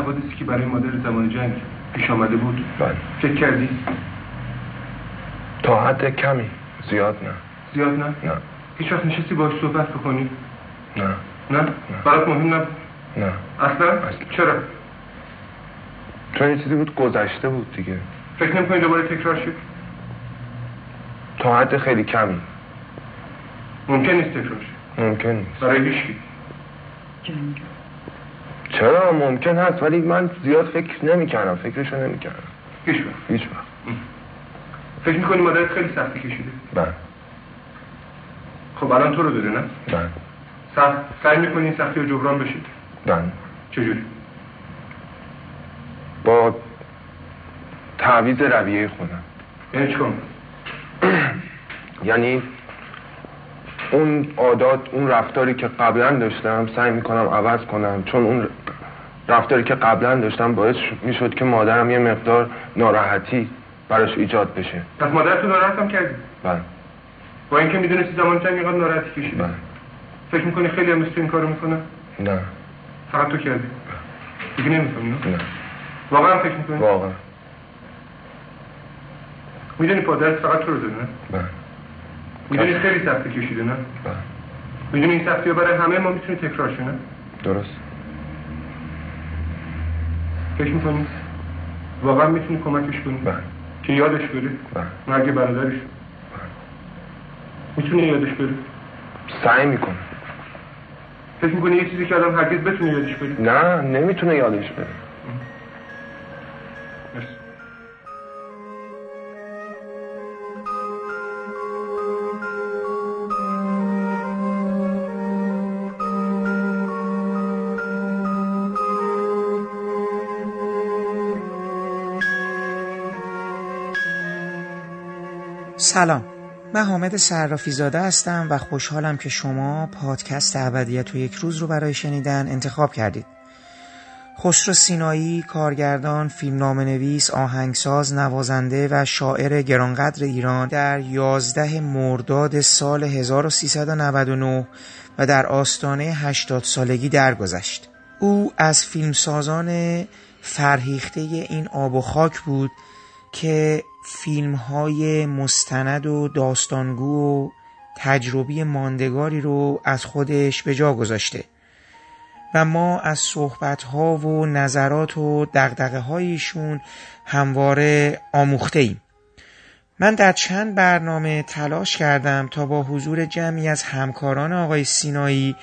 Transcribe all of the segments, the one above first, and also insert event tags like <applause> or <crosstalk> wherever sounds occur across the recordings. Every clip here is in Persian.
حوادثی که برای مادر زمان جنگ پیش آمده بود بله فکر کردی؟ تا حد کمی زیاد نه زیاد نه؟ نه هیچ وقت نشستی باش صحبت بکنی؟ نه نه؟ برات مهم نبود؟ نه اصلا؟ چرا؟ چون یه چیزی بود گذشته بود دیگه فکر نمی‌کنی دوباره تکرار شد؟ تا حد خیلی کمی ممکن نیست تکرار شد ممکن نیست برای هیچکی چرا؟ ممکن هست ولی من زیاد فکر نمی‌کردم فکرشو نمی‌کردم. هیچ وقت. هیچ وقت. فکر می‌کنی مادرت خیلی سختی کشیده؟ بله. خب الان تو رو داره نه؟ بله. سخت سعی می‌کنی این سختی رو جبران بشید. بله. چجوری؟ با تعویض رویه خودم. یعنی چیکار یعنی اون عادات اون رفتاری که قبلا داشتم سعی می‌کنم عوض کنم چون اون رفتاری که قبلا داشتم باعث می‌شد که مادرم یه مقدار ناراحتی براش ایجاد بشه. پس مادرت رو ناراحت هم کردی؟ بله. با اینکه می‌دونستی زمان جنگ اینقدر ناراحتی کشیده بله. فکر می‌کنی خیلی هم مثل این کارو می‌کنن نه. فقط تو کردی؟ دیگه نمی‌کنی نه؟ نه. واقعا فکر می‌کنی؟ واقعا. می‌دونی پادرت فقط تو رو نه؟ بله. می‌دونی خیلی سختی کشیده نه؟ بله. می‌دونی این سختی برای همه ما می‌تونه تکرار شه نه؟ درست. فکر می‌کنی؟ واقعا می‌تونی کمکش کنی؟ بله. که یادش بره؟ بله. مرگ برادرش؟ می‌تونی یادش بره؟ سعی می‌کنم. فکر می‌کنی یه چیزی که آدم هرگز بتونه یادش بره؟ نه نمی‌تونه یادش بره. سلام من حامد صرافی زاده هستم و خوشحالم که شما پادکست ابدیت و یک روز رو برای شنیدن انتخاب کردید خسرو سینایی، کارگردان، فیلمنامه نویس، آهنگساز، نوازنده و شاعر گرانقدر ایران در 11 مرداد سال 1399 و در آستانه 80 سالگی درگذشت. او از فیلمسازان فرهیخته این آب و خاک بود که فیلم های مستند و داستانگو و تجربی ماندگاری رو از خودش به جا گذاشته و ما از صحبت ها و نظرات و دقدقه هایشون همواره آموخته ایم. من در چند برنامه تلاش کردم تا با حضور جمعی از همکاران آقای سینایی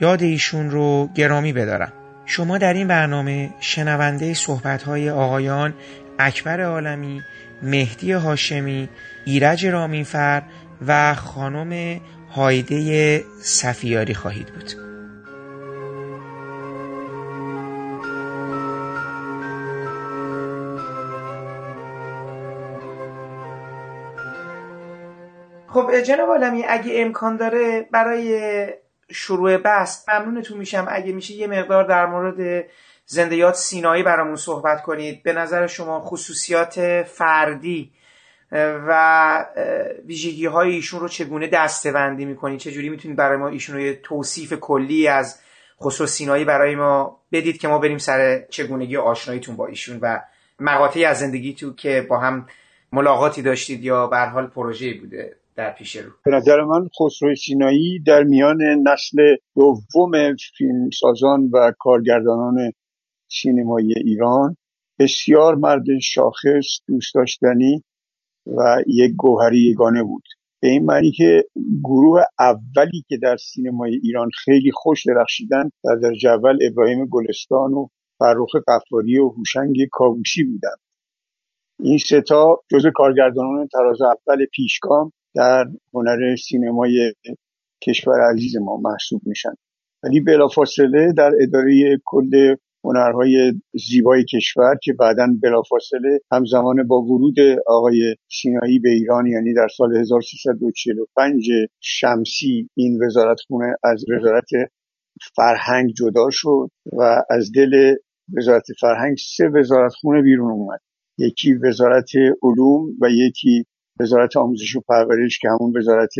یاد ایشون رو گرامی بدارم. شما در این برنامه شنونده صحبت های آقایان اکبر عالمی، مهدی هاشمی، ایرج رامینفر و خانم هایده صفیاری خواهید بود. خب جناب عالمی اگه امکان داره برای شروع بحث ممنونتون میشم اگه میشه یه مقدار در مورد زندیات سینایی برامون صحبت کنید. به نظر شما خصوصیات فردی و ویژگی های ایشون رو چگونه دستبندی می‌کنید چجوری می‌تونید برای ما ایشون رو یه توصیف کلی از خسرو سینایی برای ما بدید که ما بریم سر چگونگی آشناییتون با ایشون و مقاطعی از زندگیتون که با هم ملاقاتی داشتید یا به حال پروژه‌ای بوده در پیش رو؟ به نظر من خسرو سینایی در میان نسل دوم فیلمسازان و کارگردانان سینمایی ایران. بسیار مرد شاخص دوست داشتنی و یک گوهری یگانه بود. به این معنی که گروه اولی که در سینمای ایران خیلی خوش درخشیدن در درجه اول ابراهیم گلستان و فرخ قفاری و هوشنگ کاووسی بودند این ستا جز کارگردانان تراز اول پیشگام در هنر سینمای کشور عزیز ما محسوب میشن. ولی بلافاصله در اداره کل هنرهای زیبای کشور که بعدا بلافاصله همزمان با ورود آقای سینایی به ایران یعنی در سال 1345 شمسی این وزارتخونه از وزارت فرهنگ جدا شد و از دل وزارت فرهنگ سه وزارتخونه بیرون اومد. یکی وزارت علوم و یکی وزارت آموزش و پرورش که همون وزارت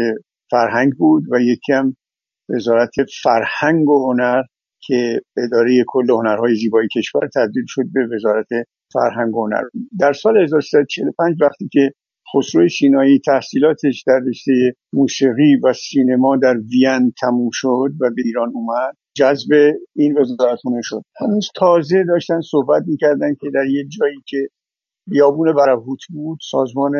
فرهنگ بود و یکی هم وزارت فرهنگ و هنر که اداره کل هنرهای زیبایی کشور تبدیل شد به وزارت فرهنگ و هنر. در سال 1345 وقتی که خسرو سینایی تحصیلاتش در رشته موسیقی و سینما در وین تموم شد و به ایران اومد جذب این وزارتخونه شد. هنوز تازه داشتن صحبت می‌کردن که در یه جایی که بیابون برهوت بود سازمان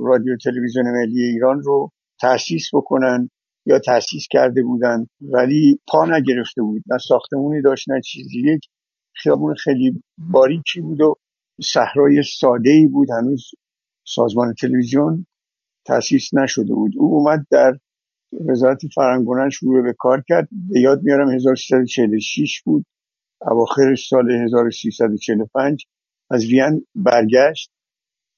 رادیو تلویزیون ملی ایران رو تأسیس بکنن. یا تأسیس کرده بودن ولی پا نگرفته بود. نه ساختمونی داشت نه چیزی. یک خیابون خیلی باریکی بود و صحرای ساده ای بود. هنوز سازمان تلویزیون تأسیس نشده بود. او اومد در وزارت فرهنگ شروع به کار کرد. به یاد میارم 1346 بود. اواخر سال 1345 از وین برگشت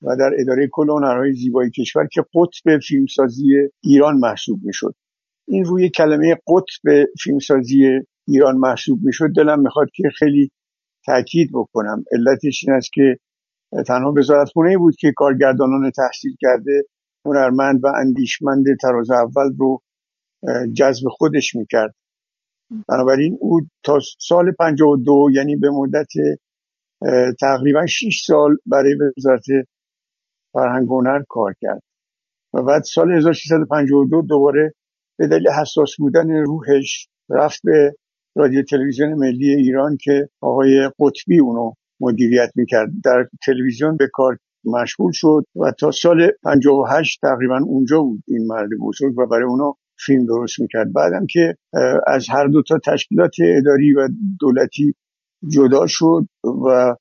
و در اداره کل هنرهای زیبایی کشور که قطب فیلمسازی ایران محسوب می‌شد. این روی کلمه قطب فیلمسازی ایران محسوب می‌شد دلم می‌خواد که خیلی تاکید بکنم. علتش این است که تنها وزارتخونه بود که کارگردانان تحصیل کرده هنرمند و اندیشمند تراز اول رو جذب خودش می‌کرد. بنابراین او تا سال 52 یعنی به مدت تقریبا 6 سال برای وزارت فرهنگ هنر کار کرد. و بعد سال 1652 دوباره به دلیل حساس بودن روحش رفت به رادیو تلویزیون ملی ایران که آقای قطبی اونو مدیریت می‌کرد. در تلویزیون به کار مشغول شد و تا سال 58 تقریبا اونجا بود این مرد بزرگ و برای اونو فیلم درست می‌کرد. بعدم که از هر دو تا تشکیلات اداری و دولتی جدا شد و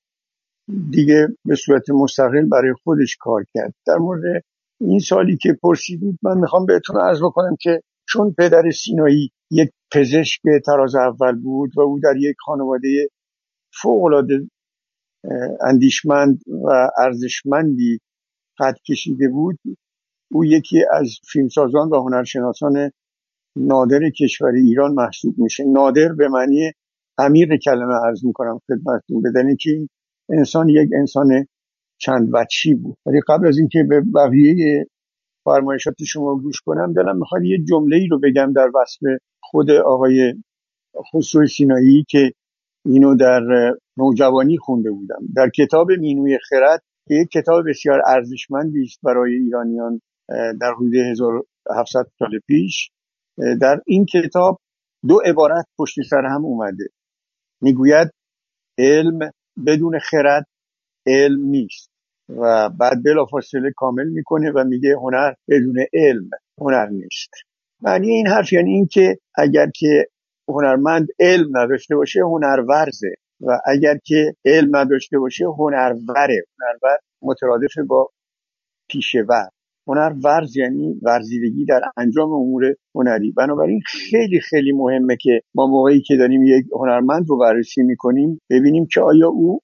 دیگه به صورت مستقل برای خودش کار کرد. در مورد این سالی که پرسیدید من می‌خوام بهتون عرض بکنم که چون پدر سینایی یک پزشک تراز اول بود و او در یک خانواده فوقالعاده اندیشمند و ارزشمندی قد کشیده بود او یکی از فیلمسازان و هنرشناسان نادر کشور ایران محسوب میشه. نادر به معنی امیر کلمه عرض می‌کنم خدمتتون بدن که این انسان یک انسان چند وچی بود. ولی قبل از اینکه به بقیه فرمایشات شما گوش کنم دلم می‌خواد یه جمله ای رو بگم در وصف خود آقای خسرو سینایی که اینو در نوجوانی خونده بودم. در کتاب مینوی خرد که یک کتاب بسیار ارزشمندی است برای ایرانیان در حدود 1700 سال پیش در این کتاب دو عبارت پشت سر هم اومده. می‌گوید علم بدون خرد علم نیست. و بعد بلافاصله کامل می‌کنه و میگه هنر بدون علم هنر نیست. معنی این حرف یعنی این که اگر که هنرمند علم نداشته باشه هنرورزه. و اگر که علم نداشته باشه هنروره هنرور مترادف با پیشور هنر ورز یعنی ورزیدگی در انجام امور هنری. بنابراین خیلی خیلی مهمه که ما موقعی که داریم یک هنرمند رو بررسی می‌کنیم ببینیم که آیا او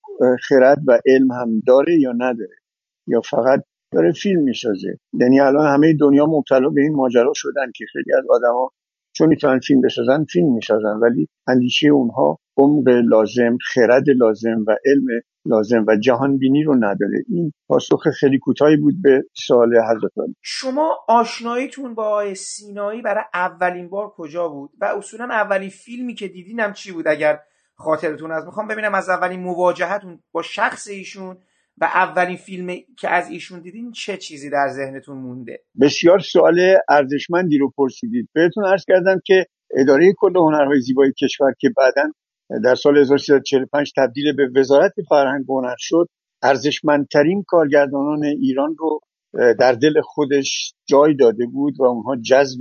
خرد و علم هم داره یا نداره یا فقط داره فیلم می‌سازه. یعنی الان همه دنیا مبتلا به این ماجرا شدن که خیلی از آدما چون می‌تونن فیلم بسازن فیلم می‌سازن ولی اندیشه اونها عمق لازم خرد لازم و علم لازم و جهان بینی رو نداره. این پاسخ خیلی کوتاهی بود به سوال حضرت شما آشناییتون با آقای سینایی برای اولین بار کجا بود؟ و اصولا اولین فیلمی که دیدینم چی بود؟ اگر خاطرتون از می‌خوام ببینم از اولین مواجهتون با شخص ایشون و اولین فیلمی که از ایشون دیدین چه چیزی در ذهنتون مونده؟ بسیار سوال ارزشمندی رو پرسیدید. بهتون عرض کردم که اداره کل هنرهای زیبایی کشور که بعدا در سال 1345 تبدیل به وزارت فرهنگ هنر شد. ارزشمندترین کارگردانان ایران رو در دل خودش جای داده بود و اونها جذب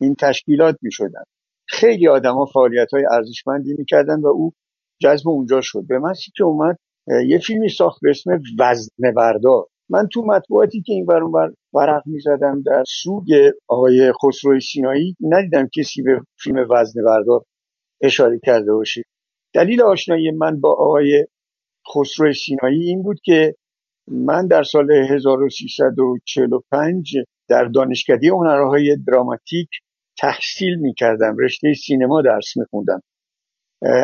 این تشکیلات می شدن. خیلی آدما فعالیت های ارزشمندی می‌کردن و او جذب اونجا شد. به من که اومد یه فیلمی ساخت به اسم وزن بردار من تو مطبوعاتی که این برون بر ورق می‌زدم در سوگ آقای خسرو سینایی ندیدم کسی به فیلم وزن بردار اشاره کرده باشه دلیل آشنایی من با آقای خسرو سینایی این بود که من در سال 1345 در دانشکده هنرهای دراماتیک تحصیل می‌کردم. رشته سینما درس میخوندم.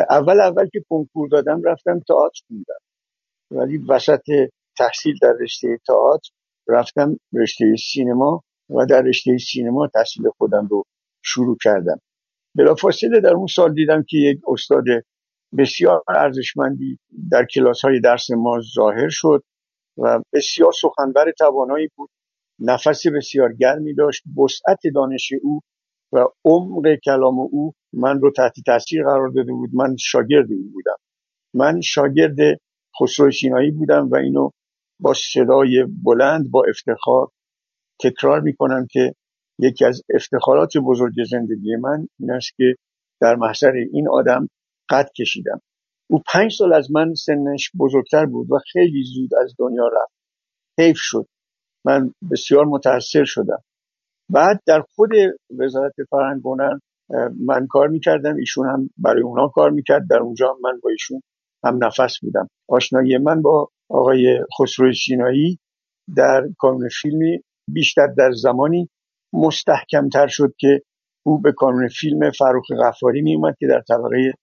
اول اول که کنکور دادم رفتم تئاتر خوندم. ولی وسط تحصیل در رشته تئاتر رفتم رشته سینما و در رشته سینما تحصیل خودم رو شروع کردم. بلافاصله در اون سال دیدم که یک استاد بسیار ارزشمندی در کلاس های درس ما ظاهر شد و بسیار سخنور توانایی بود. نفس بسیار گرمی داشت. وسعت دانش او و عمق کلام او من رو تحت تاثیر قرار داده بود. من شاگرد او بودم. من شاگرد خسرو شینایی بودم و اینو با صدای بلند با افتخار تکرار می‌کنم که یکی از افتخارات بزرگ زندگی من این است که در محضر این آدم قد کشیدم. او پنج سال از من سنش بزرگتر بود و خیلی زود از دنیا رفت. حیف شد. من بسیار متاثر شدم. بعد در خود وزارت فرهنگ من کار می‌کردم. ایشون هم برای اونا کار می‌کرد. در اونجا من با ایشون هم نفس بودم. آشنایی من با آقای خسرو شینایی در کانون فیلمی بیشتر در زمانی مستحکمتر شد که او به کانون فیلم فروخ غفاری می اومد که در طبقه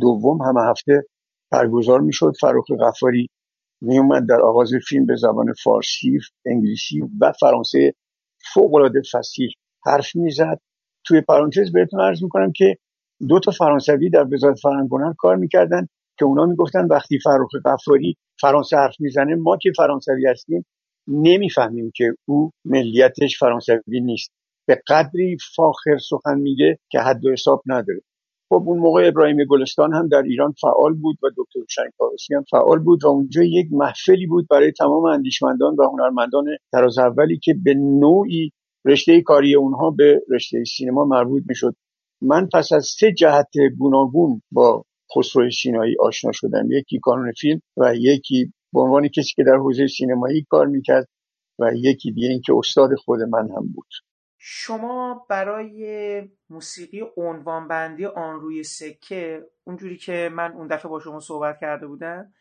دوم همه هفته برگزار می‌شد. فروخ غفاری می اومد در آغاز فیلم به زبان فارسی، انگلیسی و فرانسه فوق العاده فصیح حرف می‌زد. توی پرانتز بهتون عرض می‌کنم که دو تا فرانسوی در وزارت فرهنگ کار می‌کردن که اونا می‌گفتن وقتی فروخ غفاری فرانسه حرف می‌زنه ما که فرانسوی هستیم نمی‌فهمیم که او ملیتش فرانسوی نیست. به قدری فاخر سخن میگه که حد و حساب نداره. خب اون موقع ابراهیم گلستان هم در ایران فعال بود و دکتر شنکاوسی هم فعال بود و اونجا یک محفلی بود برای تمام اندیشمندان و هنرمندان تراز اولی که به نوعی رشته کاری اونها به رشته سینما مربوط می‌شد. من پس از سه جهت گوناگون با خسرو سینایی آشنا شدم. یکی کانون فیلم و یکی به عنوان کسی که در حوزه سینمایی کار می‌کرد و یکی دیگه اینکه استاد خود من هم بود. شما برای موسیقی عنوانبندی آن روی سکه اونجوری که من اون دفعه با شما صحبت کرده بودم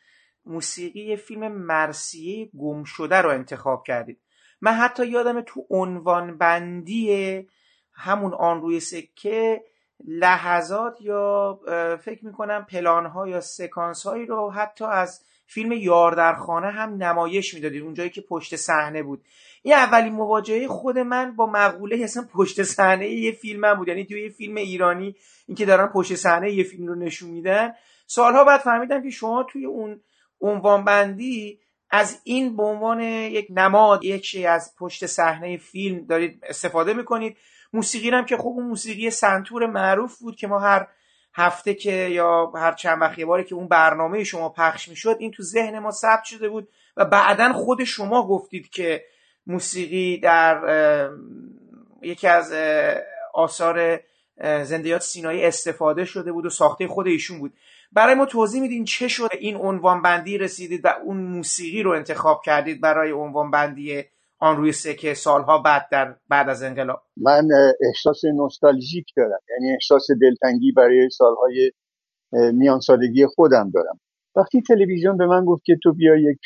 موسیقی فیلم مرسیه گم شده رو انتخاب کردید. من حتی یادم تو عنوانبندی همون آن روی سکه لحظات یا فکر می‌کنم پلان ها یا سکانس هایی رو حتی از فیلم یار در خانه هم نمایش می‌دادید اونجایی که پشت صحنه بود. این اولین مواجهه خود من با مقوله اصلا پشت صحنه یه فیلم هم بود یعنی توی یه فیلم ایرانی اینکه دارن پشت صحنه یه فیلم رو نشون میدن. سالها بعد فهمیدم که شما توی اون عنوان بندی از این به عنوان یک نماد یک از پشت صحنه فیلم دارید استفاده می‌کنید. موسیقی هم که خوب اون موسیقی سنتور معروف بود که ما هر هفته که یا هر چند وقت باری که اون برنامه شما پخش می‌شد این تو ذهن ما ثبت شده بود و بعدا خود شما گفتید که موسیقی در یکی از آثار زندیات سینایی استفاده شده بود و ساخته خود ایشون بود. برای ما توضیح میدین چه شد؟ این عنوان بندی رسیدید و اون موسیقی رو انتخاب کردید برای عنوان بندی آن روی سکه سالها بعد در بعد از انقلاب. من احساس نوستالژیک دارم. یعنی احساس دلتنگی برای سالهای میان سالگی خودم دارم. وقتی تلویزیون به من گفت که تو بیا یک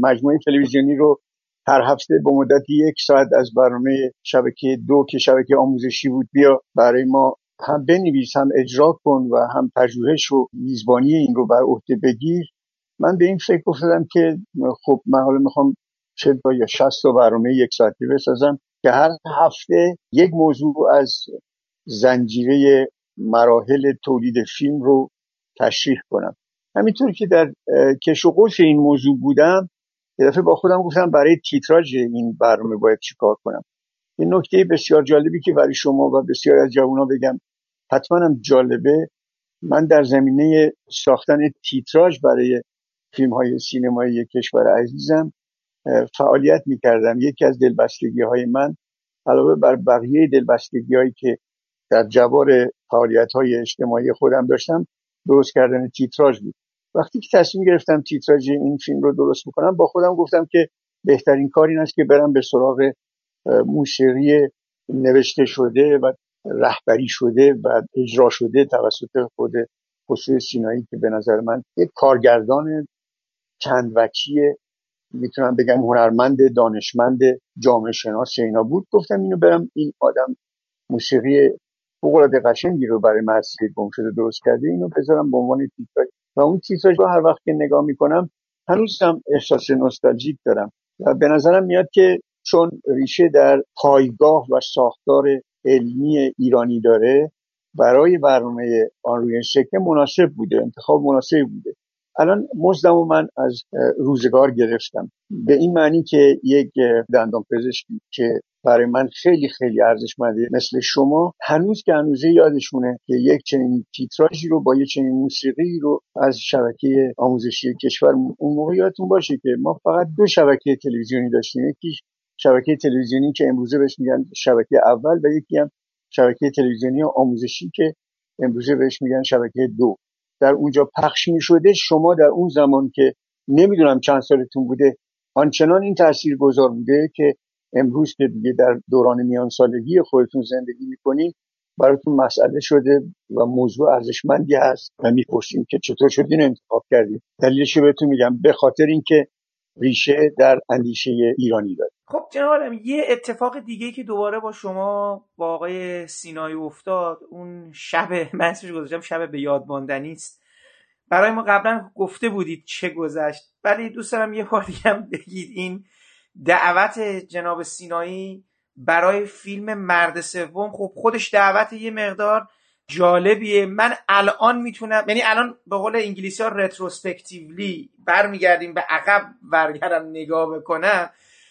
مجموعه تلویزیونی رو هر هفته به مدت یک ساعت از برنامه شبکه دو که شبکه آموزشی بود بیا برای ما هم بنویس هم اجرا کن و هم پژوهش و میزبانی این رو بر عهده بگیر. من به این فکر افتادم که خب من حالا می‌خوام چه یا شست تا برنامه یک ساعتی بسازم که هر هفته یک موضوع از زنجیره مراحل تولید فیلم رو تشریح کنم. همینطور که در کش و این موضوع بودم یه دفعه با خودم گفتم برای تیتراژ این برنامه باید چیکار کنم؟ این نکته بسیار جالبی که برای شما و بسیار از جوونا بگم حتما هم جالبه. من در زمینه ساختن تیتراژ برای فیلم های سینمایی کشور عزیزم فعالیت می‌کردم. یکی از دلبستگی های من علاوه بر بقیه دلبستگی هایی که در جوار فعالیت های اجتماعی خودم داشتم درست کردن تیتراژ بود. وقتی که تصمیم گرفتم تیتراژ این فیلم رو درست بکنم با خودم گفتم که بهترین کار این است که برم به سراغ موسیقی نوشته شده و رهبری شده و اجرا شده توسط خود خصوص سینایی که به نظر من یک کارگردان چند می‌تونم بگم هنرمند دانشمند جامعه شناس اینا بود. گفتم اینو برم این آدم موسیقی فوق قشنگی رو برای مرسی گم شده درست کرده اینو بذارم به عنوان تیتراژ. و اون تیتراژ رو هر وقت که نگاه می‌کنم هنوز هم احساس نوستالژیک دارم. و به نظرم میاد که چون ریشه در پایگاه و ساختار علمی ایرانی داره برای برنامه آن روی شکل مناسب بوده انتخاب مناسب بوده. الان مزدم و من از روزگار گرفتم. به این معنی که یک دندان پزشکی که برای من خیلی خیلی ارزشمنده مثل شما هنوز که هنوزه یادشونه که یک چنین تیتراژی رو با یک چنین موسیقی رو از شبکه آموزشی کشور اون موقع یادتون باشه که ما فقط دو شبکه تلویزیونی داشتیم. یکی شبکه تلویزیونی که امروزه بهش میگن شبکه اول و یکی هم شبکه تلویزیونی آموزشی که امروزه بهش میگن شبکه دو. در اونجا پخش می شده شما در اون زمان که نمی‌دونم چند سالتون بوده آنچنان این تاثیر گذار بوده که امروز که دیگه در دوران میان سالگی خودتون زندگی می‌کنین براتون مسئله شده و موضوع ارزشمندی هست و می‌پرسیم که چطور شد این انتخاب کردیم دلیلش رو بهتون میگم. به خاطر اینکه ریشه در اندیشه ایرانی داره. خب جناب یه اتفاق دیگه که دوباره با شما با آقای سینایی افتاد اون شب من گذاشتم شب به یاد ماندنی است. برای ما قبلا گفته بودید چه گذشت ولی دوست دارم یه بار دیگه هم بگید این دعوت جناب سینایی برای فیلم مرد سوم. خب خودش دعوت یه مقدار جالبیه. من الان می‌تونم یعنی الان به قول انگلیسی ها رتروسپکتیولی برمیگردیم به عقب برگردم نگاه بکنم.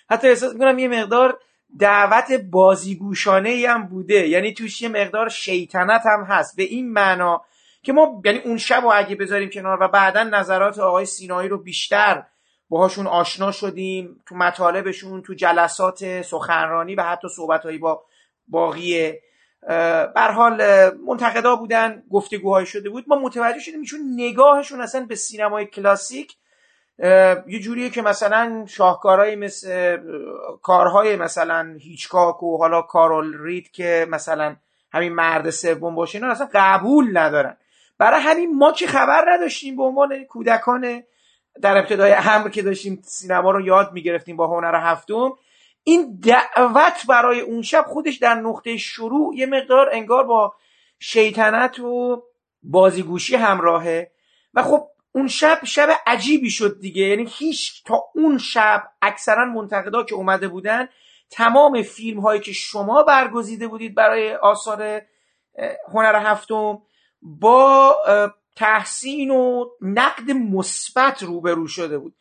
حتی احساس می‌کنم یه مقدار دعوت بازیگوشانه ای هم بوده. یعنی توش یه مقدار شیطنت هم هست. به این معنا که ما یعنی اون شب رو اگه بذاریم کنار و بعدا نظرات آقای سینایی رو بیشتر باهاشون آشنا شدیم تو مطالبشون تو جلسات سخنرانی و حتی صحبتهایی با باقی بر حال منتقدا بودن گفتگوهای شده بود. ما متوجه شدیم ایشون نگاهشون اصلا به سینمای کلاسیک یه جوریه که مثلا شاهکارهای مثل کارهای مثلا هیچکاک و حالا کارول رید که مثلا همین مرد سوم باشه اینا اصلا قبول ندارن. برای همین ما که خبر نداشتیم به عنوان کودکان در ابتدای امر که داشتیم سینما رو یاد می‌گرفتیم با هنر هفتم این دعوت برای اون شب خودش در نقطه شروع یه مقدار انگار با شیطنت و بازیگوشی همراهه. و خب اون شب شب عجیبی شد دیگه. یعنی هیچ تا اون شب اکثرا منتقدا که اومده بودن تمام فیلم هایی که شما برگزیده بودید برای آثار هنر هفتم با تحسین و نقد مثبت روبرو شده بود.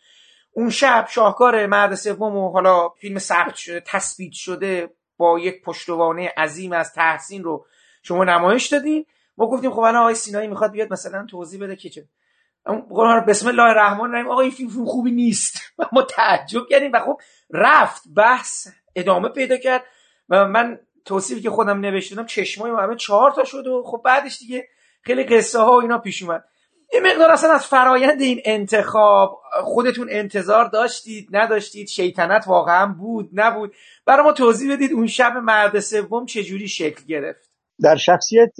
اون شب شاهکار مرد سوم و حالا فیلم ثبت شده تثبیت شده با یک پشتوانه عظیم از تحسین رو شما نمایش دادین. ما گفتیم خب الان آقای سینایی می‌خواد بیاد مثلا توضیح بده که چه. بسم الله الرحمن الرحیم آقا این فیلم خوبی نیست. <laughs> ما تعجب کردیم و خب رفت بحث ادامه پیدا کرد. و من توصیفی که خودم نوشتم چشمای همه چهار تا شد و خب بعدش دیگه خیلی قصه ها و اینا پیش اومد. یه مقدار اصلا از فرایند این انتخاب خودتون انتظار داشتید نداشتید شیطنت واقعا بود نبود. برای ما توضیح بدید اون شب مرد سوم چجوری شکل گرفت؟ در شخصیت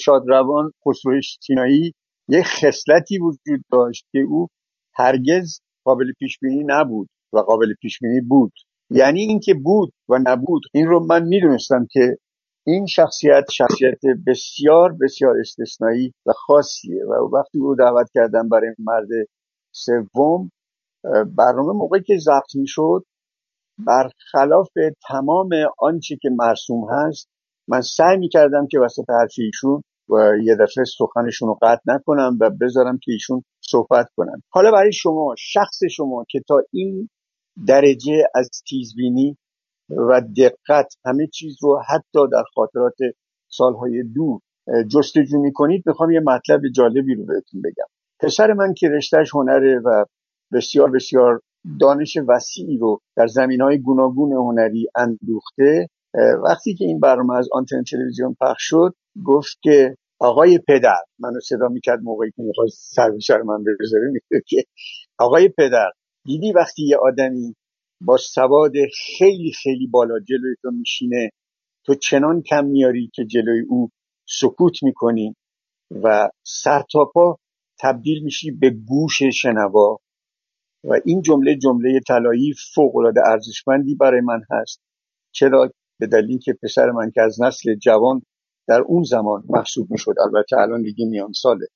شادروان خسرو چینایی یه خصلتی وجود داشت که او هرگز قابل پیش بینی نبود و قابل پیش بینی بود. یعنی اینکه بود و نبود این رو من می‌دونستم که این شخصیت شخصیت بسیار بسیار استثنایی و خاصیه و وقتی او دعوت کردم برای مرد سوم برنامه موقعی که ضبط می‌شد برخلاف تمام آنچه که مرسوم هست من سعی می‌کردم که وسط حرف ایشون و یه دفعه سخنشون رو قطع نکنم و بذارم که ایشون صحبت کنم حالا برای شما شخص شما که تا این درجه از تیزبینی و دقت همه چیز رو حتی در خاطرات سالهای دور جستجو می‌کنید. می‌خوام یه مطلب جالبی رو بهتون بگم. پسر من که رشتهش هنره و بسیار بسیار دانش وسیعی رو در زمین های گوناگون هنری اندوخته وقتی که این برنامه از آنتن تلویزیون پخش شد گفت که آقای پدر منو صدا می‌کرد موقعی که می‌خواد سر من میگه که آقای پدر دیدی وقتی یه آدمی با سواد خیلی خیلی بالا جلوی تو میشینه. تو چنان کم میاری که جلوی او سکوت می‌کنی و سر تا پا تبدیل میشی به گوش شنوا. و این جمله جمله طلایی فوق العاده ارزشمندی برای من هست. چرا؟ به دلیل که پسر من که از نسل جوان در اون زمان محسوب می‌شد البته الان دیگه میان ساله.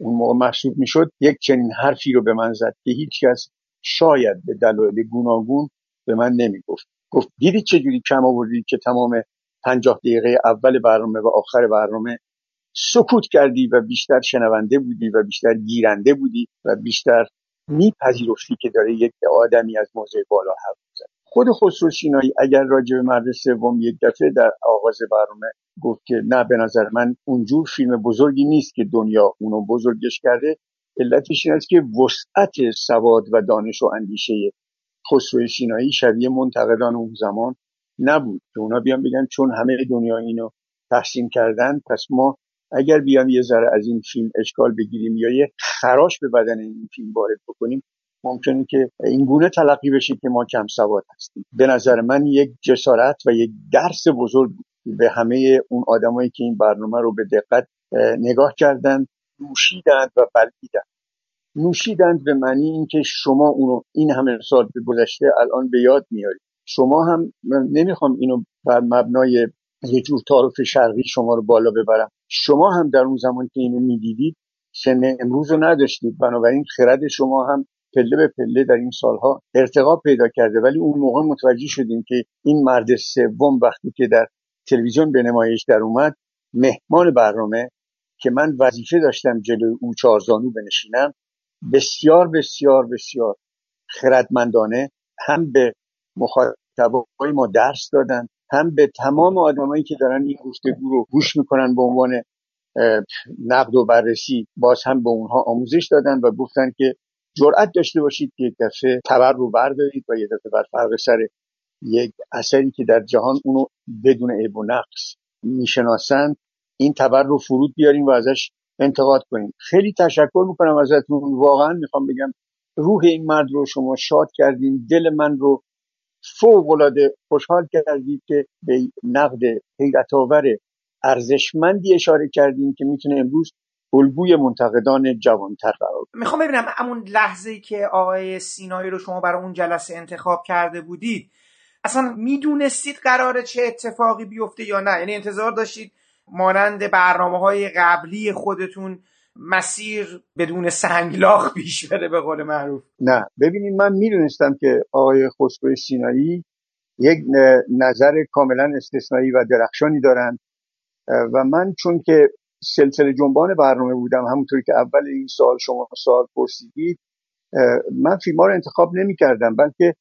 اون موقع محسوب می‌شد یک چنین حرفی رو به من زد که هیچ کس شاید به دلایل گوناگون به من نمی‌گفت. گفت دیدی چجوری کم آوردی که تمام پنجاه دقیقه اول برنامه و آخر برنامه سکوت کردی و بیشتر شنونده بودی و بیشتر گیرنده بودی و بیشتر میپذیرفتی که داره یک آدمی از موضع بالا حرف می‌زنه. خود خسرو شینایی اگر راجع به مرد سوم یک دفعه در آغاز برنامه گفت که نه به نظر من اونجور فیلم بزرگی نیست که دنیا اونو بزرگش کرده علتش این است که وسعت سواد و دانش و اندیشه خسرو شینایی شبیه منتقدان اون زمان نبود که اونا بیان بگن چون همه دنیا اینو تحسین کردن پس ما اگر بیام یه ذره از این فیلم اشکال بگیریم یا یه خراش به بدن این فیلم وارد بکنیم ممکنه که این گونه تلقی بشه که ما کم سواد هستیم. به نظر من یک جسارت و یک درس بزرگ به همه اون آدمایی که این برنامه رو به دقت نگاه کردند نوشیدند و بلعیدند نوشیدند به معنی اینکه شما اونو این همه سال به گذشته الان به یاد میارید. شما هم نمی‌خوام اینو بر مبنای یه جور تعارف شرقی شما رو بالا ببرم. شما هم در اون زمان که اینو می‌دیدید سن امروز رو نداشتید. بنابراین خرد شما هم پله به پله در این سالها ارتقا پیدا کرده. ولی اون موقع متوجه شدیم که این مرد سوم وقتی که در تلویزیون به نمایش در اومد مهمان برنامه که من وظیفه داشتم جلوی او چارزانو بنشینم بسیار بسیار بسیار خردمندانه هم به مخاطبای ما درس دادن هم به تمام آدمایی که دارن این گفتگو رو گوش می‌کنن به عنوان نقد و بررسی باز هم به اونها آموزش دادن و گفتن که جرأت داشته باشید که یک دفعه تبر رو بردارید و یک دفعه بر فرق سر یک اثری که در جهان اونو بدون عیب و نقص می‌شناسند. این تبر رو فرود بیاریم و ازش انتقاد کنیم. خیلی تشکر می‌کنم ازتون. واقعا می‌خوام بگم روح این مرد رو شما شاد کردین. دل من رو فوق العاده خوشحال کردید که به نقد حیرت ارزشمندی اشاره کردیم که می‌تونه امروز الگوی منتقدان جوانتر قرار می‌خوام ببینم همون لحظه که آقای سینایی رو شما برای اون جلسه انتخاب کرده بودید اصلا می‌دونستید قراره چه اتفاقی بیفته یا نه؟ یعنی انتظار داشتید مانند برنامه های قبلی خودتون مسیر بدون سنگلاخ پیش بره به قول معروف. نه ببینید من می‌دونستم که آقای خسرو سینایی یک نظر کاملا استثنایی و درخشانی دارند. و من چون که سلسله جنبان برنامه بودم همونطوری که اول این سال شما سال پرسیدید من فیلم رو انتخاب نمی کردم بلکه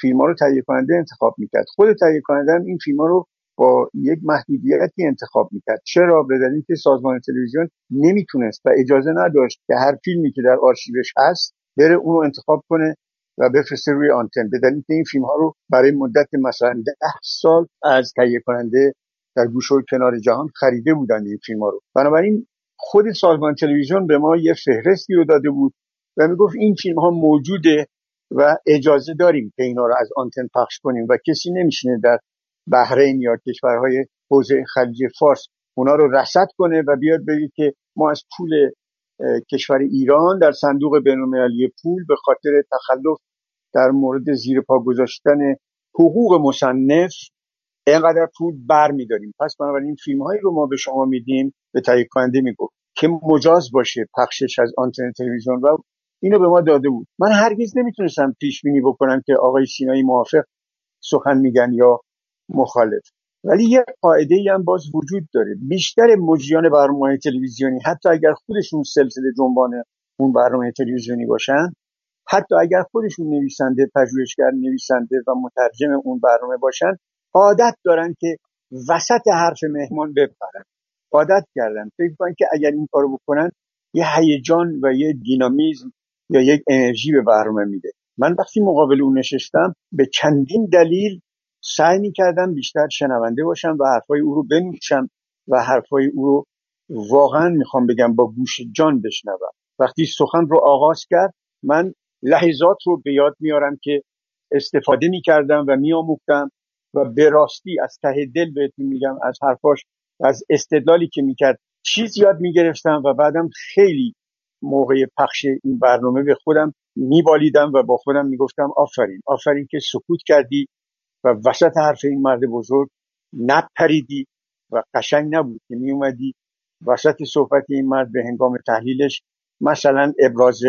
فیلم رو تهیه کننده انتخاب می‌کرد. خود تهیه کننده این فیلم رو با یک محدودیتی انتخاب می‌کرد. چرا؟ به دلیل که سازمان تلویزیون نمی‌تونست و اجازه نداشت که هر فیلمی که در آرشیوش هست بره اون رو انتخاب کنه و بفرسته روی آنتن. به دلیل که این فیلم ها رو برای مدت مثلا ده سال از تهیه کننده در گوش و کنار جهان خریده بودند این فیلم ها رو. بنابراین خود سازمان تلویزیون به ما یه فهرستی رو داده بود و می‌گفت این فیلم ها موجوده و اجازه داریم که اینا رو از آنتن پخش کنیم و کسی نمیشینه در بحرین یا کشورهای حوزه خلیج فارس اونا رو رصد کنه و بیاد بگه که ما از پول کشور ایران در صندوق بینالمللی پول به خاطر تخلف در مورد زیر پا گذاشتن حقوق مصنف اینقدر پول بر میداریم. پس بنابراین فیلم هایی رو ما به شما میدیم به تهیه کننده می‌گفت که مجاز باشه پخشش از آنتن تلویزیون. و اینو به ما داده بود. من هرگز نمی‌تونستم پیش بینی بکنم که آقای سینایی موافق سخن میگن یا مخالف. ولی یه قاعده ای هم باز وجود داره. بیشتر مجریان برنامه تلویزیونی حتی اگر خودشون سلسله جنبان اون برنامه تلویزیونی باشن حتی اگر خودشون نویسنده پژوهشگر نویسنده و مترجم اون برنامه باشن عادت دارن که وسط حرف مهمان بپرن. عادت کردن. فکر کنن که اگر این کارو بکنن یه هیجان و یه دینامیزم یا یک انرژی به برنامه میده. من وقتی مقابل اون نشستم به چندین دلیل سعی می‌کردم بیشتر شنونده باشم و حرفای او رو بنوشم و حرفای او رو واقعا می‌خوام بگم با گوش جان بشنوم. وقتی سخن رو آغاز کرد من لحظات رو به یاد میارم که استفاده می‌کردم و میآموختم و به راستی از ته دل بهتون میگم از حرفاش از استدلالی که می‌کرد چیز یاد می‌گرفتم و بعدم خیلی موقع پخش این برنامه به خودم میبالیدم و با خودم می‌گفتم آفرین آفرین که سکوت کردی. و وسط حرف این مرد بزرگ نپریدی و قشنگ نبود که می اومدی وسط صحبت این مرد به هنگام تحلیلش مثلا ابراز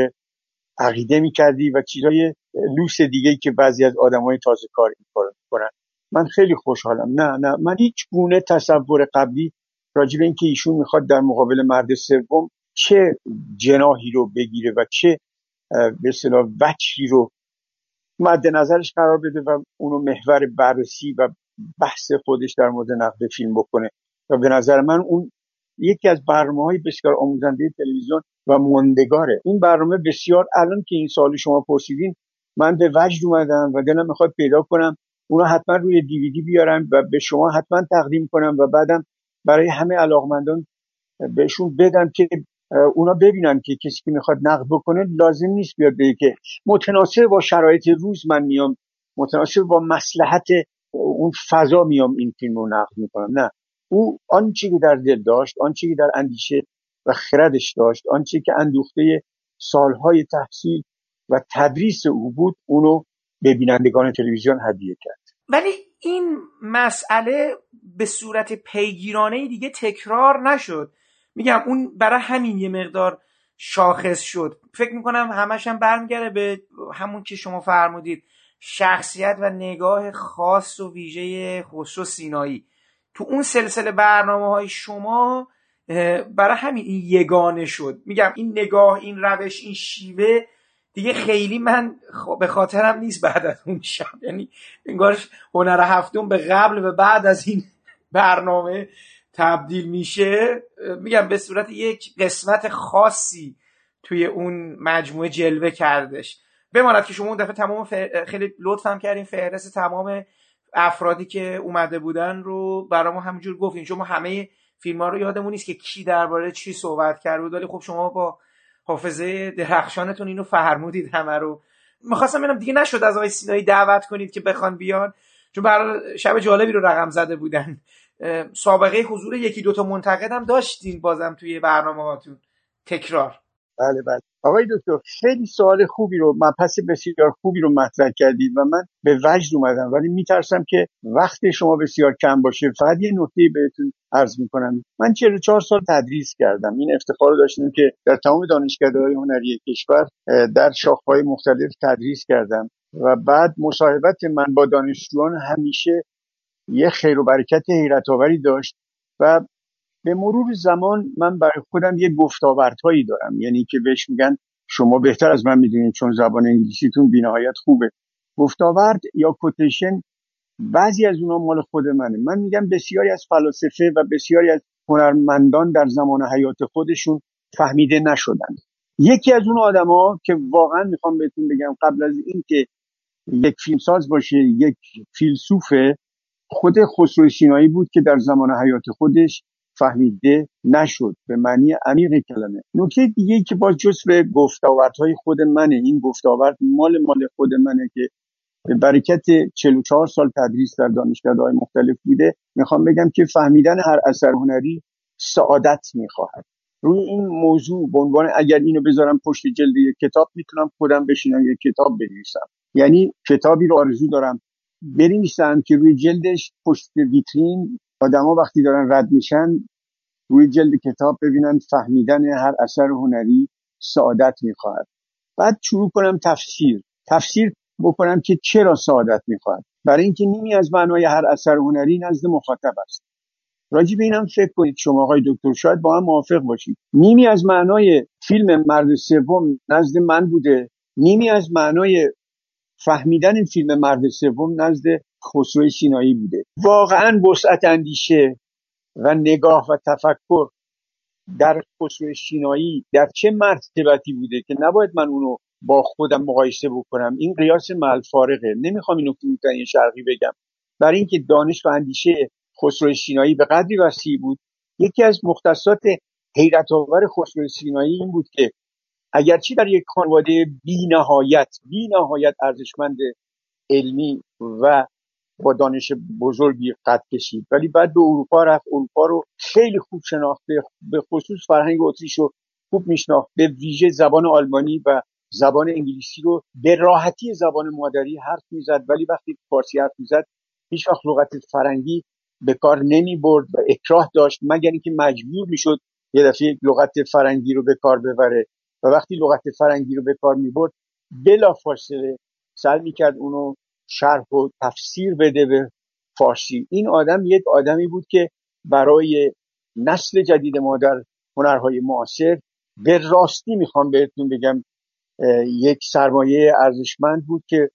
عقیده می کردی و چیزای لوس دیگه که بعضی از های تازه کار می‌کنن من خیلی خوشحالم. نه نه. من هیچ گونه تصور قبلی راجع به اینکه ایشون می‌خواد در مقابل مرد سوم چه جناهی رو بگیره و چه به اصطلاح وچی رو مد نظرش قرار بده و اونو محور بررسی و بحث خودش در مورد نقد فیلم بکنه. و به نظر من اون یکی از برنامه های بسیار آموزنده تلویزیون و موندگاره. این برنامه بسیار الان که این سال شما پرسیدین من به وجد اومدم و دلم می‌خواد پیدا کنم. اونا حتما روی دیویدی بیارم و به شما حتما تقدیم کنم و بعدم برای همه علاقمندان بهشون بدم که اونا ببینن که کسی که می‌خواد نقد بکنه لازم نیست بیاد به که متناسب با شرایط روز من میام متناسب با مسلحت اون فضا میام این فیلم رو نقد می‌کنم. نه. او آنچه که در دل داشت آنچه که در اندیشه و خردش داشت آنچه که اندوخته سالهای تحصیل و تدریس او بود اونو به بینندگان تلویزیون هدیه کرد. ولی این مسئله به صورت پیگیرانه دیگه تکرار نشد. میگم اون برای همین یه مقدار شاخص شد. فکر می‌کنم همش هم برمیگرده به همون که شما فرمودید شخصیت و نگاه خاص و ویژه خسرو سینایی. تو اون سلسله برنامه های شما برای همین این یگانه شد. میگم این نگاه این روش این شیوه دیگه خیلی من به خاطرم نیست بعد از اون شب. یعنی انگارش هنر هفتم به قبل و بعد از این <laughs> برنامه تبدیل میشه میگم به صورت یک قسمت خاصی توی اون مجموعه جلوه کردش. بماند که شما اون دفعه تمام خیلی لطفم کردین فهرست تمام افرادی که اومده بودن رو برای ما همینجور گفتین. شما همه فیلم ها رو یادمون نیست که کی درباره چی صحبت کرد بود. ولی خب شما با حافظه درخشانتون اینو فرمودید همه رو. می‌خواستم ببینم دیگه نشد از آقای سینایی دعوت کنید که بخوان بیان. چون برای شب جالبی رو رقم زده بودن. سابقه حضور یکی دوتا منتقد هم داشتین بازم توی برنامه هاتون. تکرار. بله بله. آقای دکتر خیلی سوال خوبی رو مبحث بسیار خوبی رو مطرح کردید و من به وجد اومدم ولی میترسم که وقت شما بسیار کم باشه. فقط یه نکته بهتون عرض می‌کنم. من 44 سال تدریس کردم. این افتخار داشتم که در تمام های هنری کشور در شاخه‌های مختلف تدریس کردم و بعد مصاحبت من با دانشجویان همیشه یه خیر و برکت حیرت آوری داشت و به مرور زمان من برای خودم یه گفتاوردهایی دارم. یعنی که بهش میگن شما بهتر از من می‌دونید چون زبان انگلیسیتون بینهایت خوبه. گفتاورد یا کوتیشن بعضی از اونا مال خود منه. من میگم بسیاری از فلاسفه و بسیاری از هنرمندان در زمان حیات خودشون فهمیده نشدن. یکی از اون آدما که واقعا می‌خوام بهتون بگم قبل از اینکه یک فیلمساز باشه یک فیلسوفه خود خسرو سینایی بود که در زمان حیات خودش فهمیده نشد به معنی عمیق کلمه. نکته دیگه که باز جز به گفتاوردهای خود منه این گفتاورد مال مال خود منه که به برکت 44 سال تدریس در های مختلف بوده. می‌خوام بگم که فهمیدن هر اثر هنری سعادت می‌خواهد. روی این موضوع به عنوان اگر اینو بذارم پشت جلد یک کتاب می‌تونم خودم بشینم یک کتاب بنویسم. یعنی کتابی رو آرزو دارم بنویسم که روی جلدش پشت ویترین آدما وقتی دارن رد میشن روی جلد کتاب ببینن فهمیدن هر اثر هنری سعادت می‌خواهد. بعد شروع کنم تفسیر. تفسیر بکنم که چرا سعادت می‌خواهد. برای اینکه نیمی از معنای هر اثر هنری نزد مخاطب است. راجی به اینم فکر کنید شما آقای دکتر شاید با هم موافق باشید. نیمی از معنای فیلم مرد سوم نزد من بوده. نیمی از معنای فهمیدن این فیلم مرد سوم نزد خسرو سینایی بوده. واقعا وسعت اندیشه و نگاه و تفکر در خسرو سینایی در چه مرتبتی بوده که نباید من اونو با خودم مقایسه بکنم. این قیاس مل فارقه نمی‌خوام اینو فروتنی شرقی بگم. برای اینکه دانش و اندیشه خسرو سینایی به قدری وسیع بود یکی از مختصات حیرت آور خسرو سینایی این بود که اگرچه در یک خانواده بی نهایت بی نهایت ارزشمند علمی و با دانش بزرگی قد کشید. ولی بعد به اروپا رفت. اروپا رو خیلی خوب شناخته. به خصوص فرهنگ اتریش رو خوب میشناخت. به ویژه زبان آلمانی و زبان انگلیسی رو به راحتی زبان مادری حرف می‌زد. ولی وقتی فارسی حرف می‌زد هیچ وقت لغت فرنگی به کار نمی برد و اکراه داشت مگر اینکه مجبور می‌شد یه دفعه لغت فرنگی رو به کار ببره. و وقتی لغت فرنگی رو به کار می برد بلا فاصله سعی می‌کرد اونو شرح و تفسیر بده به فارسی. این آدم یک آدمی بود که برای نسل جدید ما در هنرهای معاصر به راستی می‌خوام بهتون بگم یک سرمایه ارزشمند بود که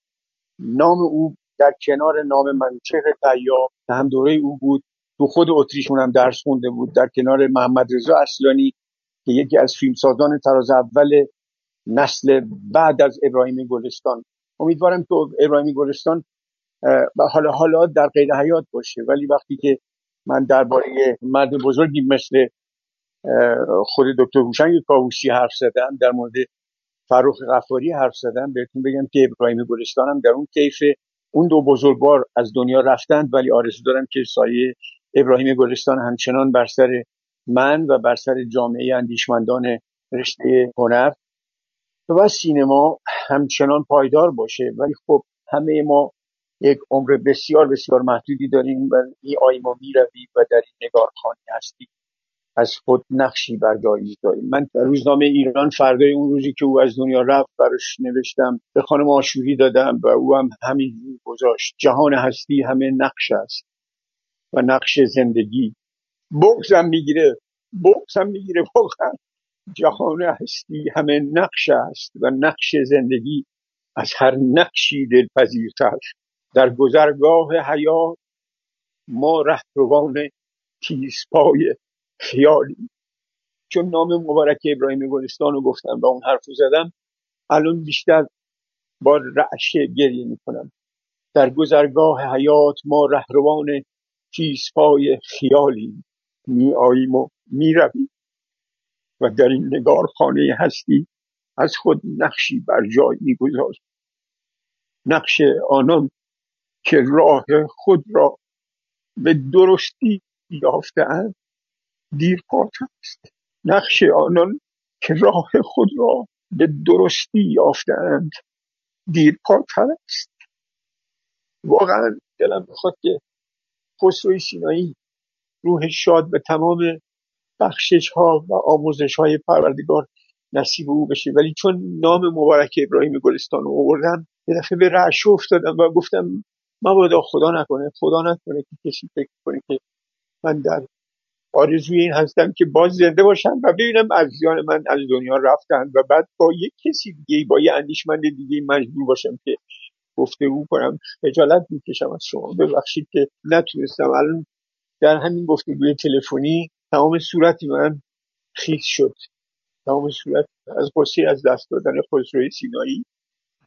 نام او در کنار نام منوچهر قیاب هم دوره او بود. تو خود اتریشون هم درس خونده بود. در کنار محمد رضا اصلانی که یکی از فیلمسازان تراز اول نسل بعد از ابراهیم گلستان. امیدوارم که ابراهیم گلستان حالا حالا در قید حیات باشه. ولی وقتی که من درباره مرد بزرگی مثل خود دکتر هوشنگ کاووسی حرف زدم در مورد فروخ غفاری حرف زدم بهتون بگم که ابراهیم گلستان هم در اون کیف اون دو بزرگوار از دنیا رفتند. ولی آرزو دارم که سایه ابراهیم گلستان همچنان بر سر من و بر سر جامعه اندیشمندان رشته هنر و سینما همچنان پایدار باشه. ولی خب همه ما یک عمر بسیار بسیار محدودی داریم و این آی ما می‌رویم و در این نگارخانه هستیم. از خود نقشی برداری داریم. من در روزنامه ایران فردای اون روزی که او از دنیا رفت براش نوشتم به خانم آشوری دادم و او هم همین گذاشت. جهان هستی همه نقش است و نقش زندگی. بغزم می‌گیره. بغزم می‌گیره. واقعا جهان هستی همه نقش است و نقش زندگی از هر نقشی دلپذیرتر. در گذرگاه حیات ما رهروان تیزپای خیالی. چون نام مبارک ابراهیم گلستان رو گفتم و اون حرف زدم الان بیشتر با رعشه گریه می‌کنم. در گذرگاه حیات ما رهروان تیزپای خیالی می آییم و می رویم و در این نگار خانه هستی از خود نقشی بر جای می نقش آنان که راه خود را به درستی یافتهاند دیرپاتر است. نقش آنان که راه خود را به درستی یافتهاند دیرپاتر است. واقعا دلم می‌خواد که خسروی سینایی روح شاد به تمام بخشش ها و آموزش های پروردگار نصیب او بشه. ولی چون نام مبارک ابراهیم گلستان رو آوردم یه دفعه به رعشه افتادم و گفتم مبادا خدا نکنه خدا نکنه که کسی فکر کنه که من در آرزوی این هستم که باز زنده باشم و ببینم عزیزان من از دنیا رفتن و بعد با یک کسی دیگه با یه اندیشمند دیگه مجبور باشم که گفته او کنم. خجالت می‌کشم از شما. ببخشید که نتونستم. الان در همین گفتگوی تلفنی تمام صورتی من خیس شد. تمام صورت از قصه از دست دادن خسروی سینایی.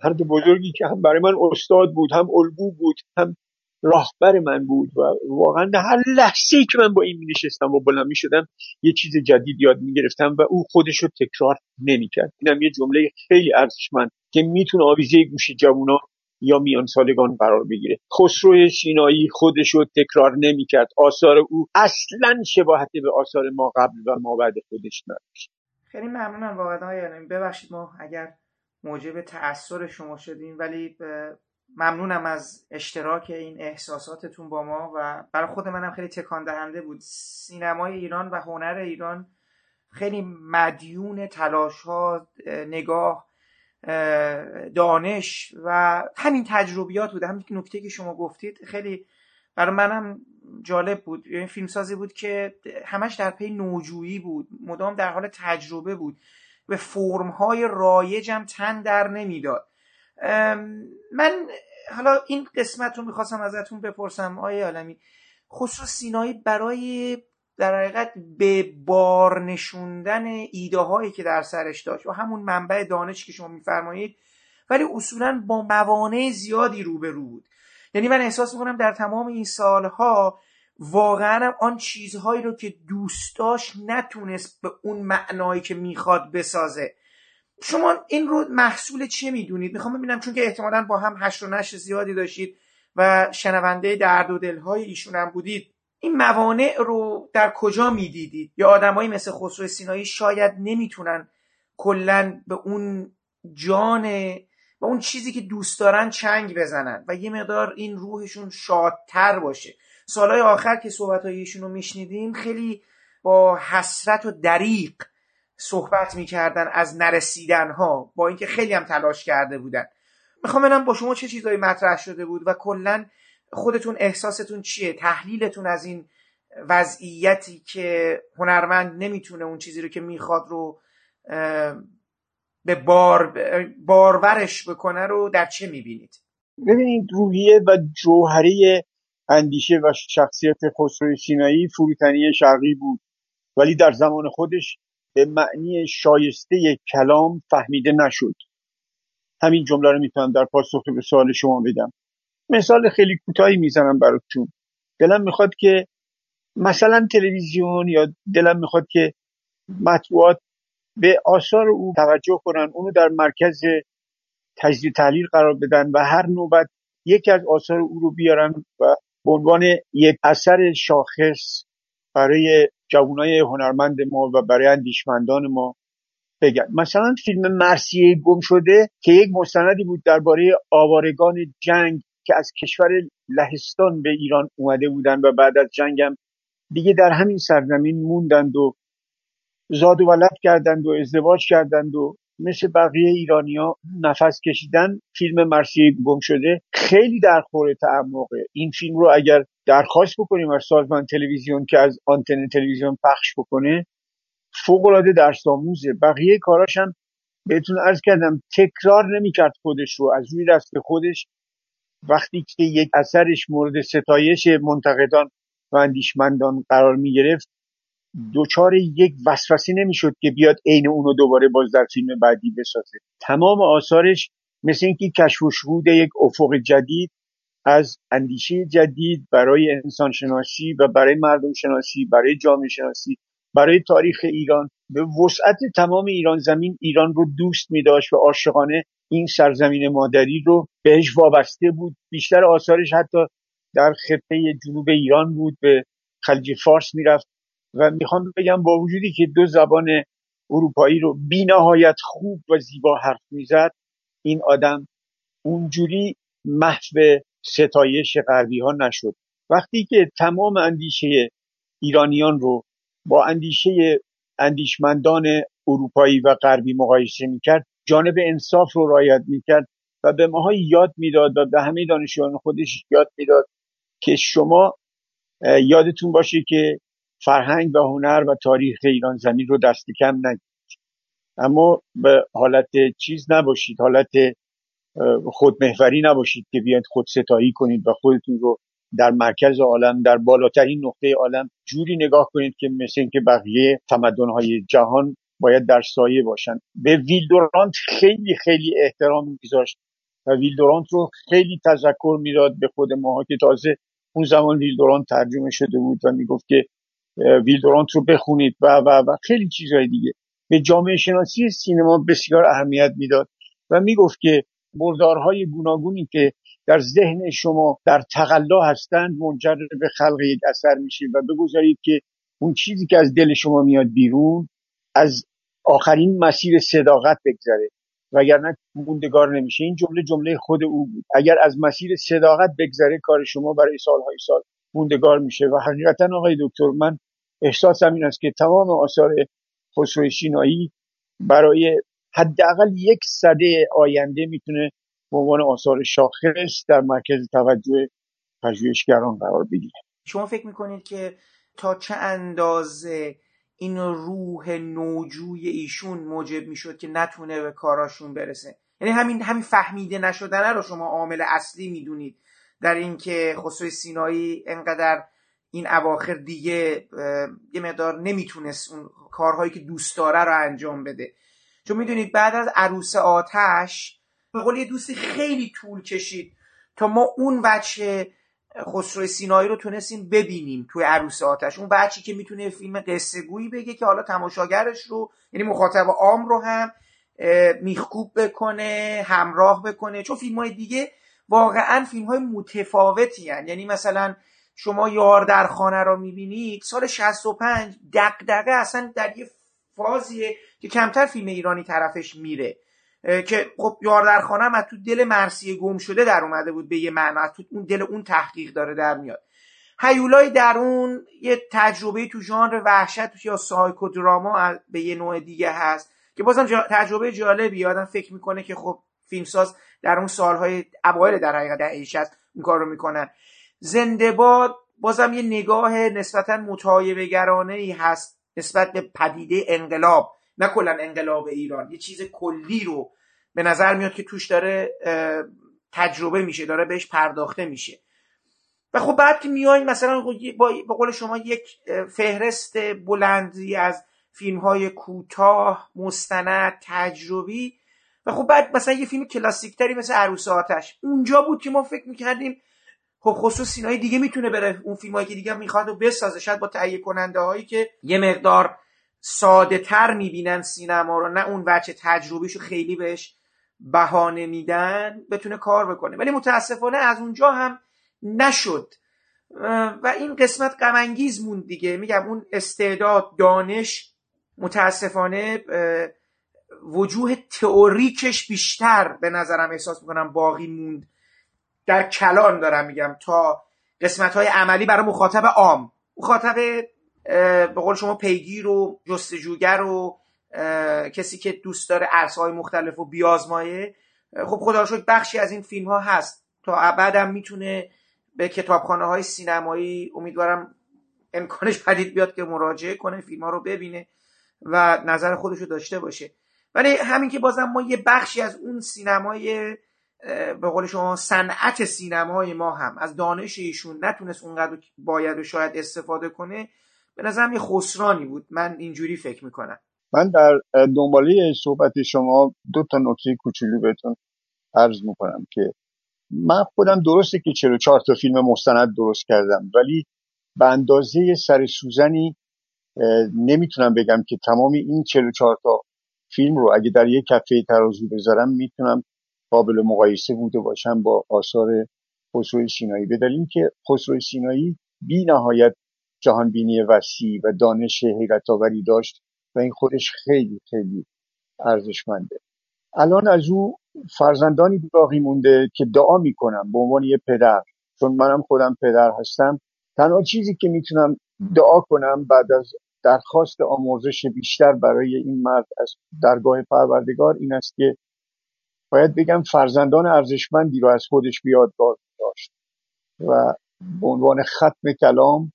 هر دو بزرگی که هم برای من استاد بود هم الگو بود هم راهبر من بود و واقعا هر لحظه ای که من با این می نشستم و بلند می شدم یه چیز جدید یاد می گرفتم و او خودش رو تکرار نمی کرد اینم یه جمله خیلی ارزشمند که می‌تونه آویزه گوش جوونا یا میان سالگان قرار بگیره. خسرو سینایی خودش رو تکرار نمی کرد آثار او اصلا شباهت به آثار ما قبل و ما بعد خودش نداشت. خیلی ممنونم واقعا ببخشید ما اگر موجب تأثیر شما شدیم ولی ممنونم از اشتراک این احساساتتون با ما و برای خود منم خیلی تکان دهنده بود. سینمای ایران و هنر ایران خیلی مدیون تلاش ها نگاه دانش و همین تجربیات بود. همین نکته که شما گفتید خیلی برای منم جالب بود. این فیلمسازی بود که همش در پی نوجویی بود. مدام در حال تجربه بود. به فرمهای رایجم تن در نمی‌داد. من حالا این قسمت رو می‌خواستم ازتون بپرسم آیه عالمی. خصوص سینایی برای در حقیقت به بار نشوندن ایده هایی که در سرش داشت و همون منبع دانش که شما میفرمایید ولی اصولا با موانع زیادی روبرو بود. یعنی من احساس می‌کنم در تمام این سالها واقعا آن چیزهایی رو که دوست داشت نتونست به اون معنایی که می‌خواد بسازه. شما این رو محصول چه می‌دونید؟ می‌خوام ببینم چون که احتمالا با هم هشت و نشر زیادی داشتید و شنونده درد و دلهای ایشون هم بودید. این موانع رو در کجا می‌دیدید؟ یا آدمایی مثل خسرو سینایی شاید نمی‌تونن کلا به اون جان و اون چیزی که دوست دارن چنگ بزنن و یه مقدار این روحشون شادتر باشه. سالهای آخر که صحبت ایشون رو میشنیدیم خیلی با حسرت و دریق صحبت می‌کردن از نرسیدن ها با اینکه خیلی هم تلاش کرده بودن. می‌خوام ببینم با شما چه چیزایی مطرح شده بود و کلا خودتون احساستون چیه؟ تحلیلتون از این وضعیتی که هنرمند نمی‌تونه اون چیزی رو که می‌خواد رو به بار بارورش بکنه رو در چه می‌بینید؟ ببینید روحیه و جوهری اندیشه و شخصیت خسرو سینایی فروتنی شرقی بود. ولی در زمان خودش به معنی شایسته کلام فهمیده نشد. همین جمله رو می‌تونم در پاسخ به سوال شما بدم. مثال خیلی کوتاهی می‌زنم براتون. دلم می‌خواد که مثلا تلویزیون یا دلم می‌خواد که مطبوعات به آثار او توجه کنن اونو در مرکز تجزیه تحلیل قرار بدن و هر نوبت یکی از آثار او رو بیارن و به عنوان یک اثر شاخص برای جوانای هنرمند ما و برای اندیشمندان ما بگن. مثلا فیلم مرسیه گم شده که یک مستندی بود درباره آوارگان جنگ که از کشور لهستان به ایران اومده بودن و بعد از جنگم دیگه در همین سرزمین موندند و زاد و ولد کردند و ازدواج کردند و مثل بقیه ایرانیا نفس کشیدن فیلم مرسی گم شده خیلی در خور تعمقه این فیلم رو اگر درخواست بکنیم از سازمان تلویزیون که از آنتن تلویزیون پخش بکنه فوق العاده درس آموزه بقیه کاراش بهتون عرض کردم تکرار نمی‌کرد خودش رو از روی دست خودش وقتی که یک اثرش مورد ستایش منتقدان و اندیشمندان قرار می گرفت دوچار یک وسوسی نمی‌شد که بیاد عین اونو دوباره باز در فیلم بعدی بسازه. تمام آثارش مثل اینکه کشف و شهود یک افق جدید از اندیشه جدید برای انسان شناسی و برای مردم شناسی برای جامعه شناسی برای تاریخ ایران به وسعت تمام ایران زمین ایران رو دوست می داشت و عاشقانه این سرزمین مادری رو بهش وابسته بود. بیشتر آثارش حتی در خطه جنوب ایران بود به خلیج فارس می‌رفت. و می‌خوام بگم با وجودی که دو زبان اروپایی رو بی نهایت خوب و زیبا حرف می‌زد این آدم اونجوری محو ستایش غربی ها نشد. وقتی که تمام اندیشه ایرانیان رو با اندیشه اندیشمندان اروپایی و غربی مقایسه می‌کرد جانب انصاف رو رایت می‌کرد و به ماها یاد می‌داد و به همه دانشجویان خودش یاد می‌داد که شما یادتون باشه که فرهنگ و هنر و تاریخ ایران زمین رو دست کم نگیرید اما به حالت چیز نباشید حالت خودمحوری نباشید که بیاید خود ستایی کنید و خودتون رو در مرکز عالم در بالاترین نقطه عالم جوری نگاه کنید که مثل اینکه بقیه تمدنهای جهان باید در سایه باشن به ویل دورانت خیلی خیلی احترام میذاشت و ویل دورانت رو خیلی تذکر می‌داد به خود ماها که تازه اون زمان ویل دورانت ترجمه شده بود و می‌گفت که ویل دورانت رو بخونید و و و خیلی چیزهای دیگه. به جامعه شناسی سینما بسیار اهمیت می‌داد و می‌گفت که بردارهای گوناگونی که در ذهن شما در تقلا هستند منجر به خلق یک اثر میشه و بگذارید که اون چیزی که از دل شما میاد بیرون از آخرین مسیر صداقت بگذره. وگرنه موندگار نمیشه. این جمله جمله خود او بود. اگر از مسیر صداقت بگذره کار شما برای سالهای سال موندگار میشه و حقیقتا آقای دکتر من احساسم این است که تمام آثار خسرو شینایی برای حداقل یک صده آینده می‌تونه به عنوان آثار شاخص در مرکز توجه پژوهشگران قرار بگیره شما فکر می‌کنید که تا چه اندازه این روح نوجوی ایشون موجب می‌شد که نتونه به کاراشون برسه؟ یعنی همین همین فهمیده نشدنه رو شما عامل اصلی می‌دونید. در اینکه خسرو سینایی انقدر این اواخر دیگه یه مقدار نمی‌تونست اون کارهایی که دوست داره رو انجام بده. چون می‌دونید بعد از عروس آتش به قول دوستی خیلی طول کشید تا ما اون بچه خسرو سینایی رو تونستیم ببینیم توی عروس آتش. اون بچی که می‌تونه فیلم قصه گویی بگه که حالا تماشاگرش رو یعنی مخاطب عام رو هم میخکوب بکنه همراه بکنه. چون فیلم های دیگه واقعا فیلم های متفاوتی هن. یعنی مثلا شما یار در خانه رو می‌بینید سال 65 دقدقه اصلا در یه فازیه که کمتر فیلم ایرانی طرفش میره. که خب یار در خانه از تو دل مرسی گم شده در اومده بود به یه معنا از تو اون دل اون تحقیق داره در میاد. هیولای درون یه تجربه تو ژانر وحشت یا سایکودراما به یه نوع دیگه هست که بازم تجربه جالبی آدم فکر می‌کنه که خب فیلمساز در اون سالهای اوایل در حقیقت دهه 60 اون کار رو می‌کنن. زنده باد بازم یه نگاه نسبتا متعایبه گرانه ای هست نسبت به پدیده انقلاب. نه کلا انقلاب ایران یه چیز کلی رو به نظر میاد که توش داره تجربه میشه داره بهش پرداخته میشه. و خب بعد که میاییم مثلا با قول شما یک فهرست بلندی از فیلم های کوتاه مستند تجربی و خب بعد مثلا یه فیلم کلاسیک تری مثل عروس آتش. اونجا بود که ما فکر می‌کردیم خب خصوص سینای دیگه می‌تونه بره. اون فیلم که دیگه می‌خواد و بسازه شاید با تهیه کننده هایی که یه مقدار ساده تر می‌بینن سینما رو نه اون وچه تجربیشو خیلی بهش بهانه میدن بتونه کار بکنه. ولی متاسفانه از اونجا هم نشد. و این قسمت غمانگیز موند دیگه. میگم اون استعداد دانش متاسفانه وجوه تئوریکش بیشتر به نظرم احساس می‌کنم باقی موند. در کلان دارم میگم تا قسمت های عملی برای مخاطب عام. مخاطب به قول شما پیگیر و جستجوگر و کسی که دوست داره عرصه های مختلف و بیازمایه. خب خدا شد بخشی از این فیلم ها هست. تا ابدم می‌تونه به کتابخانه های سینمایی امیدوارم امکانش پدید بیاد که مراجعه کنه فیلم ها رو ببینه و نظر خودش رو داشته باشه. ولی همین که بازم ما یه بخشی از اون سینمای به قول شما صنعت سینمای ما هم از دانش ایشون نتونست اونقدر باید و شاید استفاده کنه. به نظرم یه خسرانی بود. من اینجوری فکر می‌کنم. من در دنباله صحبت شما دو تا نکته کوچولو بهتون عرض می‌کنم که من خودم درسته که 44 تا فیلم مستند درست کردم ولی به اندازه سر سوزنی نمی‌تونم بگم که تمام این 44 تا فیلم رو اگه در یک کفه ترازو بذارم می‌تونم قابل مقایسه بوده باشم با آثار خسرو سینایی. بدلیم که خسرو سینایی بی نهایت جهانبینی وسیع و دانش حیرت آوری داشت و این خودش خیلی خیلی ارزشمنده. الان از او فرزندانی باقی مونده که دعا می‌کنم به عنوان یه پدر. چون منم خودم پدر هستم. تنها چیزی که می‌تونم دعا کنم بعد از درخواست آموزش بیشتر برای این مرد از درگاه پروردگار این است که باید بگم فرزندان ارزشمندی رو از خودش بیادگار داشت. و به عنوان ختم کلام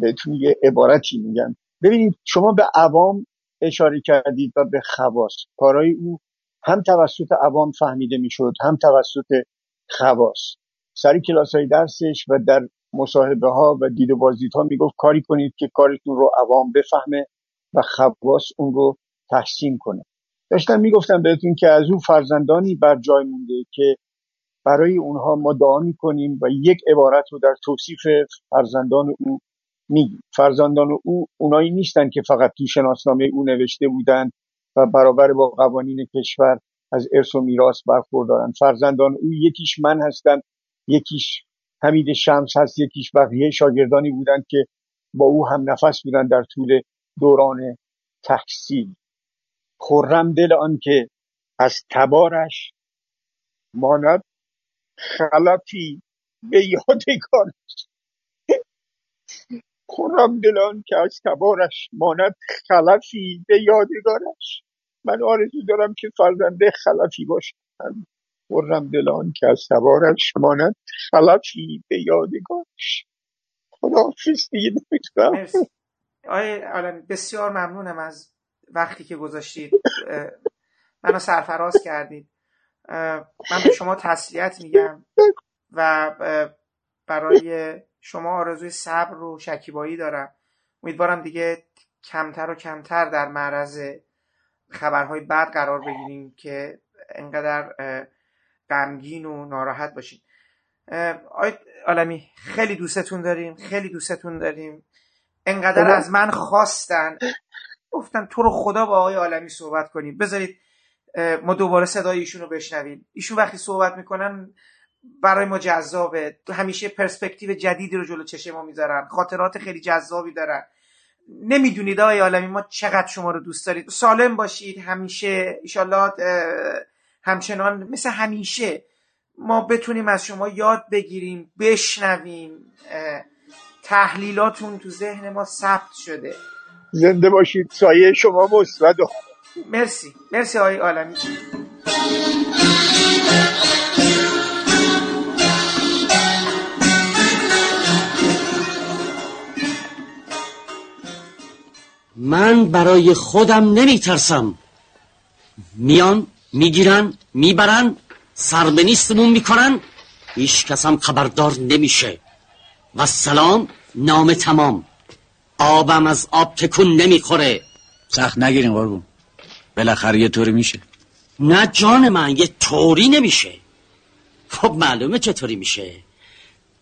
بهتون یه عبارتی میگم ببینید شما به عوام اشاره کردید و به خواص. کارهای او هم توسط عوام فهمیده می‌شد هم توسط خواص. سری کلاس های درسش و در مصاحبه ها و دید و بازدید می‌گفت کاری کنید که کارتون رو عوام بفهمه و خواص اون رو تحسین کنه. داشتم می‌گفتم بهتون که از او فرزندانی بر جای مونده که برای اونها ما دعا می‌کنیم و یک عبارت رو در توصیف فرزندان او میگیم فرزندان او اونایی نیستن که فقط تو شناسنامه او نوشته بودن و برابر با قوانین کشور از ارث و میراث برخوردارن. فرزندان او یکیش من هستن یکیش حمید شمس هست یکیش بقیه شاگردانی بودند که با او هم نفس بودن در طول دوران تحصیل. خرم دل آن که از تبارش ماند خلفی به یادگارش خرم دلان که از تبارش ماند خلفی به یادگارش. من آرزو دارم که فرزنده خلفی باشم. خرم دلان که از تبارش ماند خلفی به یادگارش. خدا دیگه نمی‌تونم آقای بسیار ممنونم از وقتی که گذاشتید. منو سرفراز کردید. من به شما تسلیت میگم و برای شما آرزوی صبر و شکیبایی دارم. امیدوارم دیگه کمتر و کمتر در معرض خبرهای بد قرار بگیریم که انقدر غمگین و ناراحت باشیم آی عالمی خیلی دوستتون داریم خیلی دوستتون داریم. انقدر از من خواستن. گفتن تو رو خدا با آقای عالمی صحبت کنیم. بذارید ما دوباره صدای ایشون رو بشنویم. ایشون وقتی صحبت می‌کنن برای ما جذابه. همیشه پرسپکتیو جدیدی رو جلو چشم ما می‌ذارن. خاطرات خیلی جذابی دارن. نمی‌دونید آقای عالمی ما چقدر شما رو دوست دارید؟ سالم باشید. همیشه ایشالله همچنان مثل همیشه ما بتونیم از شما یاد بگیریم بشنویم. تحلیلاتون تو ذهن ما ثبت شده. زنده باشید. سایه شما مثبت مرسی. مرسی آقای عالمی. من برای خودم نمیترسم. میان می‌گیرن می‌برن سر به نیستمون می‌کنن. هیچ کسم خبردار نمیشه. و سلام نام تمام. آبم از آب تکون نمی‌خوره. سخت نگیرین قربون. بالاخره یه طوری میشه. نه جان من یه طوری نمیشه. خب معلومه چطوری میشه.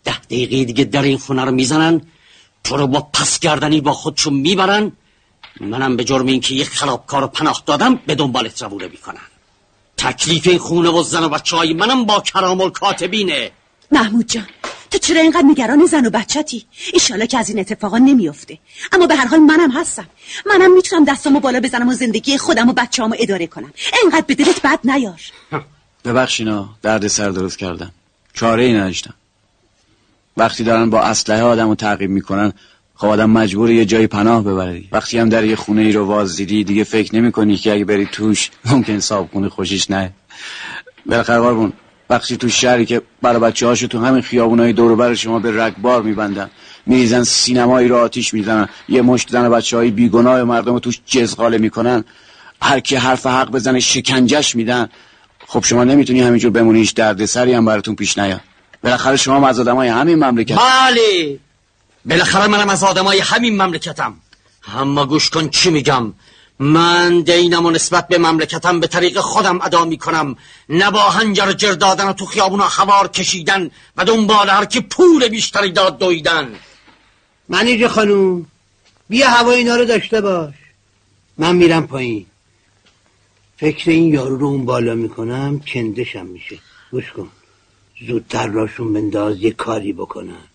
ده دقیقه دیگه در این خونه رو می‌زنن تو رو با پس گردنی با خودشون می‌برن. منم به جرم اینکه یه خرابکار پناه دادم به دنبالت روونه می‌کنن تکلیف این خونه و زن و بچه های منم با کرام کاتبینه محمود جان تو چرا اینقدر نگران زن و بچتی ایشالا که از این اتفاقا نمیافته. اما به هر حال منم هستم. منم می‌تونم دستامو بالا بزنم و زندگی خودم و بچه‌امو اداره کنم. اینقدر به دلت بد نیار. ببخشینا درد سر درست کردم چاره ای نداشتم. وقتی دارن با اسلحه آدم رو تعقیب می‌کنن خب آدم مجبور یه جایی پناه ببره وقتی هم در یه خونه ای رو واز دیدی دیگه فکر نمی کنی که اگه بری توش ممکن صاحب خونه خوشیش نه. بالاخره قربون وقتی تو شهری که برای بچه هاشو تو همین خیابونای دور بر شما به رگبار میبندن میریزن سینمایی رو آتیش می‌زنن یه مشت زن بچه های بیگناه مردم رو توش جزغاله می‌کنن هر کی حرف حق بزنه شکنجش میدن. خب شما نمی‌تونی همینجور بمونی هیچ دردسری هم براتون پیش نیاد. بالاخره شما از آدمای همین مملکت. بله. بالاخره منم از آدمای همین مملکتم. اما گوش کن چی میگم. من دینم و نسبت به مملکتم به طریق خودم ادا می‌کنم. نه با هنجر جر دادن و تو خیابون خوار کشیدن و دنبال هر که پول بیشتری داد دویدن. منیج خانوم بیا هوا اینا رو داشته باش. من میرم پایین. فکر این یارو رو اون بالا می‌کنم کندشم میشه. گوش کن. زودتر راشون بنداز یه کاری بکنن.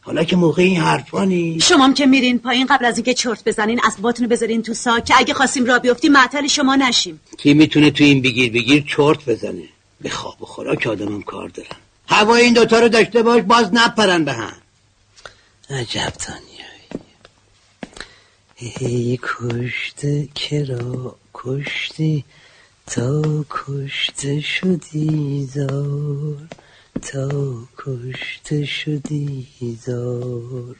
حالا که موقع این حرفا نیست. شما که میرین پایین قبل از اینکه چرت بزنین اسباتونو رو بذارین تو ساک که اگه خواستیم را بیفتیم معطل شما نشیم. کی می‌تونه تو این بگیر بگیر چرت بزنه؟ به خواب و خوراک آدمم کار دارم هوای این دوتا رو داشته باش باز نپرن به هم. عجب ای کشته کرا کشتی تا کشته شدی زار. تا کشته شدی زار.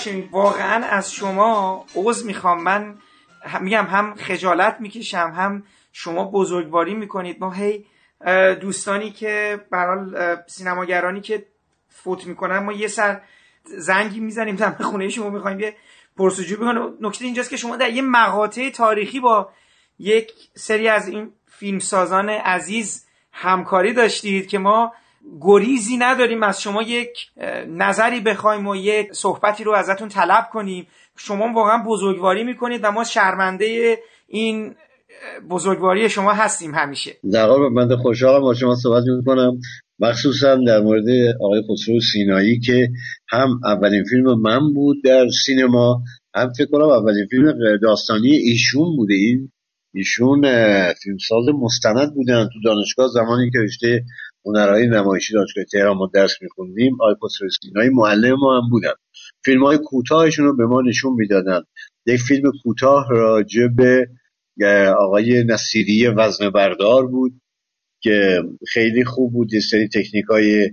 هاشمی واقعا از شما عوض می‌خوام. من میگم هم خجالت می‌کشم هم شما بزرگواری می‌کنید. ما هی دوستانی که برال سینماگرانی که فوت می‌کنن ما یه سر زنگی می‌زنیم دم خونه شما می‌خوایم یه پرسجو بکنیم نکته اینجاست که شما در یه مقاطع تاریخی با یک سری از این فیلمسازان عزیز همکاری داشتید که ما گریزی نداریم از شما یک نظری بخوایم و یک صحبتی رو ازتون طلب کنیم. شما واقعا بزرگواری می‌کنید و ما شرمنده این بزرگواری شما هستیم همیشه. در حال بنده خوشحالم با شما صحبت می‌کنم. مخصوصا در مورد آقای خسرو سینایی که هم اولین فیلم من بود در سینما هم فکر کنم اولین فیلم داستانی ایشون بوده. این ایشون فیلمساز مستند بودن تو دانشگاه زمانی که رشته هنرهای نمایشی دانشگاه تهران ما درس میخوندیم. آقای خسرو سینایی معلم ما هم بودن. فیلم های کوتاهشون رو به ما نشون می‌دادن. یک فیلم کوتاه راجع به آقای نصیری وزن بردار بود که خیلی خوب بود. یه سری تکنیک های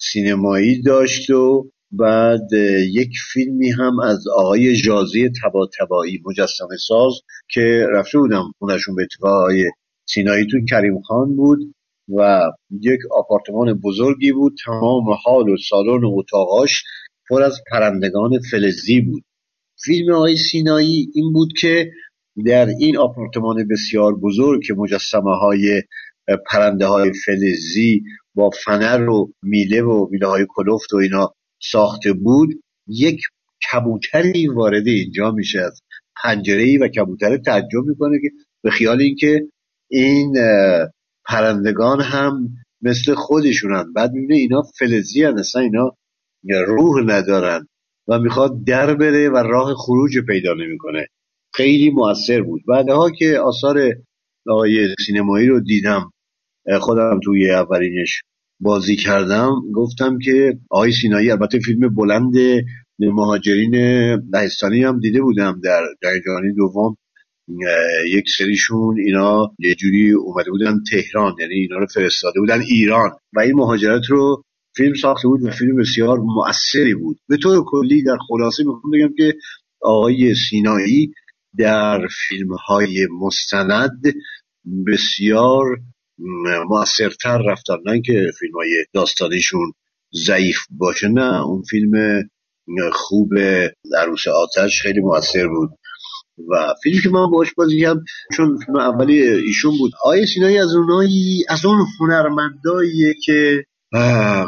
سینمایی داشت و بعد یک فیلمی هم از آقای جازی تبا تبایی مجسمه ساز که رفته بودم خونشون به اتفاق سینایی تو کریم خان بود. و یک آپارتمان بزرگی بود تمام حال و سالن و اتاقاش پر از پرندگان فلزی بود. فیلم آقای سینایی این بود که در این آپارتمان بسیار بزرگ که مجسمه های پرنده های فلزی با فنر و میله و میله های کلفت و اینا ساخته بود یک کبوتری وارد اینجا میشه از پنجره و کبوتر تعجب می‌کنه که به خیال اینکه این پرندگان هم مثل خودشونن. بعد می‌بینه اینا فلزی هن اصلا اینا روح ندارن و می‌خواد در بره و راه خروج پیدا نمی‌کنه. خیلی موثر بود. بعدها که آثار آقای سینمایی رو دیدم خودم توی اولینش بازی کردم گفتم که آقای سینایی البته فیلم بلند مهاجرین لهستانی هم دیده بودم در جنگ دوم. یک سریشون اینا یه جوری اومده بودن تهران یعنی اینا رو فرستاده بودن ایران. و این مهاجرت رو فیلم ساخته بود و فیلم بسیار مؤثری بود. به طور کلی در خلاصه می‌خوام بگم که آقای سینایی در فیلم های مستند بسیار موثرتر رفتن. نه که فیلم های داستانیشون ضعیف باشه نه. اون فیلم خوب عروس آتش خیلی موثر بود. و فیلمی که من باش بازی کردم چون فیلم اولی ایشون بود. آیه سینایی از اونایی از اون هنرمنداییه که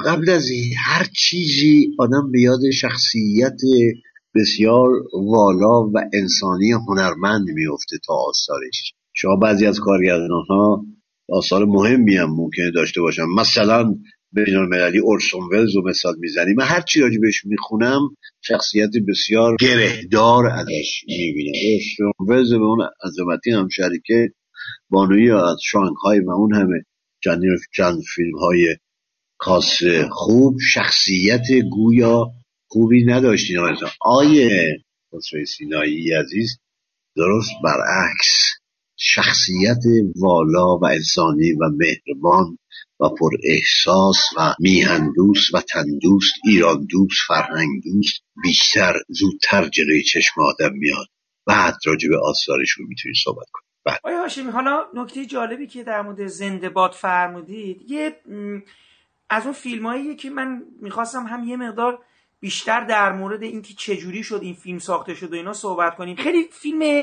قبل از هر چیزی آدم به یاد شخصیت بسیار والا و انسانی هنرمند میفته تا آثارش. شما بعضی از کارگردان ها آثار مهمی هم ممکنه داشته باشن. مثلا بین المللی اورسون ولز رو مثال می‌زنیم. من هر چی بهش می‌خونم شخصیت بسیار گرهدار ازش می‌بینم. اورسون ولز به اون عظمتی هم شریکه بانوی از شانگهای و اون همه چند, چند فیلم های خاص خوب شخصیت گویا خوبی نداشتین آیه خسرو سینایی عزیز. درست برعکس. شخصیت والا و انسانی و مهربان و پر احساس و میهن دوست و تندوست ایران دوست فرهنگ دوست بیشتر زودتر جلوی چشم آدم میاد. بعد راجع به آثارشون می‌تونید صحبت کنید بعد. آیا هاشمی حالا نکته جالبی که در مورد زنده باد فرمودید یه از اون فیلم که من می‌خواستم هم یه مقدار بیشتر در مورد اینکه چجوری شد این فیلم ساخته شد و اینا صحبت کنیم. خیلی فیلم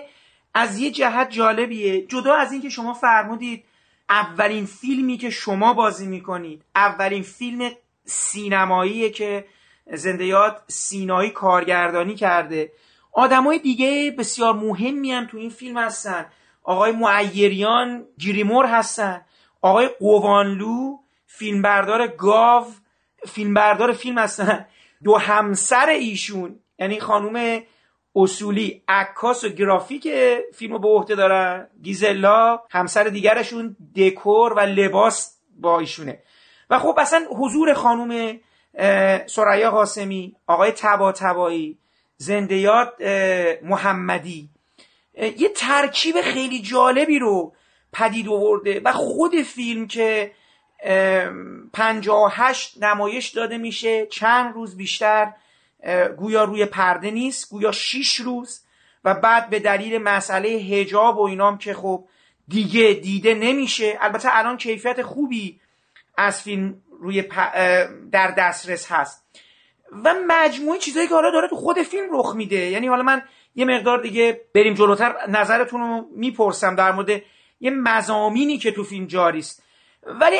از یه جهت جالبیه. جدا از اینکه شما فرمودید اولین فیلمی که شما بازی می‌کنید اولین فیلم سینماییه که زنده یاد سینایی کارگردانی کرده. آدمای دیگه بسیار مهمی هم تو این فیلم هستن. آقای معیریان گیریمور هستن. آقای قوانلو فیلمبردار گاو فیلمبردار فیلم هستن. دو همسر ایشون یعنی خانوم اصولی عکاس و گرافیک فیلم به عهده دارن. گیزلا همسر دیگرشون دکور و لباس با ایشونه. و خب اصلا حضور خانوم سریا قاسمی آقای تبا تبایی زندیات محمدی. یه ترکیب خیلی جالبی رو پدید آورده و خود فیلم که هشت نمایش داده میشه چند روز بیشتر گویا روی پرده نیست گویا شیش روز و بعد به دلیل مسئله هجاب و اینام که خب دیگه دیده نمیشه. البته الان کیفیت خوبی از فیلم روی در دسترس هست. و مجموعه چیزایی که حالا داره تو خود فیلم رخ میده. یعنی حالا من یه مقدار دیگه بریم جلوتر نظرتون رو می‌پرسم در مورد یه مزامینی که تو فیلم جاری است ولی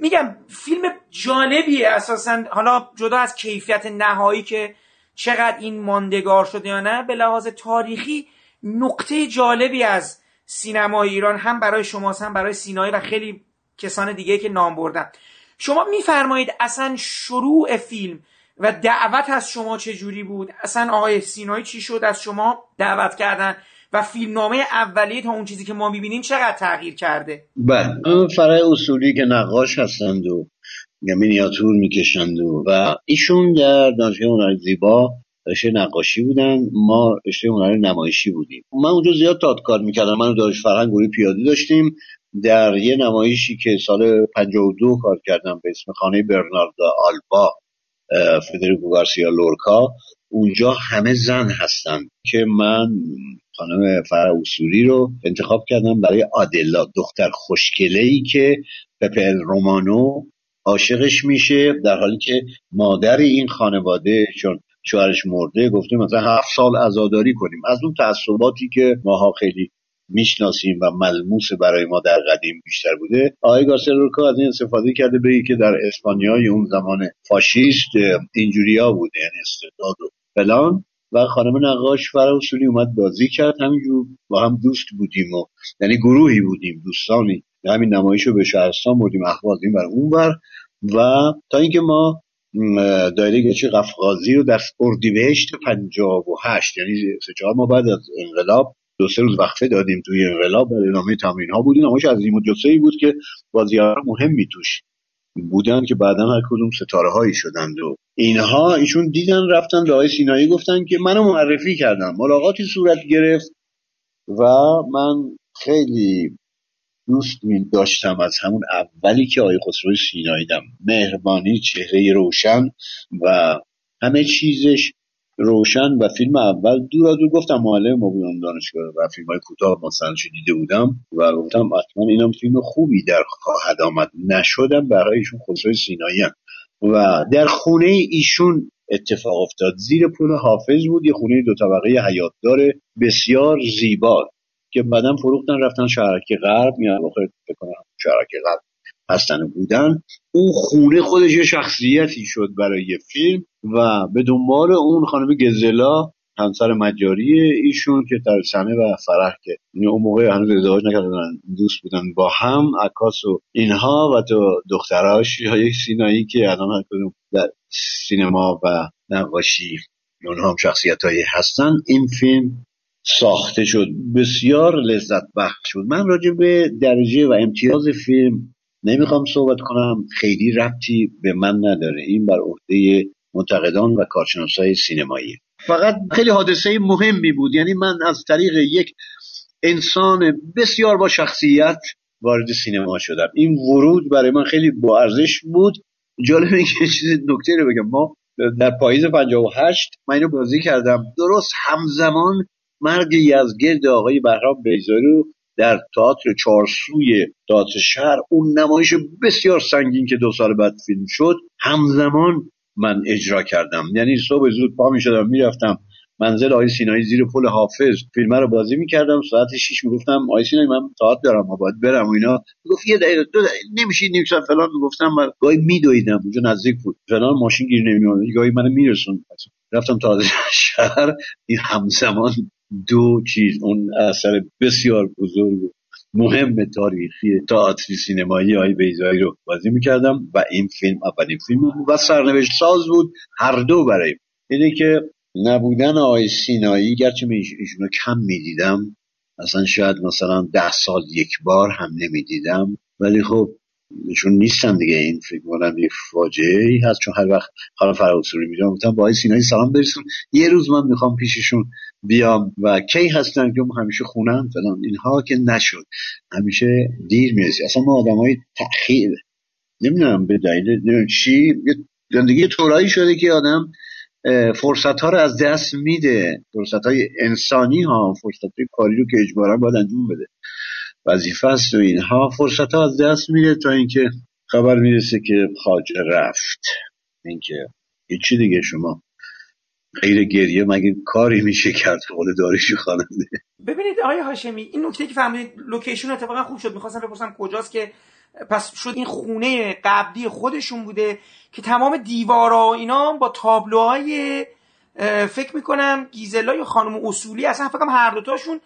میگم فیلم جالبیه اساسا. حالا جدا از کیفیت نهایی که چقدر این ماندگار شده یا نه به لحاظ تاریخی نقطه جالبی از سینما ایران هم برای شماست هم برای سینایی و خیلی کسان دیگه که نام بردن. شما میفرمایید اصلا شروع فیلم و دعوت از شما چه جوری بود؟ اصلا آقای سینایی چی شد؟ از شما دعوت کردن؟ و فیلمنامه اولیه تا اون چیزی که ما می‌بینیم چقدر تغییر کرده؟ بله. فرای اصولی که نقاش هستند و مینیاتور می‌کشند و ایشون در دانشگاه هنر زیبا رشته نقاشی بودن ما رشته هنر نمایشی بودیم. من اونجا زیاد تئاتر کار می‌کردم. من دانش فرهنگ گروه پیاده داشتیم. در یه نمایشی که سال 52 کار کردم به اسم خانه برنارد آلبا فدریکو گارسیا لورکا اونجا همه زن هستن که من خانم فرا اصولی رو انتخاب کردم برای آدلا دختر خوشگله ای که پپل رومانو عاشقش میشه در حالی که مادر این خانواده چون شوهرش مرده گفته مثلا هفت سال ازاداری کنیم. از اون تعصباتی که ماها خیلی می‌شناسیم و ملموس برای ما در قدیم بیشتر بوده آقای گارسلورکا از این استفاده کرده بگی که در اسپانیای اون زمان فاشیست اینجوریا بوده یعنی استعداد و فلان. و خانم نقاش فرا اصولی اومد بازی کرد. همینجور با هم دوست بودیم و یعنی گروهی بودیم دوستانی. همین نمایش رو به شهرستان بردیم اخوازیم بر اون بر و تا اینکه ما دایره گچی قفقازی رو در اردیبهشت پنجاب و هشت یعنی سه چهار ماه بعد از انقلاب دو سه روز وقفه دادیم توی انقلاب در ادامه تمرین ها بودیم. همش از این ای بود که بازیگر مهمی توش بودن که بعدا هر کدوم ستاره هایی شدند و اینها ایشون دیدن رفتن به آقای سینایی گفتن که منو معرفی کردم ملاقاتی صورت گرفت و من خیلی دوست می داشتم از همون اولی که آقای خسرو سینایی دم مهربانی چهره روشن و همه چیزش روشن و فیلم اول دورا دور گفتم معلم ما بودم دانشگاه و فیلم های کوتاه مثلا دیده بودم و گفتم حتما اینم فیلم خوبی در خواهد آمد. نشدم برای ایشون خسرو سینایی هم. و در خونه ایشون اتفاق افتاد. زیر پول حافظ بود. یه خونه دو طبقه حیاتدار بسیار زیبا که بعدا فروختن رفتن شهرک غرب. میان فکر کنم شهرک غرب. هستن بودن. اون خونه خودش یه شخصیتی شد برای فیلم و به دنبال اون خانم گزلا همسر مجاری ایشون که در سنه و فرح که اون موقع هنوز ازدواج نکردن دوست بودن با هم عکاس و اینها و تو دختراش یک سینایی که الان هر کدوم در سینما و نقاشی اونها هم شخصیت هایی هستن. این فیلم ساخته شد. بسیار لذت بخش شد من راجع به درجه و امتیاز فیلم نمی‌خوام صحبت کنم. خیلی ربطی به من نداره. این بر عهده منتقدان و کارشناسای سینمایی. فقط خیلی حادثه مهمی بود. یعنی من از طریق یک انسان بسیار با شخصیت وارد سینما شدم. این ورود برای من خیلی با ارزش بود. جالب اینکه چیز نکته رو بگم. ما در پاییز 58 من اینو بازی کردم. درست همزمان مرگ یزگرد آقای بهرام رو در تئاتر چارسوی تئاتر شهر اون نمایش بسیار سنگین که دو سال بعد فیلم شد همزمان من اجرا کردم. یعنی صبح زود پا می شدم می‌رفتم منزل آقای سینایی زیر پل حافظ. فیلم رو بازی می‌کردم ساعت 6 می‌گفتم آقای سینایی من تئاتر دارم باید برم. و اینا. گفت یه دقیقه دو دقیقه نمیشه نیم ساعت فلان. می‌گفتم من گاهی میدویدم اونجا نزدیک بود. فلان ماشین گیر نمیومد گاهی من میرسون رفتم تا شهر این همزمان دو چیز اون اثر بسیار بزرگ مهم تاریخی تئاتر سینمایی های بیزایی رو بازی می‌کردم و این فیلم اولین فیلم بود و سرنوشت ساز بود هر دو برای اینه که نبودن آقای سینایی گرچه ایشونو کم می‌دیدم اصلا شاید مثلا ده سال یک بار هم نمی‌دیدم ولی خب چون نیستن دیگه. این فکر کنم یه فاجعه ای هست. چون هر وقت حالا فراسوری میرم گفتم با سینایی سلام برسون. یه روز من می‌خوام پیششون بیام و کی هستن که همیشه خونن فلان. اینها که نشد. همیشه دیر می‌رسی. اصلا ما آدم های تأخیر. نمی‌دونم به دلیل چی. زندگی طورایی شده که آدم فرصت ها رو از دست میده. فرصت های انسانی ها فرصت های کاری رو که اجبارا باید انجام بده. وظیفه است و اینها. فرصت ها از دست میده تا اینکه خبر می‌رسه که خاجه رفت. اینکه هیچی دیگه شما غیر گریه مگه کاری میشه کرد قول داریش خواننده ببینید آقای هاشمی این نکته که فهمیدید لوکیشن اتفاقا خوب شد. می‌خواستم بپرسم کجاست که پس شد این خونه قبلی خودشون بوده که تمام دیوارا و اینا با تابلوهای فکر می‌کنم گیزلا یا خانم اصولی اصلا فکرم هر دوتاشون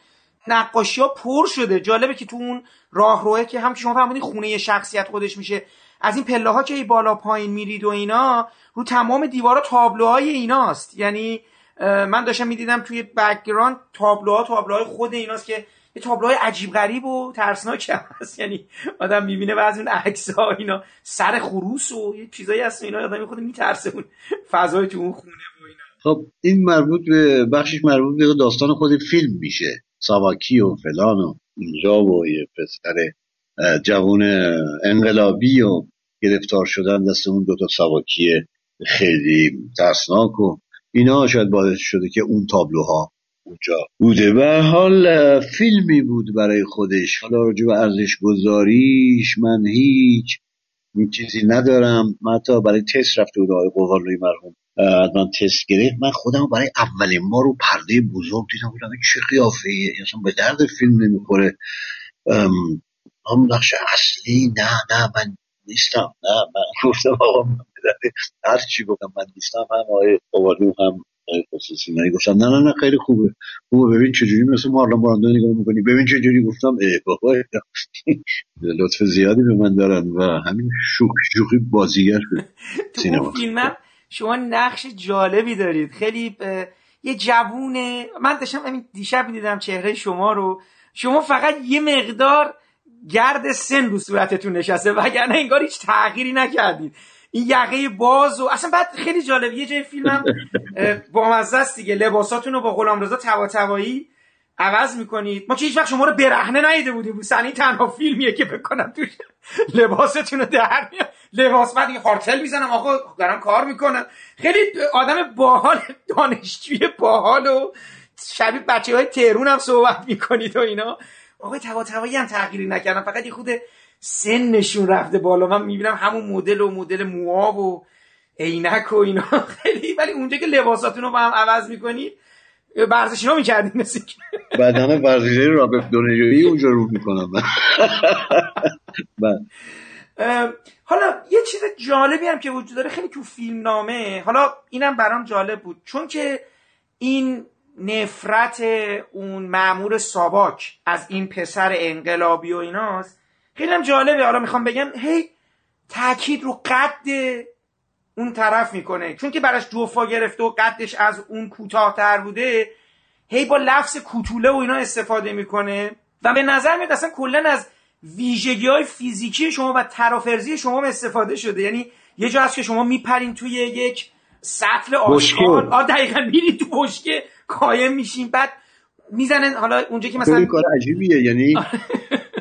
نقاشی ها پر شده. جالبه که تو اون راهروئه که هم که شما فهمیدین خونه شخصیت خودش میشه از این پله ها که ای بالا پایین میرید و اینا رو تمام دیوارا تابلوهای ایناست. یعنی من داشتم می‌دیدم توی background تابلوها تابلوهای خود ایناست که یه تابلوهای عجیب غریب و ترسناک هست. یعنی آدم می‌بینه بعضی اون عکس ها اینا سر خروس و یه چیزایی هست اینا آدم خود میترسه اون فضای تو اون خونه و اینا. خب این مربوط به بخشش مربوط به داستان خود فیلم میشه. ساواکی و فلان و اینجا و یه پسر جوان انقلابی و گرفتار شدن دست اون دوتا سواکی خیلی ترسناک و اینا شاید باعث شده که اون تابلوها اونجا بوده. و حال فیلمی بود برای خودش. حالا راجع ارزش گذاریش من هیچ چیزی ندارم. من حتی برای تست رفته بود آقای مرحوم. من تست گرفت. من خودم برای اولین ما رو پرده بزرگ دیدم. بودم چه قیافه اصلا به درد فیلم نمی‌خوره. هم نقش اصلی نه نه من نیستم. نه من <laughs> گفتم آقا من هر چی گفتم من نیستم. هم آقای قوالو هم سینایی گفتم نه نه نه خیلی خوبه. خوبه ببین چجوری مثل مارلون براندو نگاه می‌کنی. ببین چجوری گفتم ای بابا. <laughs> لطف زیادی به من دارن و همین شوخ شوخی بازیگر <laughs> سینما. شما نقش جالبی دارید. خیلی یه جوونه من داشتم همین دیشب می‌دیدم چهره شما رو. شما فقط یه مقدار گرد سن رو صورتتون نشسته وگرنه انگار هیچ تغییری نکردید. این یقه باز و اصلا بعد خیلی جالب یه جای فیلمم با مزه است دیگه. لباساتون رو با غلامرضا تباتبایی عوض می‌کنید. ما که هیچ وقت شما رو برهنه نیده بودیم. بود این تنها فیلمیه که بکنم توش لباستون رو در میاد. لباس بعد این خارتل می‌زنم. آقا دارم کار می‌کنم. خیلی آدم باحال دانشجوی باحال و شبیه بچه های تهرون هم صحبت می‌کنید و اینا. آقای تباتبایی هم تغییری نکردم. فقط یه خود سنشون رفته بالا. من می‌بینم همون مدل و مدل موها و عینک و اینا. <laughs> خیلی. ولی اونجا که لباساتون رو با هم عوض می‌کنید ورزشی ها می‌کردیم مثل بدن ورزشی رابط دونجوری اونجا رو می‌کنم. حالا یه چیز جالبی هم که وجود داره خیلی تو فیلم نامه حالا اینم برام جالب بود. چون که این نفرت اون معمور ساواک از این پسر انقلابی و ایناست خیلی هم جالبه. حالا می‌خوام بگم هی تاکید رو قد اون طرف می‌کنه. چون که براش جوفا گرفته و قدش از اون کوتاهتر بوده هی با لفظ کوتوله و اینا استفاده می‌کنه و به نظر میاد اصلا کلا از ویژگی های فیزیکی شما و ترافرزی شما استفاده شده. یعنی یه جا هست که شما میپرین توی یک سطل آشغال آ دقیقا میرین تو بشکه قایم میشین. بعد می‌زنن. حالا اونجا که مثلا کار عجیبیه. یعنی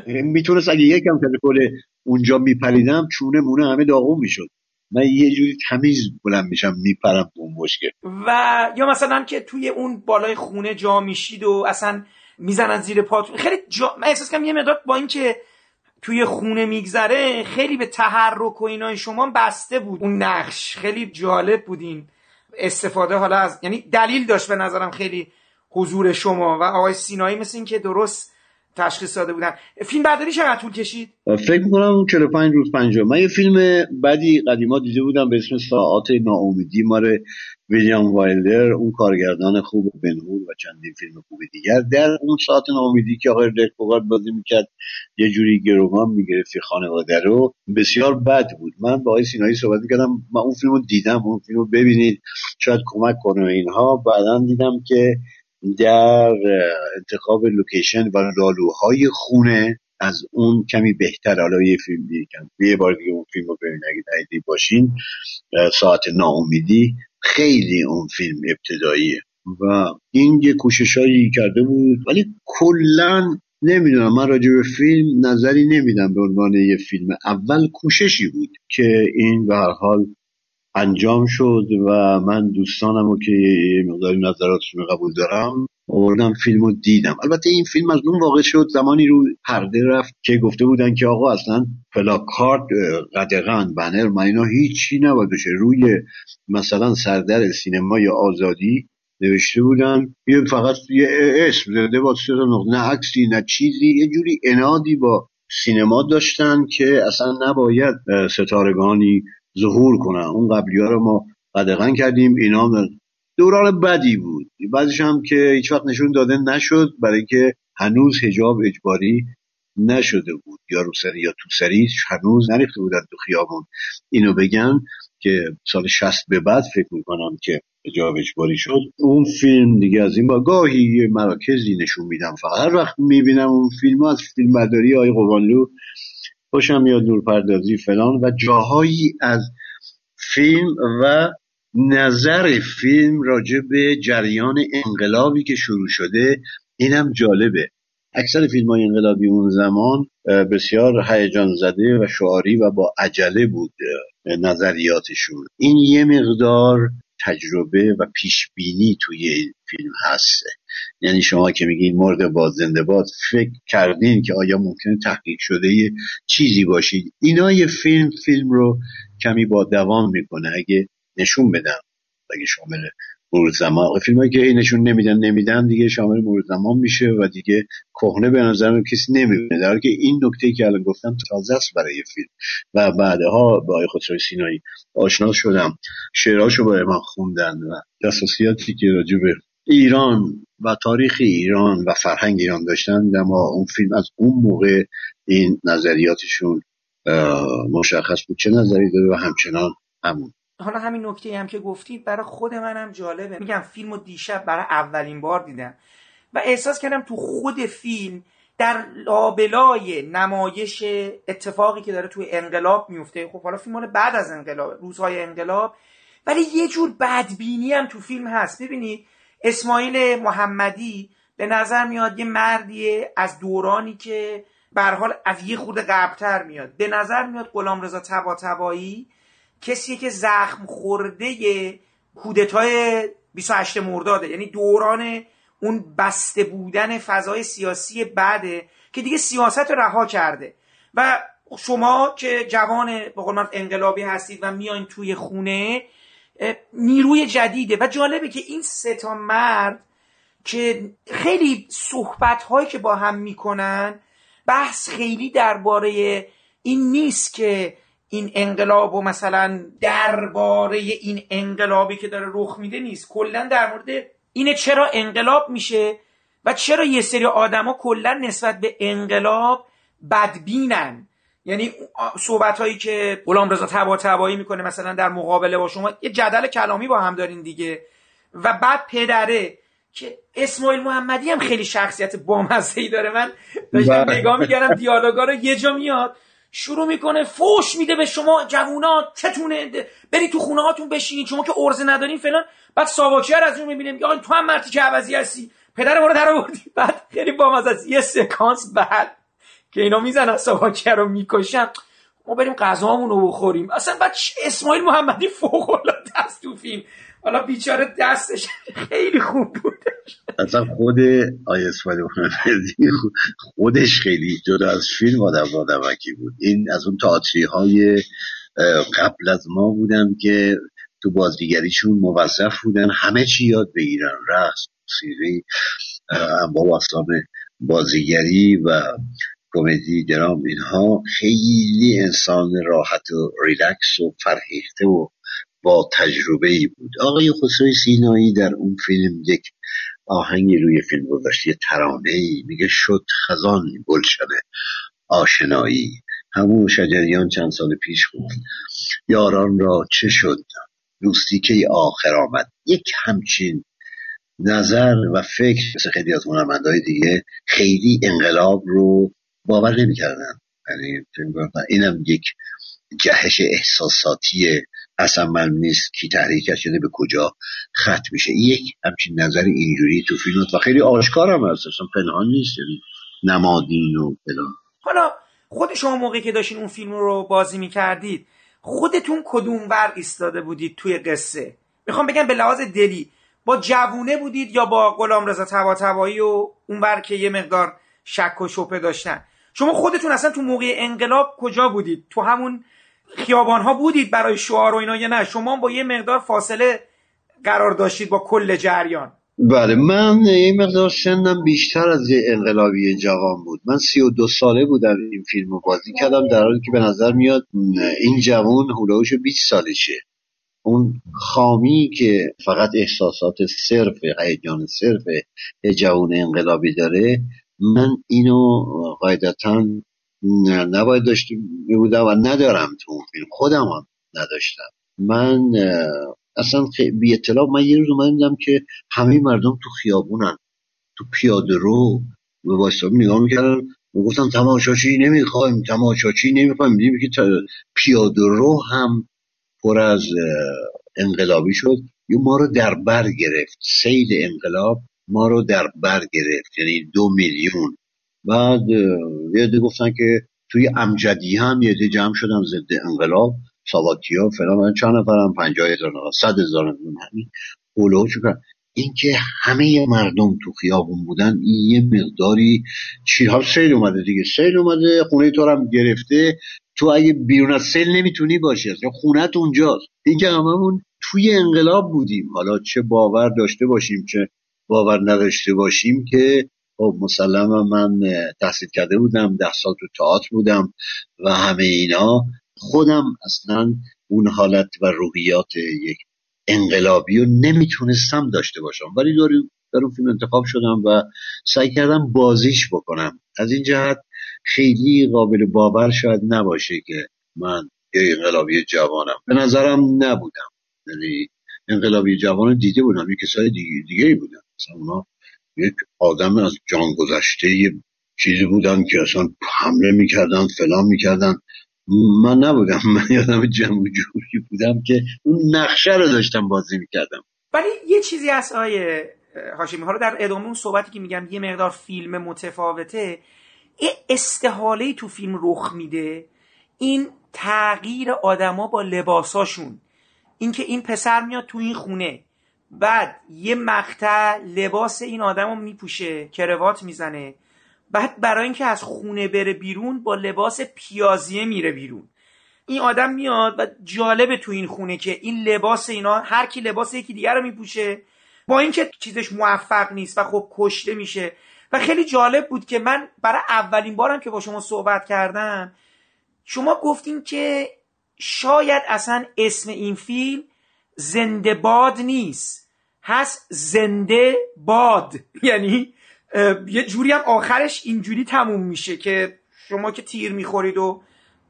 <laughs> می‌تونست اگه یکم تلفن اونجا میپریدم چونه مونه همه داغون می‌شد. من یه جوری تمیز بلند میشم میپرم اون بشکه و یا مثلا که توی اون بالای خونه جا میشید و اصلا می‌زنن زیر پاتون خیلی جا... من احساس کنم یه مقدار با اینکه توی خونه میگذره خیلی به تحرک و اینای شما بسته بود. اون نقش خیلی جالب بودین استفاده. حالا از یعنی دلیل داشت به نظرم خیلی حضور شما و آقای سینایی مثل این که درست تشخیص داده بودن. فیلم برداری چقدر طول کشید؟ فکر می‌کنم 45 روز 50 من یه فیلم بعدی قدیما دیده بودم به اسم ساعات ناامیدی مار ویلیام وایلدر اون کارگردان خوب بنهور و چندین فیلم خوب دیگر. در اون ساعت ناامیدی که آقای رکوگارد بازی می‌کرد یه جوری گروگان می‌گرفتی خانواده رو. بسیار بد بود. من با آقای سینایی صحبت می‌کردم من اون فیلم رو دیدم اون فیلم رو ببینید شاید کمک کنه اینها. بعدا دیدم که در انتخاب لوکیشن و رالوهای خونه از اون کمی بهتر. حالا یه فیلم دیگه یه بار دیگه اون فیلم رو ببین اگه باشین ساعت ناامیدی خیلی اون فیلم ابتداییه. و این یه کوششایی کرده بود ولی کلا نمی‌دونم. من راجع به فیلم نظری نمیدم به عنوان یه فیلم. اول کوششی بود که این به هر حال انجام شد و من دوستانم رو که مقداری نظراتشون قبول دارم آوردم فیلم رو دیدم. البته این فیلم از اون واقع شد زمانی رو پرده رفت که گفته بودن که آقا اصلا پلاکارد قدغن بنر من اینا هیچی نباید بشه. روی مثلا سردر سینما یا آزادی نوشته بودن یه فقط یه اسم زده با نه عکسی نه چیزی یه جوری انادی با سینما داشتن که اصلا نباید ستارگانی ظهور کنن. اون قبلی ها رو ما قدغن کردیم. اینا دوران بدی بود. بعضیش هم که هیچ وقت نشون داده نشد برای که هنوز هجاب اجباری نشده بود. یا روسری یا توسری هنوز نریخته بودن تو خیابون. اینو بگن که سال شست به بعد فکر می‌کنم که هجاب اجباری شد. اون فیلم دیگه از این با گاهی مراکزی نشون میدم. فقط هر وقت می‌بینم اون فیلم از فیلم برداری های قوانلو خوشم میاد نورپردازی فلان. و جاهایی از فیلم و نظر فیلم راجع به جریان انقلابی که شروع شده اینم جالبه. اکثر فیلم های انقلابی اون زمان بسیار هیجان زده و شعاری و با عجله بود نظریاتشون. این یه مقدار تجربه و پیش بینی توی این فیلم هست. یعنی شما که میگین مرد باز زنده باز فکر کردین که آیا ممکنه تحقیق شده یه چیزی باشید اینا یه فیلم فیلم رو کمی با دوام می‌کنه. اگه نشون بدم اگه شامل مرور زمان. فیلم که اینشون نمیدن نمیدن دیگه شامل مرور زمان میشه و دیگه کهنه به نظر کسی نمی‌بینه. در حالی که این نکته که الان گفتم تازه است برای فیلم. و بعدها با آقای خسرو سینایی آشنا شدم. شعرهاشو برای من خوندن و دستاسیاتی که راجع به ایران و تاریخ ایران و فرهنگ ایران داشتن اما اون فیلم از اون موقع این نظریاتشون مشخص بود چه نظری داره و همچنان همون. حالا همین نکته هم که گفتید برای خود منم جالبه. میگم فیلم دیشب برای اولین بار دیدم. و احساس کردم تو خود فیلم در لابلای نمایش اتفاقی که داره توی انقلاب میفته. خب حالا فیلم بعد از انقلاب روزهای انقلاب. ولی یه جور بدبینی هم تو فیلم هست. ببینید اسماعیل محمدی به نظر میاد یه مردیه از دورانی که به حال از یه خورده قبلتر میاد. به نظر میاد غلامرضا طباطبایی کسی که زخم خورده کودتای 28 مرداده. یعنی دوران اون بسته بودن فضای سیاسی بعده که دیگه سیاست رها کرده. و شما که جوان به قول انقلابی هستید و میاین توی خونه نیروی جدیده. و جالبه که این سه تا مرد که خیلی صحبت هایی که با هم می‌کنن بحث خیلی درباره این نیست که این انقلاب و مثلا درباره این انقلابی که داره رخ میده نیست. کلا در مورد اینه چرا انقلاب میشه و چرا یه سری آدما کلا نسبت به انقلاب بدبینن. یعنی صحبت هایی که غلام رضا تبا می‌کنه مثلا در مقابله با شما یه جدل کلامی با هم دارین دیگه. و بعد پدره که اسماعیل محمدی هم خیلی شخصیت بامزه ای داره. من داشتم بله. نگاه می‌کردم دیالوگا رو یه جا میاد. شروع می‌کنه فوش میده به شما جوونا چتونه بری تو خونه هاتون بشینید شما که ارزه ندارین فلان. بعد ساواکیار از اون می‌بینیم آقا تو هم مرتی که عوضی هستی. پدر ما رو در آوردی. <laughs> بعد خیلی بامزه است یه سکانس بعد که اینا می‌زنن ساواکیار رو می‌کشن. ما بریم غذامون رو بخوریم. اصلا بعد اسماعیل محمدی فوق العاده است تو فیلم. حالا بیچاره دستش خیلی خوب بود. اصلا خود آی اسماعیل خودش خیلی جدا از فیلم آدم آدمکی بود. این از اون تئاتری های قبل از ما بودن که تو بازیگریشون موظف بودن همه چی یاد بگیرن. رقص موسیقی با اسلام بازیگری و کمدی درام اینها خیلی انسان راحت و ریلکس و فرهیخته و با تجربه بود. آقای خسروی سینایی در اون فیلم یک آهنگی روی فیلم گذاشت یه ترانه ای میگه شد خزان گلشن آشنایی. همون شجریان چند سال پیش بود. یاران را چه شد؟ دوستی که آخر آمد؟ یک همچین نظر و فکر مثل خیلی از هنرمندهای دیگه خیلی انقلاب رو باور نمی‌کردن. یعنی اینم یک جهش احساساتی اصلا من نیست کی تحریک شده به کجا خط میشه. یک همچین نظر اینجوری تو فیلم و خیلی آشکار هم هست. اصلا پنهان نیست یعنی نمادین و فلان. حالا خود شما موقعی که داشتین اون فیلم رو بازی می‌کردید خودتون کدوم ور ایستاده بودید توی قصه؟ می‌خوام بگم به لحاظ دلی با جوونه بودید یا با غلام رضا طباطبایی و اون ور که یه مقدار شک و شپه داشتن؟ شما خودتون اصلا تو موقع انقلاب کجا بودید؟ تو همون خیابان ها بودید برای شعار و اینا یا نه؟ شما با یه مقدار فاصله قرار داشتید با کل جریان. بله من یه مقدار سنم بیشتر از یه انقلابی جوان بود. من سی و دو ساله بودم این فیلم رو بازی کردم در حالی که به نظر میاد این جوان هلوش 20 سالشه. اون خامی که فقط احساسات صرف هیجان صرف جوان انقلابی داره من اینو قاعدتا نباید داشتیم بودم و ندارم تو اون فیلم. خودم هم نداشتم. من اصلا بی اطلاع من یه روز اومدم که همه مردم تو خیابونن. تو پیاده رو به واسه نگاه می‌کردن. گفتم تماشاچی نمی‌خوایم تماشاچی نمی‌خوایم. دیدیم که پیاده رو هم پر از انقلابی شد. یا ما رو در بر گرفت. سیل انقلاب ما رو در بر گرفت. یعنی دو میلیون. بعد یه گفتن که توی امجدی هم یه جمع شدن ضد انقلاب ساواکیا فلان. چند نفرم؟ پنجاه هزار نفر صد هزار نفر. همین این اینکه همه مردم تو خیابون بودن این یه مقداری چی؟ ها سیل اومده دیگه. سیل اومده خونه تو هم گرفته. تو اگه بیرون از سیل نمی‌تونی باشی یا خونت اونجاست. اینکه هممون توی انقلاب بودیم. حالا چه باور داشته باشیم چه باور نداشته باشیم که خب مسلما من تحصیل کرده بودم ده سال تو تئاتر بودم و همه اینا. خودم اصلا اون حالت و روحیات یک انقلابی رو نمی‌تونستم داشته باشم. ولی در اون فیلم انتخاب شدم و سعی کردم بازیش بکنم. از این جهت خیلی قابل باور شاید نباشه که من یه انقلابی جوانم. به نظرم نبودم. یعنی انقلابی جوان دیده بودم. یه کسای دیگه, دیگه بودن مثلا اونا یک آدم از جان گذشته یه چیزی بودن که اصلا حمله می‌کردن فلان می‌کردن. من نبودم. من یادم جمع جوری بودم که اون نقشه رو داشتم بازی می‌کردم. ولی یه چیزی از آیه هاشمی. ها رو در ادامه اون صحبتی که میگم یه مقدار فیلم متفاوته. یه استحاله تو فیلم رخ میده. این تغییر آدما با لباساشون. اینکه این پسر میاد تو این خونه. بعد یه مقطع لباس این آدم رو میپوشه کروات می‌زنه. بعد برای اینکه از خونه بره بیرون با لباس پیازیه میره بیرون. این آدم میاد و جالبه تو این خونه که این لباس اینا هر کی لباس یکی دیگر رو میپوشه. با اینکه چیزش موفق نیست و خب کشته میشه. و خیلی جالب بود که من برای اولین بارم که با شما صحبت کردم شما گفتین که شاید اصلا اسم این فیلم زنده باد نیست. هست زنده باد. <laughs> یعنی یه جوری هم آخرش اینجوری تموم میشه که شما که تیر می‌خورید و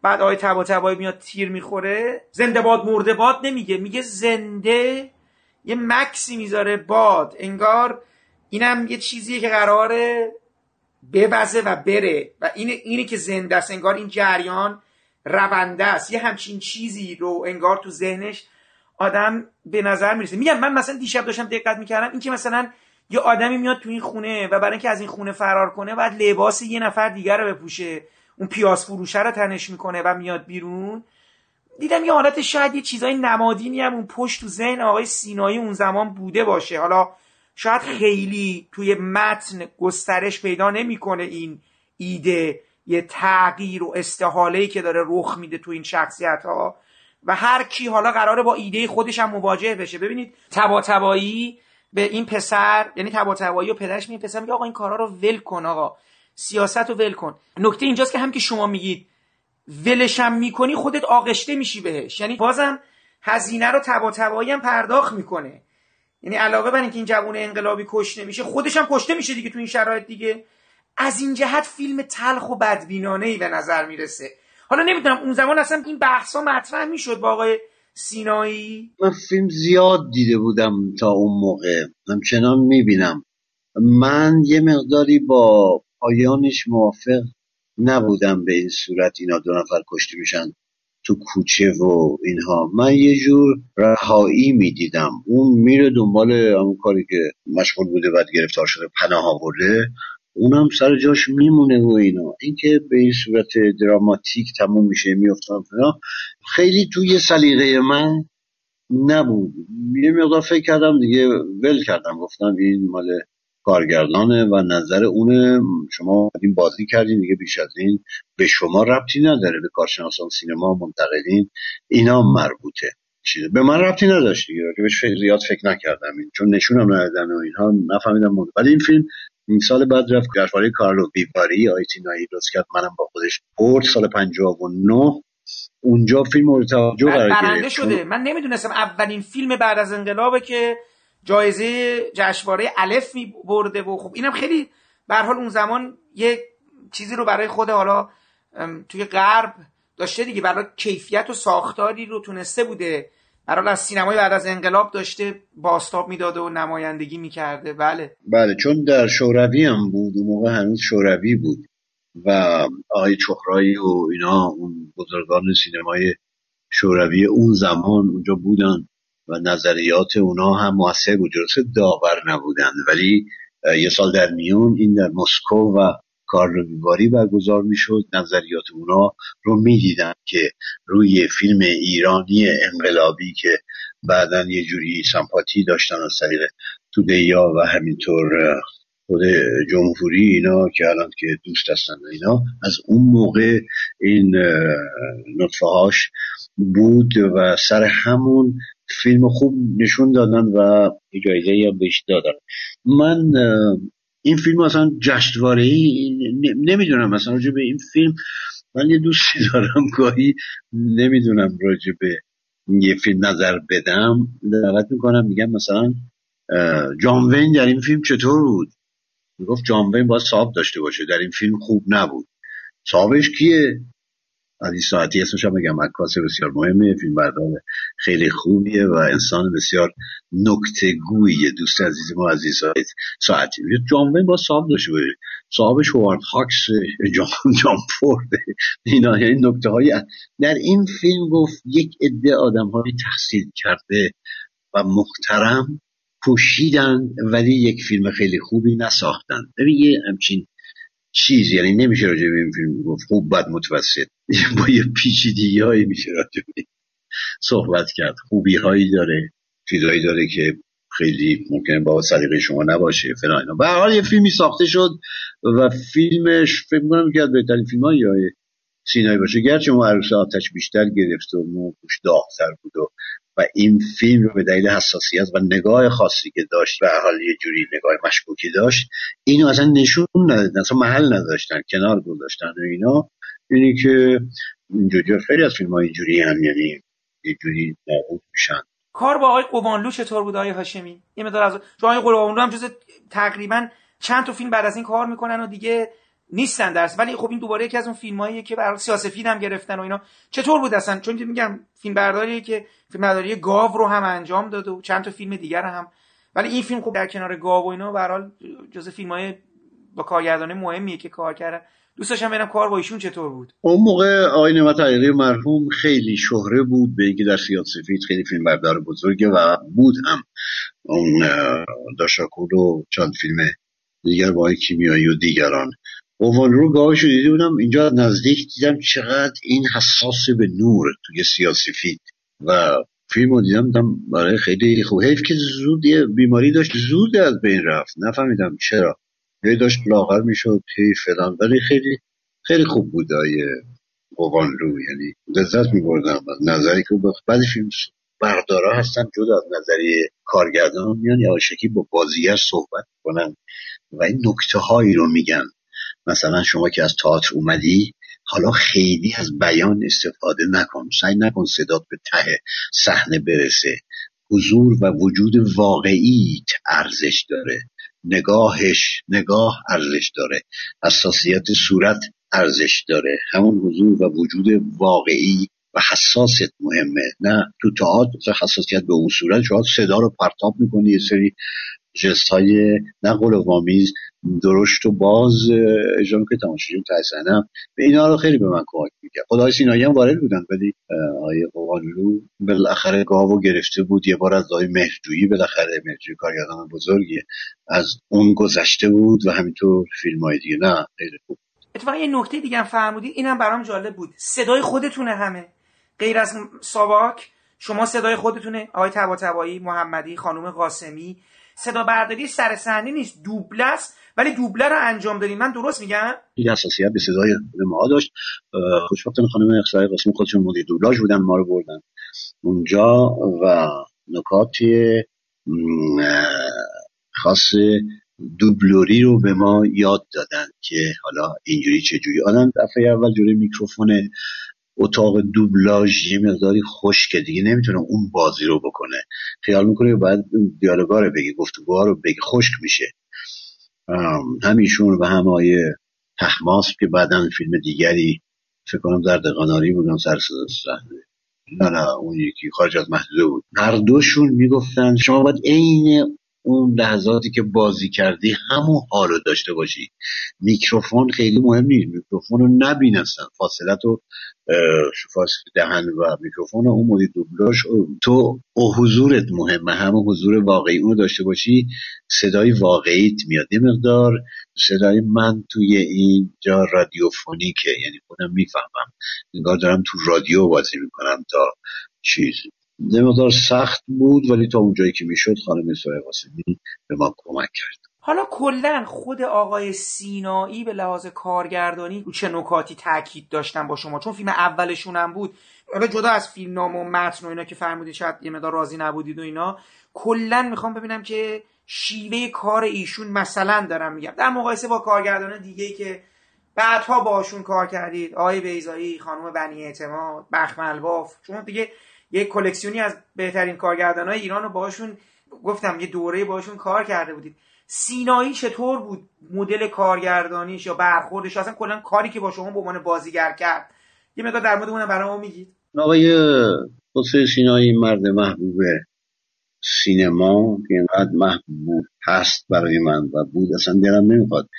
بعد آقای تبا تبایی میاد تیر می‌خوره زنده باد مرده باد نمیگه. میگه زنده یه مکسی می‌ذاره باد. انگار اینم یه چیزیه که قراره بوزه و بره. و این اینی که زنده است. انگار این جریان رونده است. یه همچین چیزی رو انگار تو ذهنش آدم به نظر می‌رسه. میگم من مثلا دیشب داشتم دقت می‌کردم این که مثلا یه آدمی میاد تو این خونه و برای اینکه از این خونه فرار کنه بعد لباس یه نفر دیگر رو بپوشه. اون پیاز فروشه رو تنش می‌کنه و میاد بیرون. دیدم یه حالت شاید یه چیزای نمادینی هم اون پشت تو ذهن آقای سینایی اون زمان بوده باشه. حالا شاید خیلی توی متن گسترش پیدا نمی‌کنه این ایده یه تغییر و استحاله که داره رخ میده تو این شخصیت ها و هر کی حالا قراره با ایده خودش هم مواجه بشه. ببینید تبا تبایی به این پسر یعنی تبا تبایی و پدرش میگه پسر میگه آقا این کارا رو ول کن آقا سیاست رو ول کن. نکته اینجاست که هم که شما میگید ولشم می‌کنی خودت آغشته میشی بهش. یعنی بازم هزینه رو تبا تبایی هم پرداخت می‌کنه. یعنی علاقه بر اینکه این جوون انقلابی کشته میشه خودش هم کشته میشه دیگه تو این شرایط دیگه. از این جهت فیلم تلخ و بدبینانه ای به نظر می‌رسه. حالا نمی‌دونم اون زمان اصلا این بحثا مطرح می‌شد با آقای سینایی؟ من فیلم زیاد دیده بودم تا اون موقع. همچنان می‌بینم. من یه مقداری با پایانش موافق نبودم به این صورت اینا دو نفر کشته میشن تو کوچه و اینها. من یه جور رهایی می‌دیدم. اون میره دنبال همون کاری که مشغول بوده بعد گرفتار شده پناه آورده. اونم سر جاش میمونه و اینا. اینکه به این صورت دراماتیک تموم میشه میفتن خیلی توی سلیقه من نبود. یه مقدار فکر کردم دیگه ول کردم. گفتم این مال کارگردانه و نظر اونه. شما این بازی کردین دیگه بیش از این به شما ربطی نداره. به کارشناسان سینما منتقدین اینا مربوطه. چیزه به من ربطی نداشت دیگه. بهش زیاد فکر نکردم. چون نشونم ندادن و اینها نفهمیدم ولی این فیلم این سال بعد رفت جشنواره کارلو بیباری آیتینایی درست کرد. منم با خودش برد سال 59 اونجا فیلم مورد توجه قرار گرفت. شده. من نمی‌دونستم اولین فیلم بعد از انقلابه که جایزه جشنواره الف می برده و خب اینم خیلی به حال اون زمان یه چیزی رو برای خود حالا توی غرب داشته دیگه. برای کیفیت و ساختاری رو تونسته بوده. برای از سینمای بعد از انقلاب داشته باستاب می‌داده و نمایندگی می‌کرده. بله. بله چون در شوروی هم بود اون موقع هنوز شوروی بود و آقای چخرایی و اینا اون بزرگان سینمای شوروی اون زمان اونجا بودن و نظریات اونا هم موثر بود. جلسه داور نبودن ولی یه سال در میون این در مسکو و کار رو بیواری برگزار می‌شد. نظریات اونا رو می‌دیدن که روی فیلم ایرانی انقلابی که بعدا یه جوری سمپاتی داشتن از طریق تودیا و همینطور خود جمهوری اینا که الان که دوست هستن اینا از اون موقع این نطفه بود و سر همون فیلم خوب نشون دادن و جایزه هم بهش دادن. من این فیلم اصلا جشنواره ای نمی‌دونم مثلا راجع به این فیلم. من یه دوستی <laughs> دارم گاهی نمی‌دونم راجع به یه فیلم نظر بدم. دعوت می‌کنم میگم مثلا جان وین در این فیلم چطور بود؟ می‌گفت جان وین باید صاحب داشته باشه در این فیلم خوب نبود. صاحبش کیه؟ علی ساعتی اسمش هم بگم عکاس بسیار مهمه فیلم بردار خیلی خوبیه و انسان بسیار نکته گویه دوست عزیز ما عزیز ساعتی. جان با صاحب داشته باشه. صاحبش هوارد هاکس جان جان فورد اینا یعنی نکته های در این فیلم گفت یک عده آدم های تحصیل کرده و محترم پوشیدن ولی یک فیلم خیلی خوبی نساختن. ببین یه همچین چیز یعنی نمیشه راجع به این فیلم گفت خوب بد متوسط. <laughs> با یه پیچیدگی هایی میشه راجع به صحبت کرد. خوبی هایی داره چیزهایی داره که خیلی ممکنه با سلیقه شما نباشه فلان به حال یه فیلمی ساخته شد و فیلمش فکر می‌کنم که از بهترین فیلم های سینایی باشه. گرچه ما عروس آتش بیشتر گرفت و موش داغتر بود و و این فیلم رو به دلیل حساسیت و نگاه خاصی که داشت و حال یه جوری نگاه مشکوکی داشت اینو اصلا نشون ندادن اصلا محل نداشتن کنار گذاشتن و اینا. اینی که اینجوری خیلی از فیلم ها اینجوری هم یعنی یه جوری نابود میشن. کار با آقای قبانلو چطور بود آقای هاشمی؟ این مدار از آقای قبانلو هم جز تقریبا چند تا فیلم بعد از این کار می‌کنن و دیگه نیستن درس. ولی خب این دوباره یکی از اون فیلمایی که برای سیاسفید هم گرفتن و اینا. چطور بود اصلا؟ چون میگم فیلم برداری که فیلم برداری گاو رو هم انجام داد و چند تا فیلم دیگر هم. ولی این فیلم خب در کنار گاو و اینا به هر جز فیلمای با کارگردانی مهمیه که کار کردن دوست داشتم ببینم کار با ایشون چطور بود. اون موقع آقای نعمت مرحوم خیلی شهره بود به اینکه در سیاسفید خیلی فیلم بردار بزرگه و بود هم. اون داشاکول و چند فیلم دیگر با کیمیایی و دیگران. اووال رو دیده بودم اینجا نزدیک دیدم چقدر این حساس به نور توی سیاسی فید و فیلم دیدم برای خیلی خوب. حیف که زود یه بیماری داشت زود از بین رفت. نفهمیدم چرا. هی داشت لاغر می‌شد هی فلان. ولی خیلی خیلی خوب بود آیه قوان رو. یعنی لذت میبردم نظری که بعد فیلم بردارا هستن جدا از نظری کارگردان. میان یواشکی با بازیگر صحبت کنن و این نکته هایی رو میگن. مثلا شما که از تئاتر اومدی حالا خیلی از بیان استفاده نکن. سعی نکن صدات به ته صحنه برسه. حضور و وجود واقعی ارزش داره. نگاهش نگاه ارزش داره. حساسیت صورت ارزش داره. همون حضور و وجود واقعی حساست مهمه. نه تو تئاتر حساسیت به اون صورت. شما صدا رو پرتاب می‌کنی یه سری جست های نقل وامیز درشت و باز اجرا که تماشاجون تحسنم به اینا رو خیلی به من کمک می‌کرد. خدای سینایی هم وارد بودن ولی آیه قوانلو بالاخره گاوو گرفته بود. یه بار از آیه مهرجویی بالاخره مهرجویی کارگردان بزرگی از اون گذشته بود و همینطور فیلم های دیگه. نه خیلی خوب. اتفاقا یه نکته دیگه هم فرمودی اینم برام جالب بود. صدای خودتونه همه. غیر از ساواک شما صدای خودتونه آقای تبا محمدی خانم قاسمی. صدا برداری سر صحنه نیست دوبله است ولی دوبله رو انجام دادیم من درست میگم؟ این حساسیت به صدای ما داشت. خوشبختانه خانم اقصای قاسمی خودشون مدیر دوبلاژ بودن ما رو بردن اونجا و نکاتی خاص دوبلوری رو به ما یاد دادن که حالا اینجوری چجوری. آدم دفعه اول جوری میکروفون اتاق دوبلاژ یه مقداری خشکه دیگه نمی‌تونه اون بازی رو بکنه. خیال می‌کنه باید دیالوگا رو بگی گفتگوها رو بگی خشک میشه. همیشون و هم آیه تحماس که بعدا فیلم دیگری فکر کنم در قناری بودن سر صحنه. نه نه اون یکی خارج از محدوده بود. هر دوشون می‌گفتن شما باید عین اون لحظاتی که بازی کردی همون حال داشته باشی. میکروفون خیلی مهم نیست. میکروفون رو نبین اصلا فاصلت رو دهن و میکروفون اون مدیر دوبلاژ تو او حضورت مهمه. همون حضور واقعی اون داشته باشی. صدای واقعیت میاد. یه مقدار صدای من توی این جا رادیوفونیکه. یعنی خودم می‌فهمم. انگار دارم تو رادیو بازی می‌کنم تا چیز. یه مقدار سخت بود ولی تا اونجایی که می‌شد خانم سوره قاسمی به ما کمک کرد. حالا کلا خود آقای سینایی به لحاظ کارگردانی چه نکاتی تاکید داشتن با شما؟ چون فیلم اولشون هم بود. حالا جدا از فیلم نام و متن و اینا که فرمودید شاید یه مقدار راضی نبودید و اینا کلا می‌خوام ببینم که شیوه کار ایشون مثلا دارم میگم. در مقایسه با کارگردان دیگه ای که بعدها باشون کار کردید آقای بیزایی خانم بنی اعتماد بخمل باف شما دیگه یه کلکسیونی از بهترین کارگردانای ایران رو باشون گفتم یه دوره باشون کار کرده بودید. سینایی چطور بود مدل کارگردانیش یا برخوردش؟ اصلا کلا کاری که با شما به عنوان بازیگر کرد. یه مقدار در مورد اونم برام میگید. آقای حسین سینایی مرد محبوب سینما که اینقدر محبوب هست برای من و بود. اصلا دلم نمی‌خواد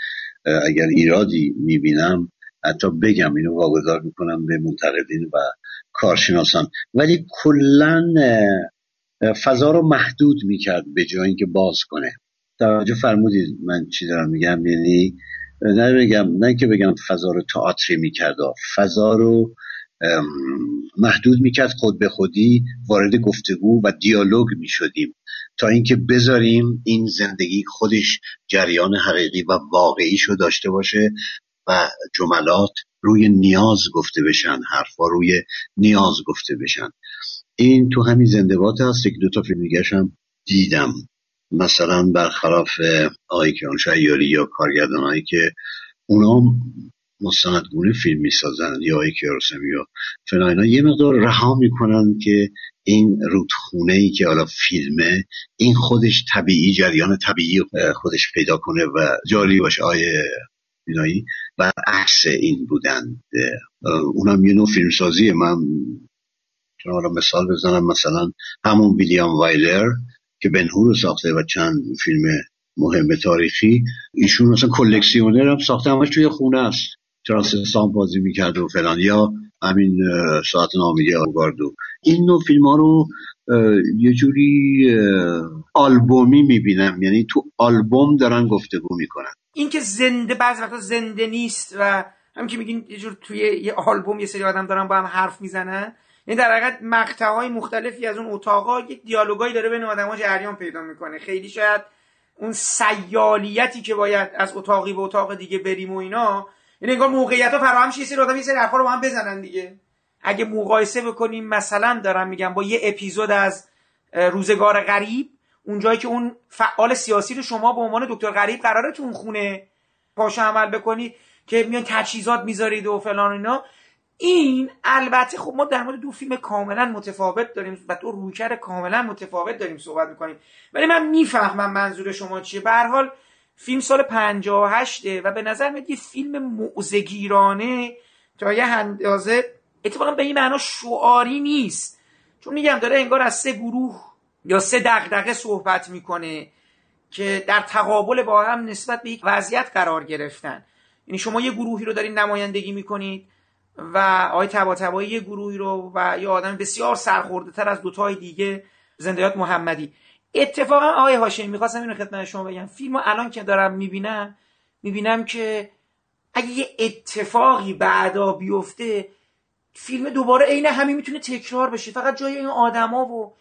اگر ایرادی می‌بینم حتی بگم اینو واگذار می‌کنم به منتقدین و کارشناسان. ولی کلا فضا رو محدود می‌کرد به جای اینکه باز کنه. توجه فرمودید من چی دارم میگم؟ یعنی نه بگم نه که بگم فضا رو تئاتری می‌کرد فضا رو محدود می‌کرد خود به خودی وارد گفتگو و دیالوگ می‌شدیم. تا اینکه بذاریم این زندگی خودش جریان حقیقی و واقعی شو داشته باشه و جملات روی نیاز گفته بشن حرفا روی نیاز گفته بشن. این تو همین زندبات هست یک دو تا فیلم هم دیدم. مثلا برخلاف آقای کیانشاه یا کارگردانهایی که اونا مستندگونه فیلم می‌سازن یا آقای کیارستمی یا فلان یه مقدار رها می‌کنن که این رودخونه ای که حالا فیلمه این خودش طبیعی جریان طبیعی خودش پیدا کنه و جاری باشه. آیه بینایی و عکس این بودن. اونم یه نوع فیلمسازیه. من چون حالا مثال بزنم مثلا همون ویلیام وایلر که بنهور رو ساخته و چند فیلم مهم تاریخی. ایشون مثلا کلکسیونر هم ساخته همش توی خونه است. ترانسستان بازی می‌کرد و فلان. یا همین ساعت نامیدی آگاردو این نوع فیلم ها رو یه جوری آلبومی می‌بینم. یعنی تو آلبوم دارن گفتگو می‌کنن. این که زنده بعض وقتا زنده نیست و هم که میگین یه جور توی یه آلبوم یه سری آدم دارن با هم حرف می‌زنن. یعنی در حقیقت مقطع مختلفی از اون اتاقا یک دیالوگایی داره بین آدم‌ها جریان پیدا می‌کنه. خیلی شاید اون سیالیتی که باید از اتاقی به اتاق دیگه بریم و اینا یعنی انگار موقعیت ها فراهم یه سری آدم یه سری حرفا رو با هم بزنن دیگه. اگه مقایسه بکنیم مثلا دارم میگم با یه اپیزود از روزگار غریب اونجایی که اون فعال سیاسی رو شما به عنوان دکتر غریب قراره تو اون خونه پاشو عمل بکنید که میان تجهیزات می‌ذارید و فلان اینا. این البته خب ما در مورد دو فیلم کاملا متفاوت داریم و دو رویکرد کاملا متفاوت داریم صحبت می‌کنیم. ولی من می‌فهمم منظور شما چیه. به حال فیلم سال 58 و به نظر میاد یه فیلم موزگیرانه تا یه اندازه اتفاقا به این معنا شعاری نیست. چون میگم داره انگار از سه گروه یا سه دغدغه صحبت می‌کنه که در تقابل با هم نسبت به یک وضعیت قرار گرفتن. یعنی شما یه گروهی رو دارین نمایندگی می‌کنید و آقای تبا یه گروهی رو و یه آدم بسیار سرخورده تر از دوتای دیگه زندیات محمدی. اتفاقا آقای هاشمی می‌خواستم اینو خدمت شما بگم. فیلم الان که دارم می‌بینم می‌بینم که اگه یه اتفاقی بعدا بیفته فیلم دوباره عین همین می‌تونه تکرار بشه. فقط جای این آدما و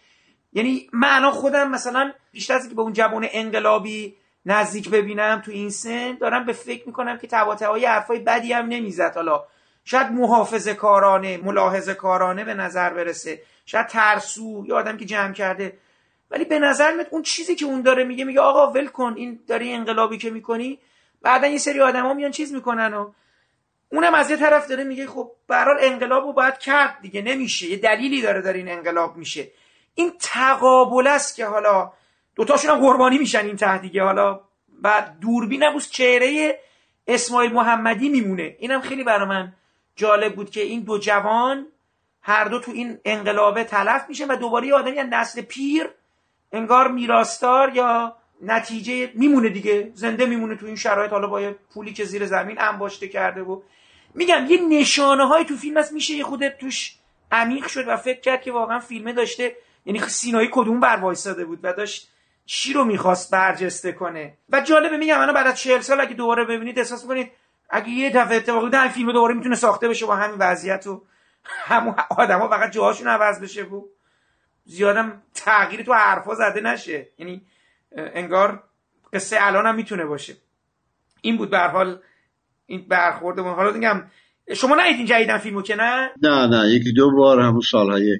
یعنی من الان خودم مثلا بیشتر از که به اون جوان انقلابی نزدیک ببینم تو این سن دارم به فکر می‌کنم که های حرفای بدی هم نمی‌زد. حالا شاید محافظه کارانه ملاحظه کارانه به نظر برسه. شاید ترسو یا آدم که جمع کرده. ولی به نظر میاد اون چیزی که اون داره میگه میگه آقا ول کن این داری انقلابی که می‌کنی بعدا یه سری آدما میان چیز می‌کنن و اونم از یه طرف داره میگه خب به انقلاب رو باید کرد دیگه نمیشه. یه دلیلی داره داره این انقلاب میشه. این تقابل است که حالا دوتاشون هم قربانی میشن این ته دیگه. حالا و دوربین هم چهره اسماعیل محمدی میمونه. اینم خیلی برای من جالب بود که این دو جوان هر دو تو این انقلابه تلف میشه و دوباره یه آدمی نسل پیر انگار میراستار یا نتیجه میمونه دیگه. زنده میمونه تو این شرایط حالا با پولی که زیر زمین انباشته کرده و میگم یه نشانه های تو فیلم هست. میشه یه خود توش عمیق شد و فکر کرد که واقعا فیلمه داشته یعنی سینایی کدوم بر وایساده بود و داشت چی رو می‌خواست برجسته کنه. و جالبه میگم الان بعد از 40 سال اگه دوباره ببینید احساس کنید اگه یه دفعه اتفاقی این فیلم دوباره می‌تونه ساخته بشه با همین وضعیت و همون آدما فقط جاهاشون عوض بشه. بود زیادم تغییری تو حرفا زده نشه. یعنی انگار قصه الان هم می‌تونه باشه. این بود به حال این برخوردمون حالا دیگم شما این جدیدن فیلمو که نه؟ نه نه. یکی دو بار همون سالهای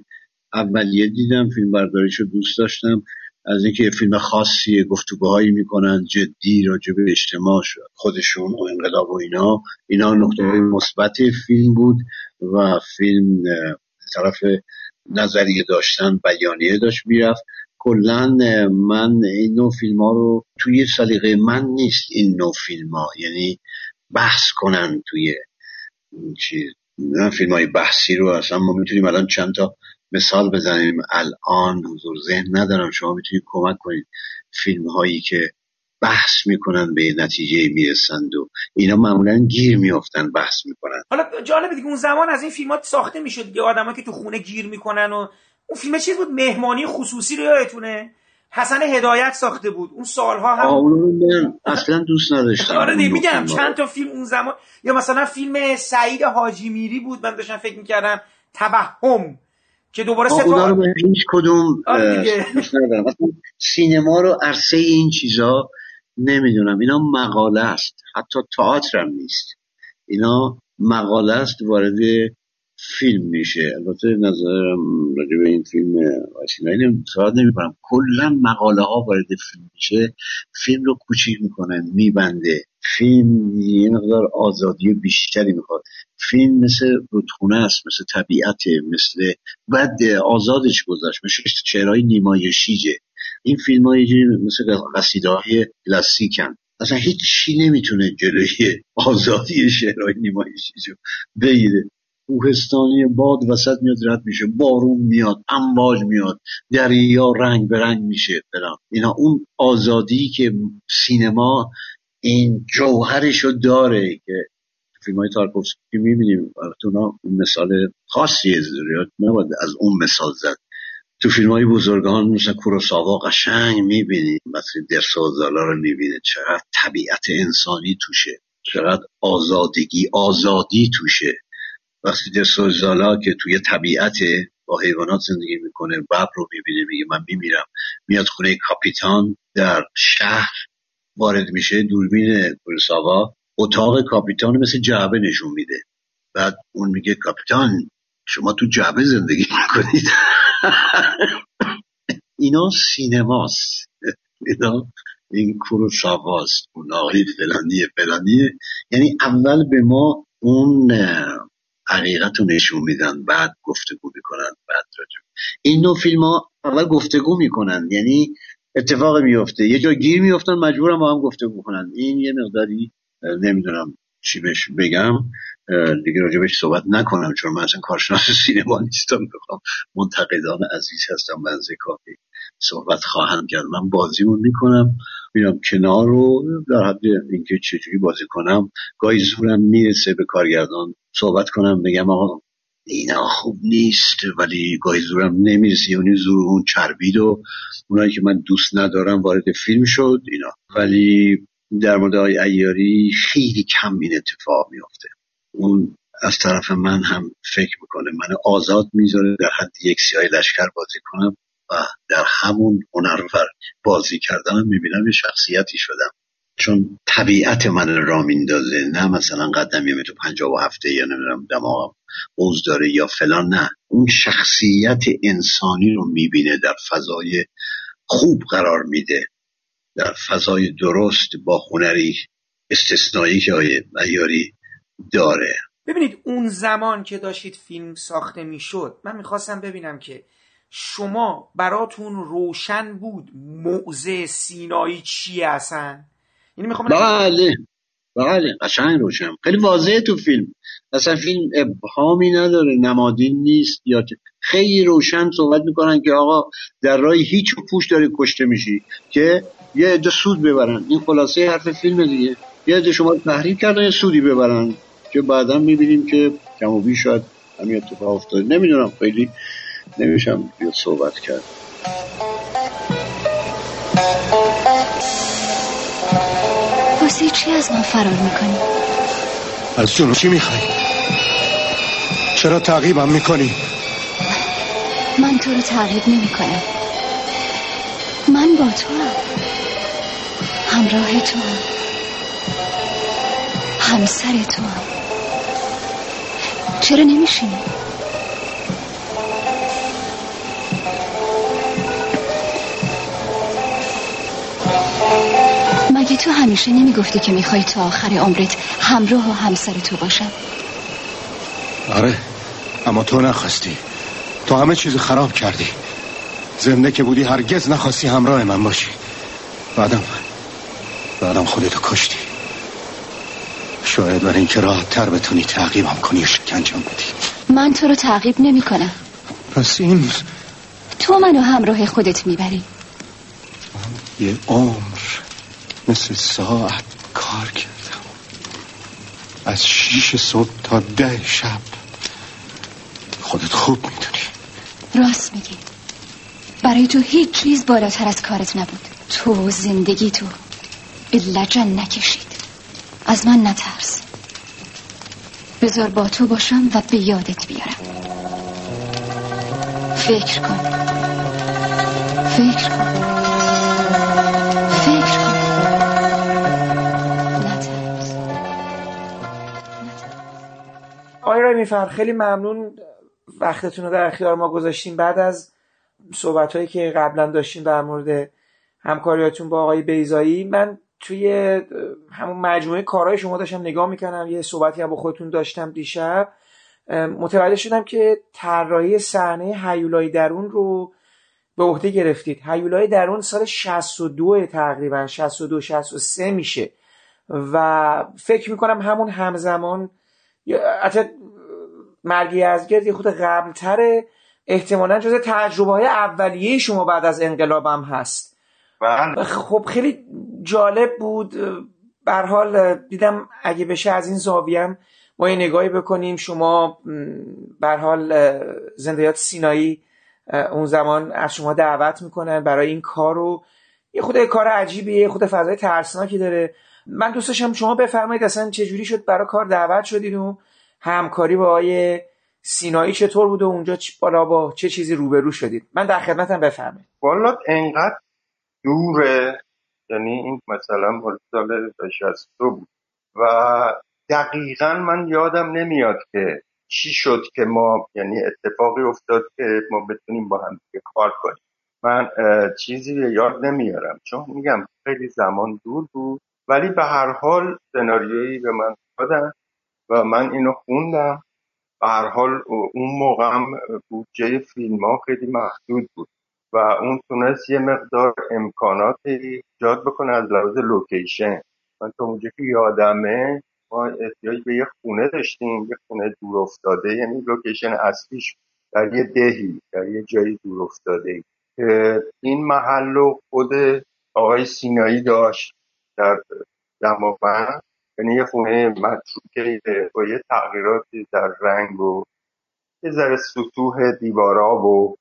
اولیه دیدم فیلم برداریشو دوست داشتم. از اینکه فیلم خاصی گفتگوهایی می‌کنن جدی راجع به اجتماع خودشون و انقلاب و اینا. اینا نقطه مثبت فیلم بود و فیلم طرف نظریه داشتن بیانیه داشت می‌رفت. کلا من این نوع فیلم ها رو توی سلیقه من نیست این نوع فیلم ها یعنی بحث کنن توی چیز. فیلم های بحثی رو اصلا ما می‌تونیم الان چند تا مثال بزنیم. الان حضور ذهن ندارم. شما می‌تونید کمک کنید. فیلم هایی که بحث می‌کنن به نتیجه می‌رسند و اینا معمولا گیر میافتن بحث می‌کنن. حالا جالبه دیگه اون زمان از این فیلمات ساخته می‌شد دیگه. آدمایی که تو خونه گیر می‌کنن و اون فیلم چیز بود؟ مهمانی خصوصی رو یادتونه؟ حسن هدایت ساخته بود. اون سالها هم اون اصلا دوست نداشتم. آره میگم چند تا فیلم اون زمان یا مثلا فیلم سعید حاجی میری بود من داشتم فکر می‌کردم توهم که دوباره سه تا رو هیچ کدوم سینما رو عرصه این چیزا نمی‌دونم. اینا مقاله است. حتی تئاتر هم نیست. اینا مقاله است وارد فیلم میشه. البته نظرم راجع به این فیلم واسینایی نمی نمی‌کنم. کلا مقاله ها وارد فیلم میشه. فیلم رو کوچیک می‌کنه میبنده. فیلم یه مقدار آزادی بیشتری می‌خواد. فیلم مثل رودخونه است مثل طبیعت مثل بعد آزادش گذاشت. مثل چهرهای نیمایشیجه. این فیلم ها مثل قصیده های کلاسیکن. اصلا هیچ چی نمی‌تونه جلوی آزادی شعرهای نیمایشی بگیره. کوهستانی باد وسط میاد رد میشه. بارون میاد امواج میاد. دریا رنگ به رنگ میشه. فلان اینا اون آزادی که سینما این جوهرشو داره که فیلم های تارکوفسکی می‌بینیم. اون مثال خاصیه زیاد نباید از اون مثال زد. تو فیلم های بزرگان مثل کوروساوا قشنگ می‌بینی مثل درس و رو می‌بینه چقدر طبیعت انسانی توشه. چقدر آزادگی آزادی توشه. وقتی زالا که توی طبیعت با حیوانات زندگی می‌کنه ببر رو می‌بینه میگه من میمیرم. میاد خونه کاپیتان در شهر وارد میشه دوربین کوروساوا اتاق کاپیتان مثل جعبه نشون میده. بعد اون میگه کاپیتان شما تو جعبه زندگی می‌کنید. <laughs> اینا سینماست. اینا این کوروساواست اون آقای فلانیه فلانیه. یعنی اول به ما اون حقیقت رو نشون میدن بعد گفتگو می‌کنن بعد راجب این نوع فیلم ها اول گفتگو می‌کنن یعنی اتفاق میفته یه جا گیر میفتن مجبورم با هم گفتگو کنن. این یه مقداری نمی‌دونم چی بهش بگم. دیگه راجبش صحبت نکنم چون من اصلا کارشناس سینما نیستم بخوام منتقدان عزیز هستم بنزه کافی صحبت خواهم کرد. من بازیمون می‌کنم. میرم کنار رو در حد اینکه چجوری بازی کنم. گاهی زورم می‌رسه به کارگردان صحبت کنم بگم آقا اینا خوب نیست ولی گاهی زورم نمی‌رسه. یعنی زور اون چربید و اونایی که من دوست ندارم وارد فیلم شد اینا. ولی در مورد های ایاری خیلی کم این اتفاق میافته. اون از طرف من هم فکر می‌کنه من آزاد می‌ذاره در حد یک سیاه لشکر بازی کنم. و در همون هنر بازی کردنم می‌بینم یه شخصیتی شدم. چون طبیعت من را میندازه نه مثلا قدم تو پنجاه و هفته یا نمی‌دونم دماغم بوز داره یا فلان نه. اون شخصیت انسانی رو می‌بینه در فضای خوب قرار میده. در فضای درست با هنری استثنایی که آیه داره. ببینید اون زمان که داشتید فیلم ساخته می‌شد من می‌خواستم ببینم که شما براتون روشن بود موزه سینایی چی هستن یعنی می‌خوام بله. بله قشنگ روشن. خیلی واضحه تو فیلم. اصلا فیلم ابهامی نداره نمادین نیست یا خیلی روشن صحبت می‌کنن که آقا در راه هیچ پوش داره کشته میشی که یه عده سود ببرن. این خلاصه حرف فیلم دیگه. یه عده شما تحریک کردن یه سودی ببرن که بعدا می‌بینیم که کم و بیش شاید همین اتفاق افتاده. نمی‌دونم خیلی نمیشم بیا صحبت کرد واسه چی از ما فرار می‌کنی؟ از جنو چی می‌خوای؟ چرا تعقیبم می‌کنی؟ من تو رو تعقیب نمی‌کنم من با تو هم همراه تو هم. همسر تو هم. چرا نمیشینی؟ تو همیشه نمی‌گفتی که می‌خوای تا آخر عمرت همراه و همسر تو باشم. آره اما تو نخواستی. تو همه چیز خراب کردی. زنده که بودی هرگز نخواستی همراه من باشی. بعدم بعدم خودتو کشتی. شاید برای اینکه راحت تر بتونی تعقیبم کنی و شکنجم بدی. من تو رو تعقیب نمی کنم پس این تو منو همراه خودت می‌بری. یه عمر. مثل ساعت کار کردم. از شیش صبح تا ده شب. خودت خوب می‌دونی. راست میگی. برای تو هیچ چیز بالاتر از کارت نبود. تو زندگی تو. لجن نکشید. از من نترس. بذار با تو باشم و به یادت بیارم. فکر کن. فکر کن. میفر خیلی ممنون وقتتون رو در اختیار ما گذاشتیم بعد از صحبت هایی که قبلا داشتیم در مورد همکاریاتون با آقای بیزایی من توی همون مجموعه کارهای شما داشتم نگاه می‌کنم یه صحبتی هم با خودتون داشتم دیشب. متوجه شدم که طراحی صحنه هیولای درون رو به عهده گرفتید. هیولای درون سال 62 تقریبا 62 63 میشه. و فکر می‌کنم همون همزمان حتی مرگی از گرد یه خود قبلتره احتمالا جز تجربه های اولیه شما بعد از انقلابم هست. بله. خب خیلی جالب بود. بر حال دیدم اگه بشه از این زاویم ما یه نگاهی بکنیم. شما بر حال زندیات سینایی اون زمان از شما دعوت می‌کنن برای این کار رو یه خود کار عجیبیه یه خود فضای ترسناکی داره. من دوست داشتم شما بفرمایید اصلا چجوری شد؟ برای کار دعوت شدید و همکاری با آقای سینایی چطور بود و اونجا بالا با چه چیزی روبرو شدید؟ من در خدمتم بفرمایید. والا انقدر دوره یعنی این مثلا سال 62 بود و دقیقا من یادم نمیاد که چی شد که ما یعنی اتفاقی افتاد که ما بتونیم با هم کار کنیم. من چیزی یاد نمیارم چون میگم خیلی زمان دور بود ولی به هر حال سناریویی به من دادن. و من اینو خوندم. به هر حال اون موقع هم بودجه فیلم ها خیلی محدود بود و اون تونست یه مقدار امکانات ایجاد بکنه از لحاظ location. من تا اونجا که یادمه ما احتیاج به یه خونه داشتیم. یه خونه دور افتاده یعنی location اصلیش در یه دهی در یه جایی دور افتاده. که این محل رو خود آقای سینایی داشت در دماوند یعنی یه خونه متروکه با یه تغییراتی در رنگ و یه ذره سطوح دیوارا و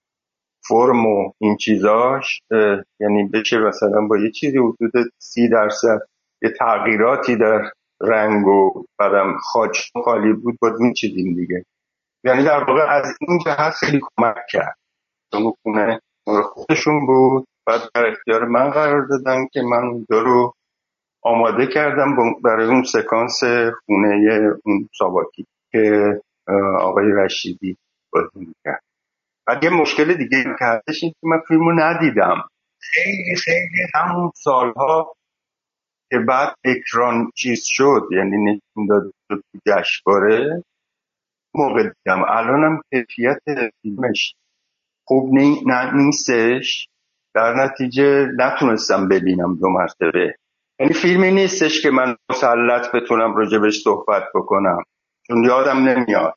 فرم و این چیزاش یعنی بشه مثلا با یه چیزی حدود سی درصد یه تغییراتی در رنگ و بعدم خاچ خالی بود با چیزیم دیگه. یعنی در واقع از این جهت خیلی کمک کرد. چون خونه خودشون بود بعد در اختیار من قرار دادن که من اونجا رو آماده کردم برای اون سکانس خونه اون ساواکی که آقای رشیدی بازی می‌کرد. بعد یه مشکل دیگه که هستش این که من فیلمو ندیدم. خیلی خیلی همون سالها که بعد اکران چیز شد یعنی نشون داده شد تو جشنواره موقع دیدم. الانم کیفیت فیلمش خوب نیستش. در نتیجه نتونستم ببینم دو مرتبه. یعنی فیلمی نیستش که من مسلط بتونم راجبش صحبت بکنم. چون یادم نمیاد.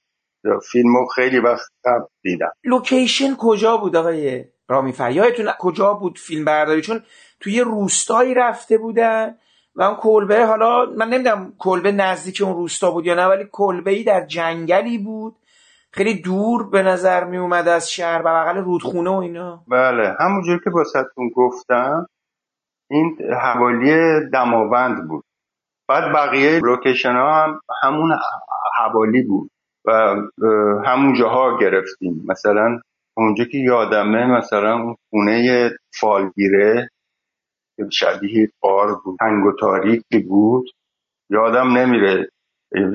فیلمو خیلی وقت قبل دیدم. لوکیشن کجا بود آقای رامی یادتون کجا بود فیلم برداری؟ چون توی روستایی رفته بودن و اون کلبه حالا من نمی‌دونم کلبه نزدیک اون روستا بود یا نه ولی کلبه ای در جنگلی بود. خیلی دور به نظر می اومد از شهر و بغل رودخونه و اینا. بله همونجور که باستون گفتم این حوالی دماوند بود. بعد بقیه لوکیشن ها هم همون حوالی بود و همون جاها گرفتیم. مثلا اونجا که یادمه مثلا خونه فالگیره شبیه قار بود تنگ و تاریکی بود. یادم نمیره.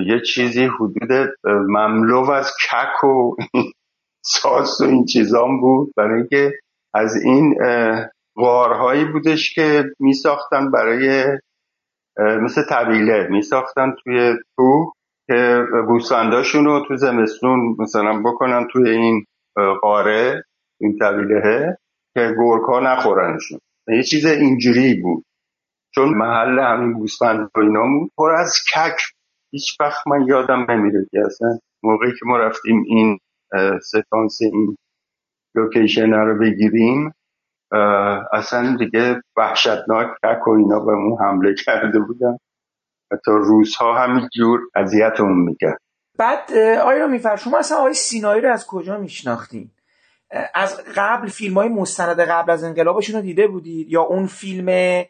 یه چیزی حدود مملو از کک و <laughs> ساس و این چیزام بود. برای اینکه از این غارهایی بودش که می ساختن برای مثل طویله می ساختن توی تو که گوسفنداشون رو تو زمستون مثلا بکنن توی این قاره این طویله که گرکا نخورنشون. یه چیز اینجوری بود. چون محل همین گوسفند و اینا بود. پر از کک. هیچ وقت من یادم نمیره که اصلا موقعی که ما رفتیم این سکانس این لوکیشن رو بگیریم اصلا دیگه وحشتناک کک و اینا به اون حمله کرده بودن. حتی روزها همین جور اون می‌کرد. بعد آیا میفر شما اصلا آقای سینایی رو از کجا میشناختین؟ از قبل فیلم های مستند قبل از انقلابشون رو دیده بودید؟ یا اون فیلم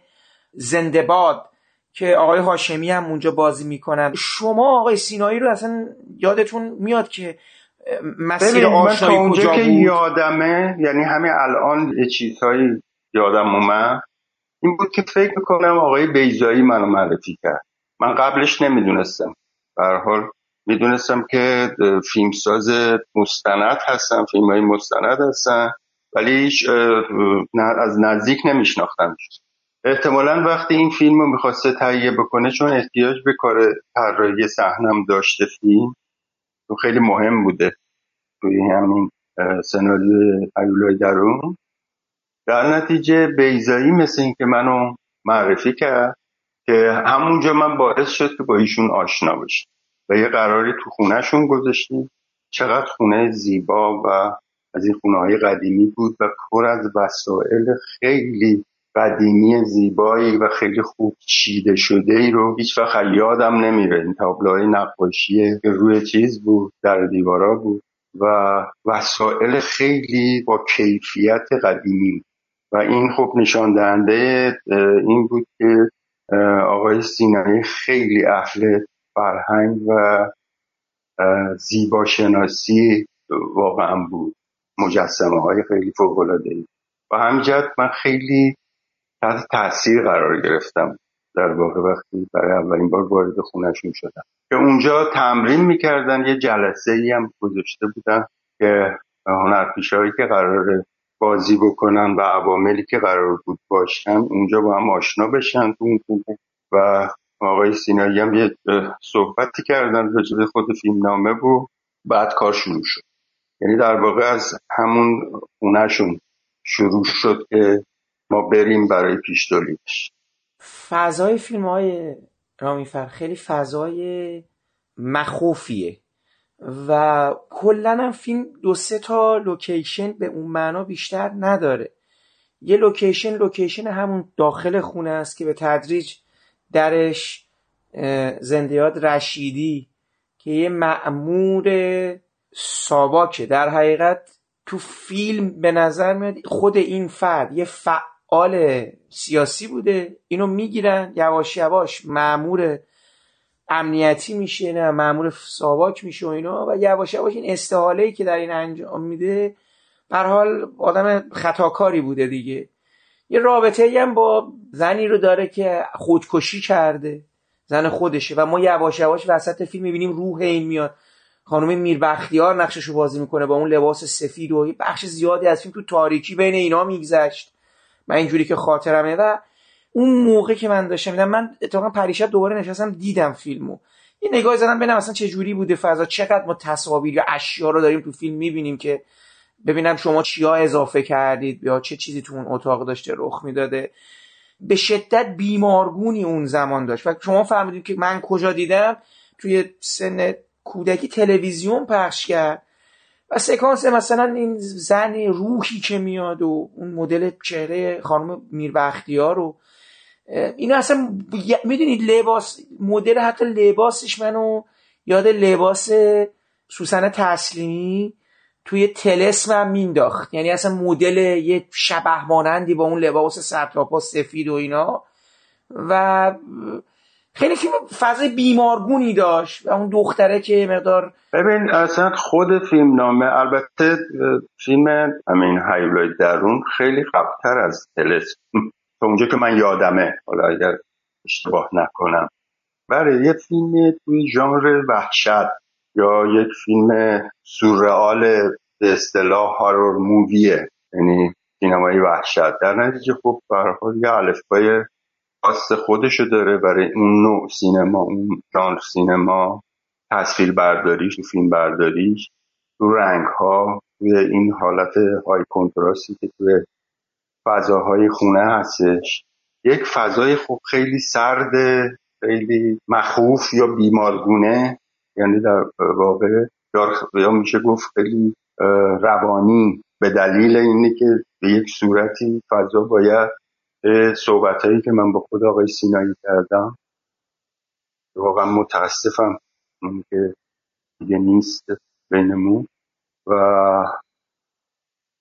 زندباد که آقای هاشمی هم اونجا بازی می‌کنن؟ شما آقای سینایی رو اصلا یادتون میاد که مسیر آشنایی کجا که یادمه یعنی همین الان یه چیزهایی یادم اومد. این بود که فکر می‌کنم آقای بیزایی منو معرفی کرد. من قبلش نمی‌دونستم. حال می‌دونستم که فیلمساز مستند هستن فیلم های مستند هستن ولی از نزدیک نمیشناختمش احتمالا وقتی این فیلم رو می‌خواسته تهیه بکنه چون احتیاج به کار طراحی صحنم داشته فیلم خیلی مهم بوده توی همین سناریو ایولای درون. در نتیجه بیزایی مثل این که منو معرفی کرد که همونجا من باعث شد که با ایشون آشنا بشم. و یه قراری تو خونهشون گذاشتیم. چقدر خونه زیبا و از این خونه های قدیمی بود و پر از وسایل خیلی قدیمی زیبایی و خیلی خوب چیده شده ای رو هیچ وقت یادم نمیره. این تابلوهای نقاشی روی چیز بود در دیوارا بود و وسایل خیلی با کیفیت قدیمی. و این خب نشان دهنده این بود که آقای سینایی خیلی اهل فرهنگ و زیباشناسی واقعا بود. مجسمه های خیلی فوق العاده و همجد من خیلی تحت تاثیر قرار گرفتم. در واقع وقتی برای اولین بار وارد خونهشون شدم. که اونجا تمرین می‌کردن یه جلسه ای هم گذاشته بودن که هنرپیشهایی که قرار بازی بکنن و عواملی که قرار بود باشن اونجا با هم آشنا بشن تو اون خونه. و آقای سینایی هم یه صحبتی کردن راجع خود فیلم نامه بود بعد کار شروع شد. یعنی در واقع از همون خونهشون شروع شد که ما بریم برای پیش فضای فیلم های خیلی فضای مخوفیه و کلا هم فیلم دو سه تا لوکیشن به اون معنا بیشتر نداره. یه location location همون داخل خونه است که به تدریج درش زندگی رشیدی که یه مأمور ساواکه. در حقیقت تو فیلم به نظر میاد خود این فرد یه فعال سیاسی بوده. اینو می‌گیرن. یواش یواش مأمور امنیتی میشه نه مأمور ساواک میشه و اینا. و یواش یواش این استحاله ای که در این انجام میده بر حال آدم خطاکاری بوده دیگه. یه رابطه هم با زنی رو داره که خودکشی کرده زن خودشه. و ما یواش یواش وسط فیلم می‌بینیم روح این میاد. خانم میربختیار نقشش رو بازی می‌کنه با اون لباس سفید و بخش زیادی از فیلم تو تاریکی بین اینا میگذشت. من اینجوری که خاطرمه و اون موقع که من داشتم میدم من اتفاقا پریشب دوباره نشستم دیدم فیلمو. یه نگاه زدم ببینم اصلا چه جوری بوده فضا چقدر ما تصاویر یا اشیا رو داریم تو فیلم می‌بینیم که ببینم شما چیا اضافه کردید یا چه چیزی تو اون اتاق داشته رخ می‌داده. به شدت بیمارگونی اون زمان داشت و شما فهمیدید که من کجا دیدم؟ توی سن کودکی تلویزیون پخش کرد. و سکانس مثلا این زن روحی که میاد و اون مدل چهره خانم میربختیار رو اینا اصلا می‌دونید لباس مدل حتی لباسش منو یاد لباس سوسن تسلیمی توی تلسم هم مینداخت یعنی اصلا مدل یه شبه مانندی با اون لباس سرتاپا سفید و اینا. و خیلی فیلم فضای بیمارگونی داشت و اون دختره که مقدار ببین اصلا خود فیلم نامه البته فیلم همین هیولای درون خیلی قبلتر از تلسم <laughs> تا اونجا که من یادمه. حالا اگر اشتباه نکنم. برای یه فیلم توی ژانر وحشت یا یک فیلم سورئال به اصطلاح horror movie ه. یعنی سینمای وحشت. در نتیجه خب به یه الفبای خاص خودشو داره برای اون نوع سینما اون ژانر سینما تصویر برداریش فیلم برداریش تو رنگ ها توی این حالت های کنتراستی که توی فضاهای خونه هستش. یک فضای خوب خیلی سرد خیلی مخوف یا بیمارگونه یعنی در واقع یا میشه گفت خیلی روانی. به دلیل اینه که به یک صورتی فضا باید صحبت هایی که من با خود آقای سینایی کردم واقعا متاسفم. که دیگه نیست بینمون. و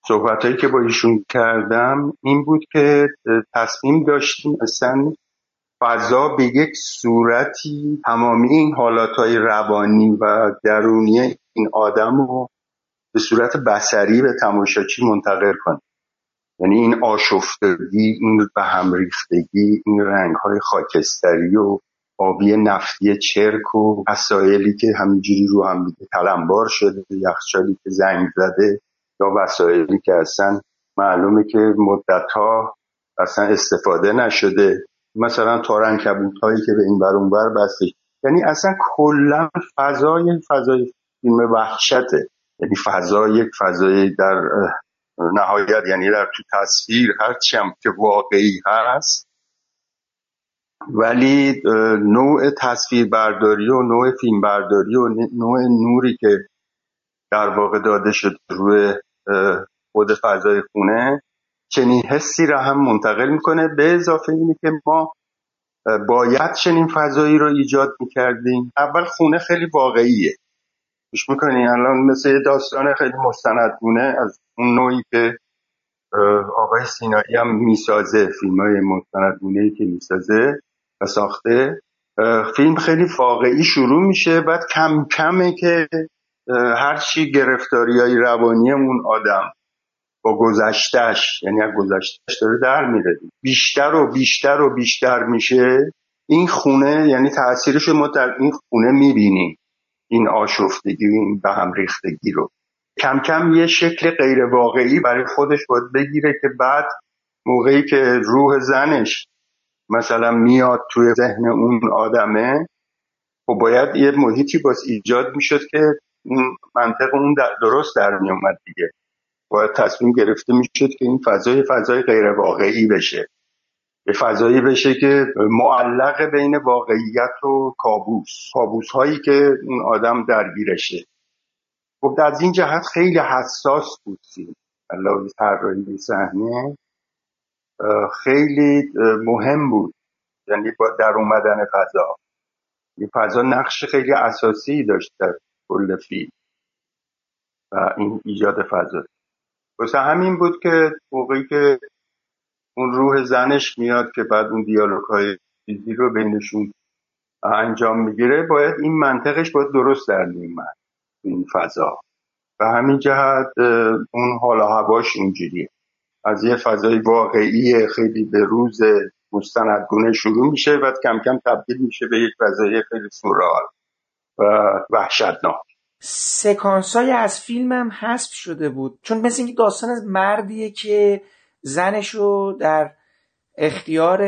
صحبت هایی که با ایشون کردم این بود که تصمیم داشتیم اصلا فضا به یک صورتی تمامی این حالات های روانی و درونی این آدم رو به صورت بسری به تماشاچی منتقل کنیم یعنی این آشفتگی این به هم ریختگی این رنگ های خاکستری و آبی نفتی چرک و وسایلی که همینجوری رو هم دیگه تلمبار شده یخچالی که زنگ زده یا وسایلی که اصلا معلومه که مدت ها اصلا استفاده نشده. مثلا تارن کبوت هایی که به این بر بر بسته. یعنی اصلا کلا فضای فضای فیلم وحشته. یعنی فضا یک فضای در نهایت یعنی در تو تصویر هرچی هم که واقعی هست. ولی نوع تصویر برداری و نوع فیلم برداری و نوع نوری که در واقع داده شد روی خود فضای خونه چنین حسی را هم منتقل می‌کنه. به اضافه اینه که ما باید چنین فضایی رو ایجاد می‌کردیم. اول خونه خیلی واقعیه. گوش می‌کنی؟ الان مثل داستان خیلی مستندگونه از اون نوعی که آقای سینایی هم می‌سازه فیلم های مستندگونه که می‌سازه و ساخته. فیلم خیلی واقعی شروع میشه بعد کم کمه که هرچی گرفتاری های روانی اون آدم با گذشتش یعنی از گذشتش داره در میره. بیشتر و بیشتر و بیشتر میشه. این خونه یعنی تاثیرش ما در این خونه می‌بینیم. این آشفتگی این به هم ریختگی رو. کم کم یه شکل غیر واقعی برای خودش باید بگیره که بعد موقعی که روح زنش مثلا میاد توی ذهن اون آدمه و خب باید یه محیطی باز ایجاد می‌شد که منطق اون درست در میومد دیگه. باید تصمیم گرفته می‌شد که این فضای فضای غیر واقعی بشه. به فضایی بشه که معلق بین واقعیت و کابوس کابوس هایی که اون آدم درگیرشه. خب از این جهت خیلی حساس بود فیلم. علاوه طراحی صحنه خیلی مهم بود. یعنی در اومدن فضا. این فضا نقش خیلی اساسی داشت در کل فیلم و این ایجاد فضا. واسه همین بود که موقعی که اون روح زنش میاد که بعد اون دیالوگ های رو بینشون انجام می‌گیره باید این منطقش باید درست در میومد این فضا. و همین جهت اون حالا هواش اینجوریه. از یه فضای واقعی خیلی به روز مستندگونه شروع میشه و کم کم تبدیل میشه به یک فضای خیلی سورال و وحشتناک. سکانس های از فیلم هم حذف شده بود. چون مثل اینکه داستان مردیه که زنشو در اختیار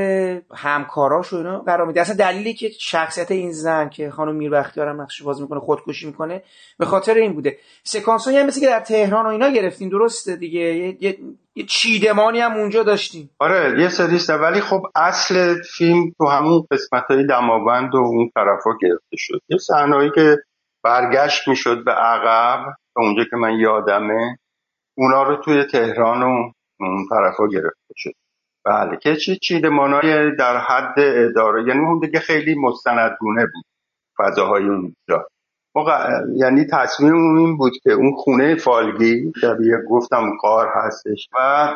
همکاراش و اینا قرار میده. اصلا دلیلی که شخصیت این زن که خانم میر بختیار هم نقش باز می‌کنه خودکشی می‌کنه به خاطر این بوده. سکانس هم مثل که در تهران و اینا گرفتین درسته دیگه. یه, یه،, یه چیدمانی هم اونجا داشتیم آره یه سریسته ولی خب اصل فیلم تو همون قسمت های دماوند و اون طرفا گرفته شد. یه صحنه‌ای که برگشت می‌شد به عقب اونجا که من یادمه اونا رو توی تهران و اون طرفا گرفته شد. بله که چی چیدمانای در حد اداره یعنی اون دیگه خیلی مستندگونه بود فضاهای اونجا. یعنی تصمیم این بود که اون خونه فالگی شبیه گفتم قار هستش. و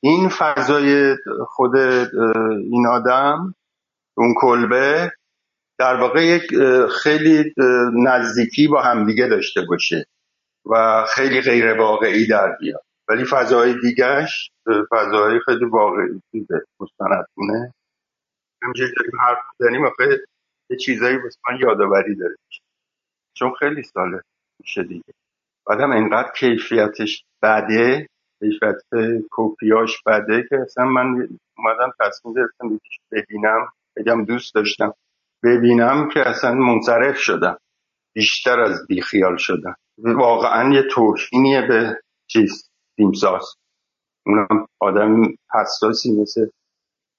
این فضای خود این آدم اون کلبه در واقع یک خیلی نزدیکی با همدیگه داشته باشه و خیلی غیر واقعی در بیاد. ولی فضاهای دیگهش فضاهای خیلی واقعی چیزه مستندونه. همینجوری داریم حرف آخه یه چیزایی واسه من یادآوری داره. چون خیلی ساله میشه دیگه. بعدم انقدر کیفیتش بده کیفیت کپیاش بده که اصلا من اومدم تصمیم گرفتم ببینم بگم دوست داشتم ببینم که اصلا منصرف شدم. بیشتر از بیخیال شدم. واقعا یه توهینیه به چیز. تیمساز اونم آدم حساسی مثل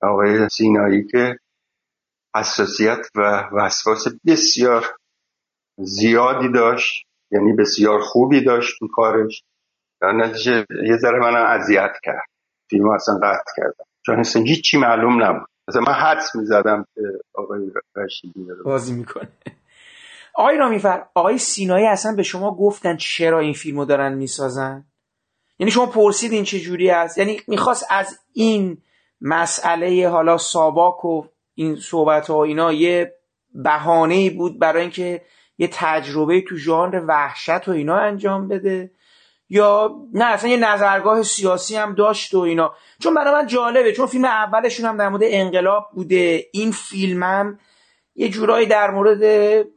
آقای سینایی که حساسیت و وسواس بسیار زیادی داشت یعنی بسیار خوبی داشت تو کارش. در نتیجه یه ذره من اذیت کرد. فیلم اصلا قطع کردم. چون اصلا هیچی معلوم نبود. مثلا من حدس می‌زدم که آقای رشیدی بازی می‌کنه. آقای رامیفر آقای سینایی اصلا به شما گفتن چرا این فیلمو دارن می‌سازن؟ یعنی شما پرسیدین چه جوری است؟ یعنی می‌خواست از این مسئله حالا ساواک و این صحبت ها اینا یه بهانه بود برای اینکه یه تجربه تو ژانر وحشت و اینا انجام بده یا نه اصلا یه نظرگاه سیاسی هم داشت و اینا. چون برای من جالبه چون فیلم اولشون هم در مورد انقلاب بوده. این فیلمم یه جورایی در مورد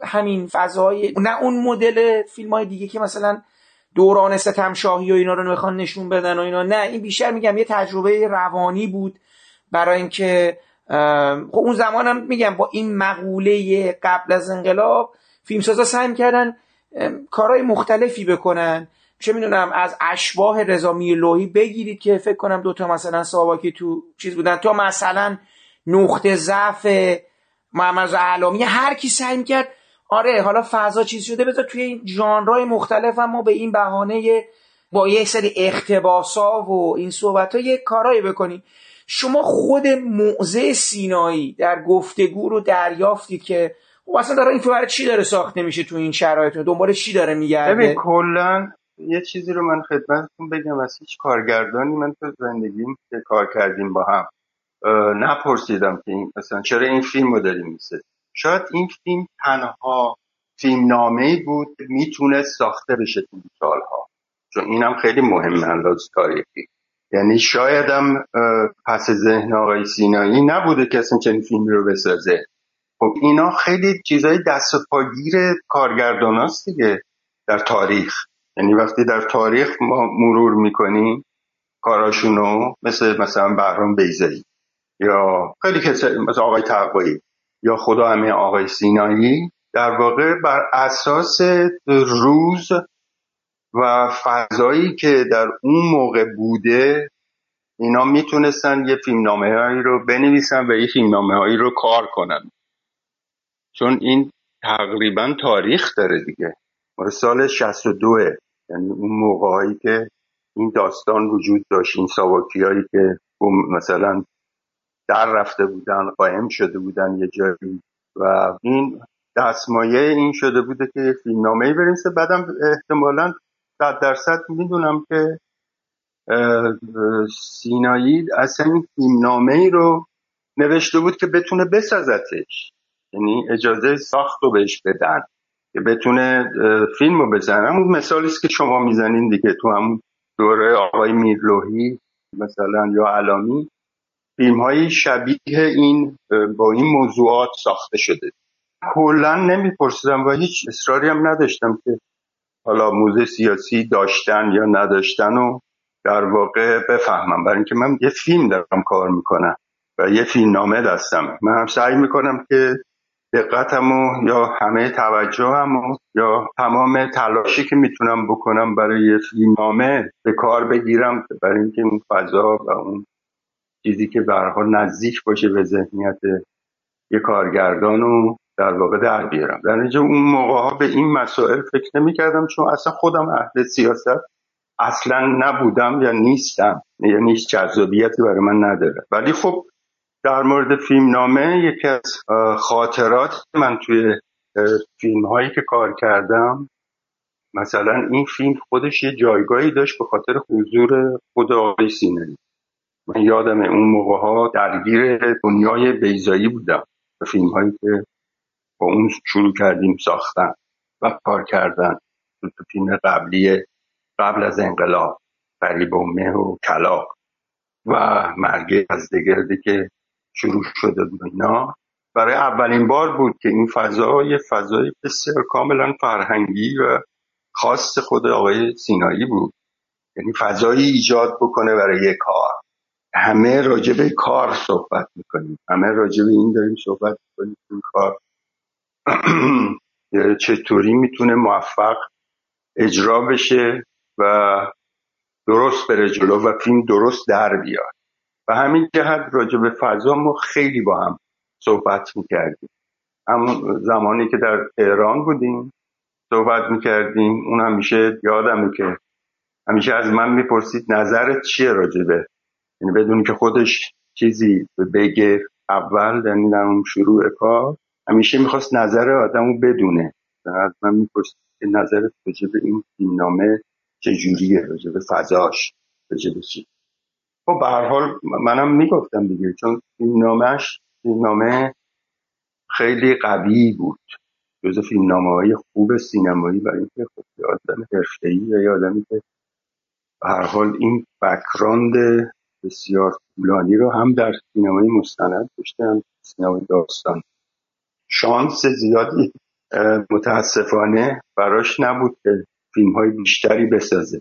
همین فضای نه اون مدل فیلم های دیگه که مثلا دوران ستم شاهی و اینا رو می‌خوان نشون بدن و اینا. نه این بیشتر میگم یه تجربه روانی بود برای اینکه خب اون زمانم میگم با این مقوله قبل از انقلاب فیلمسازا سعی کردن کارهای مختلفی بکنن. چه می‌دونم از اشباه رضامی لوحی بگیرید که فکر کنم دوتا مثلا ساواکی تو چیز بودن. تا مثلا نقطه ضعف محمد علامی هر کی سعی کرد آره حالا فضا چیز شده بذار توی این ژانرهای مختلف هم ما به این بهانه با یک سری اختباسا و این صحبت ها یک کارایی بکنیم. شما خود موزه سینایی در گفتگو رو دریافتید که خب اصلا داره این برای چی داره ساخته میشه تو این شرایط؟ دنبال چی داره میگرده؟ ببین کلا یه چیزی رو من خدمتتون بگم از هیچ کارگردانی من تو زندگیم که کار کردیم با هم نپرسیدم که این مثلا چرا این فیلم رو داریم میسه شاید این فیلم تنها فیلم نامه بود می‌تونه ساخته بشه تو سالها. چون اینم خیلی مهمه انداز تاریخی. یعنی شایدم پس ذهن آقای سینایی نبوده که اصلا چنین فیلمی رو بسازه. خب اینا خیلی چیزای دست و پاگیر کارگرداناست دیگه در تاریخ. یعنی وقتی در تاریخ ما مرور می‌کنیم کاراشونو مثل مثلا بهرام بیزایی یا خیلی کسی مثل آقای تقوایی یا خدا همه آقای سینایی در واقع بر اساس روز و فضایی که در اون موقع بوده اینا می‌تونستن یه فیلمنامه هایی رو بنویسن و یه فیلمنامه هایی رو کار کنن. چون این تقریبا تاریخ داره دیگه. سال 62 یعنی اون موقع هایی که این داستان وجود داشت این ساواکی هایی که مثلا در رفته بودن قائم شده بودن یه جایی و این دستمایه این شده بوده که فیلمنامه ای برنسه بعدم احتمالا صد درصد می‌دونم که سینایی اصلا این فیلمنامه ای رو نوشته بود که بتونه بسازتش. یعنی اجازه ساخت رو بهش بدن که بتونه فیلم رو بزنه. همون مثالی که شما می‌زنین دیگه تو همون دوره آقای میرلوهی مثلا یا علامی فیلم شبیه این با این موضوعات ساخته شده. کلا نمیپرسیدم و هیچ اصراری هم نداشتم که حالا موزه سیاسی داشتن یا نداشتن و در واقع بفهمم. برای اینکه من یه فیلم دارم کار می‌کنم و یه فیلم نامه دستم. من هم سعی می‌کنم که دقتمو یا همه توجهمو یا تمام تلاشی که می‌تونم بکنم برای یه فیلم نامه به کار بگیرم برای اینکه اون فضا و اون چیزی که به نزدیک باشه به ذهنیت یه کارگردان رو در واقع در بیارم. در اینجا اون موقع ها به این مسائل فکر نمی کردم چون اصلا خودم اهل سیاست اصلا نبودم یا نیستم. یعنی هیچ جذابیتی برای من نداره. ولی خب در مورد فیلم نامه یکی از خاطرات من توی فیلم هایی که کار کردم مثلا این فیلم خودش یه جایگاهی داشت به خاطر حضور خود آقای سینری من یادم اون موقع ها درگیر دنیای بیزایی بودم. فیلم هایی که با اون شروع کردیم ساختن و کار کردن. تو فیلم قبلی قبل از انقلاب قریب و مه و کلاق و مرگ از دگرده که شروع شده بود اینا. برای اولین بار بود که این فضا یه فضای بسیار کاملا فرهنگی و خاص خود آقای سینایی بود. یعنی فضایی ایجاد بکنه برای یه کار. همه راجع به کار صحبت می‌کنیم. همه راجع به این داریم صحبت می‌کنیم این کار. <clears throat> چطوری می‌تونه موفق اجرا بشه و درست بره جلو و فیلم درست در بیاد. و همین جهت راجع به فضا ما خیلی با هم صحبت می‌کردیم. همون زمانی که در تهران بودیم صحبت می‌کردیم اون همیشه یادمه که همیشه از من می‌پرسید نظرت چیه راجبه یعنی بدون که خودش چیزی بگه اول یعنی در اون شروع کار همیشه می‌خواست نظر آدمو بدونه. از من می‌پرسید که نظرت راجبه این فیلمنامه چجوریه راجبه فضاش راجبه چی؟ خب به هر حال منم می‌گفتم دیگه چون فیلمنامهش فیلمنامه خیلی قوی بود. جز فیلمنامه های خوب سینمایی برای اینکه خب آدم حرفه‌ای و آدمی که به هر حال این بکراند بسیار طولانی رو هم در سینمای مستند داشته هم سینمای داستان. شانس زیادی متاسفانه براش نبود که فیلم های بیشتری بسازه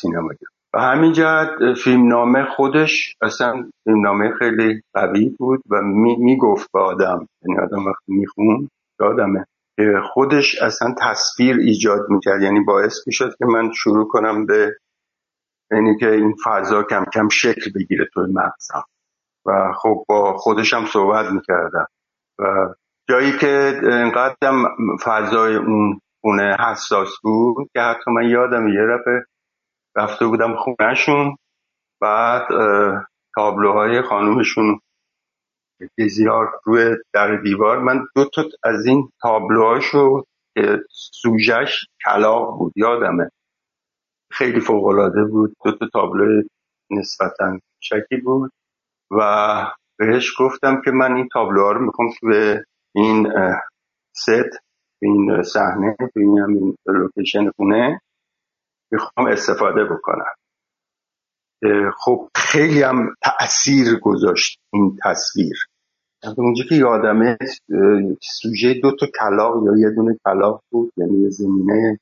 سینمایی. و همین جهت فیلمنامه خودش اصلا فیلمنامه خیلی قوی بود و می‌گفت به آدم یعنی آدم وقتی میخون که خودش اصلا تصویر ایجاد می‌کرد. یعنی باعث می‌شد که من شروع کنم به یعنی که این فضا کم کم شکل بگیره توی مغزم و خب با خودشم صحبت می‌کردم. و جایی که انقدرم فضای اون خونه حساس بود که حتی من یادم یه رفه رفته بودم خونهشون بعد تابلوهای خانومشون بسیار روی در دیوار. من دو تا از این تابلوهاشو که سوژش کلاق بود یادمه. خیلی فوقالعاده بود. دو تا تابلو نسبتا شکی بود و بهش گفتم که من این تابلوها رو می‌خوام توی این ست این صحنه این همین لوکیشن خونه می‌خوام استفاده بکنم. خب خیلی هم تأثیر گذاشت این تصویر. اونجا که یادمه سوژه دو تا کلاق یا یه دونه کلاق بود یعنی زمینه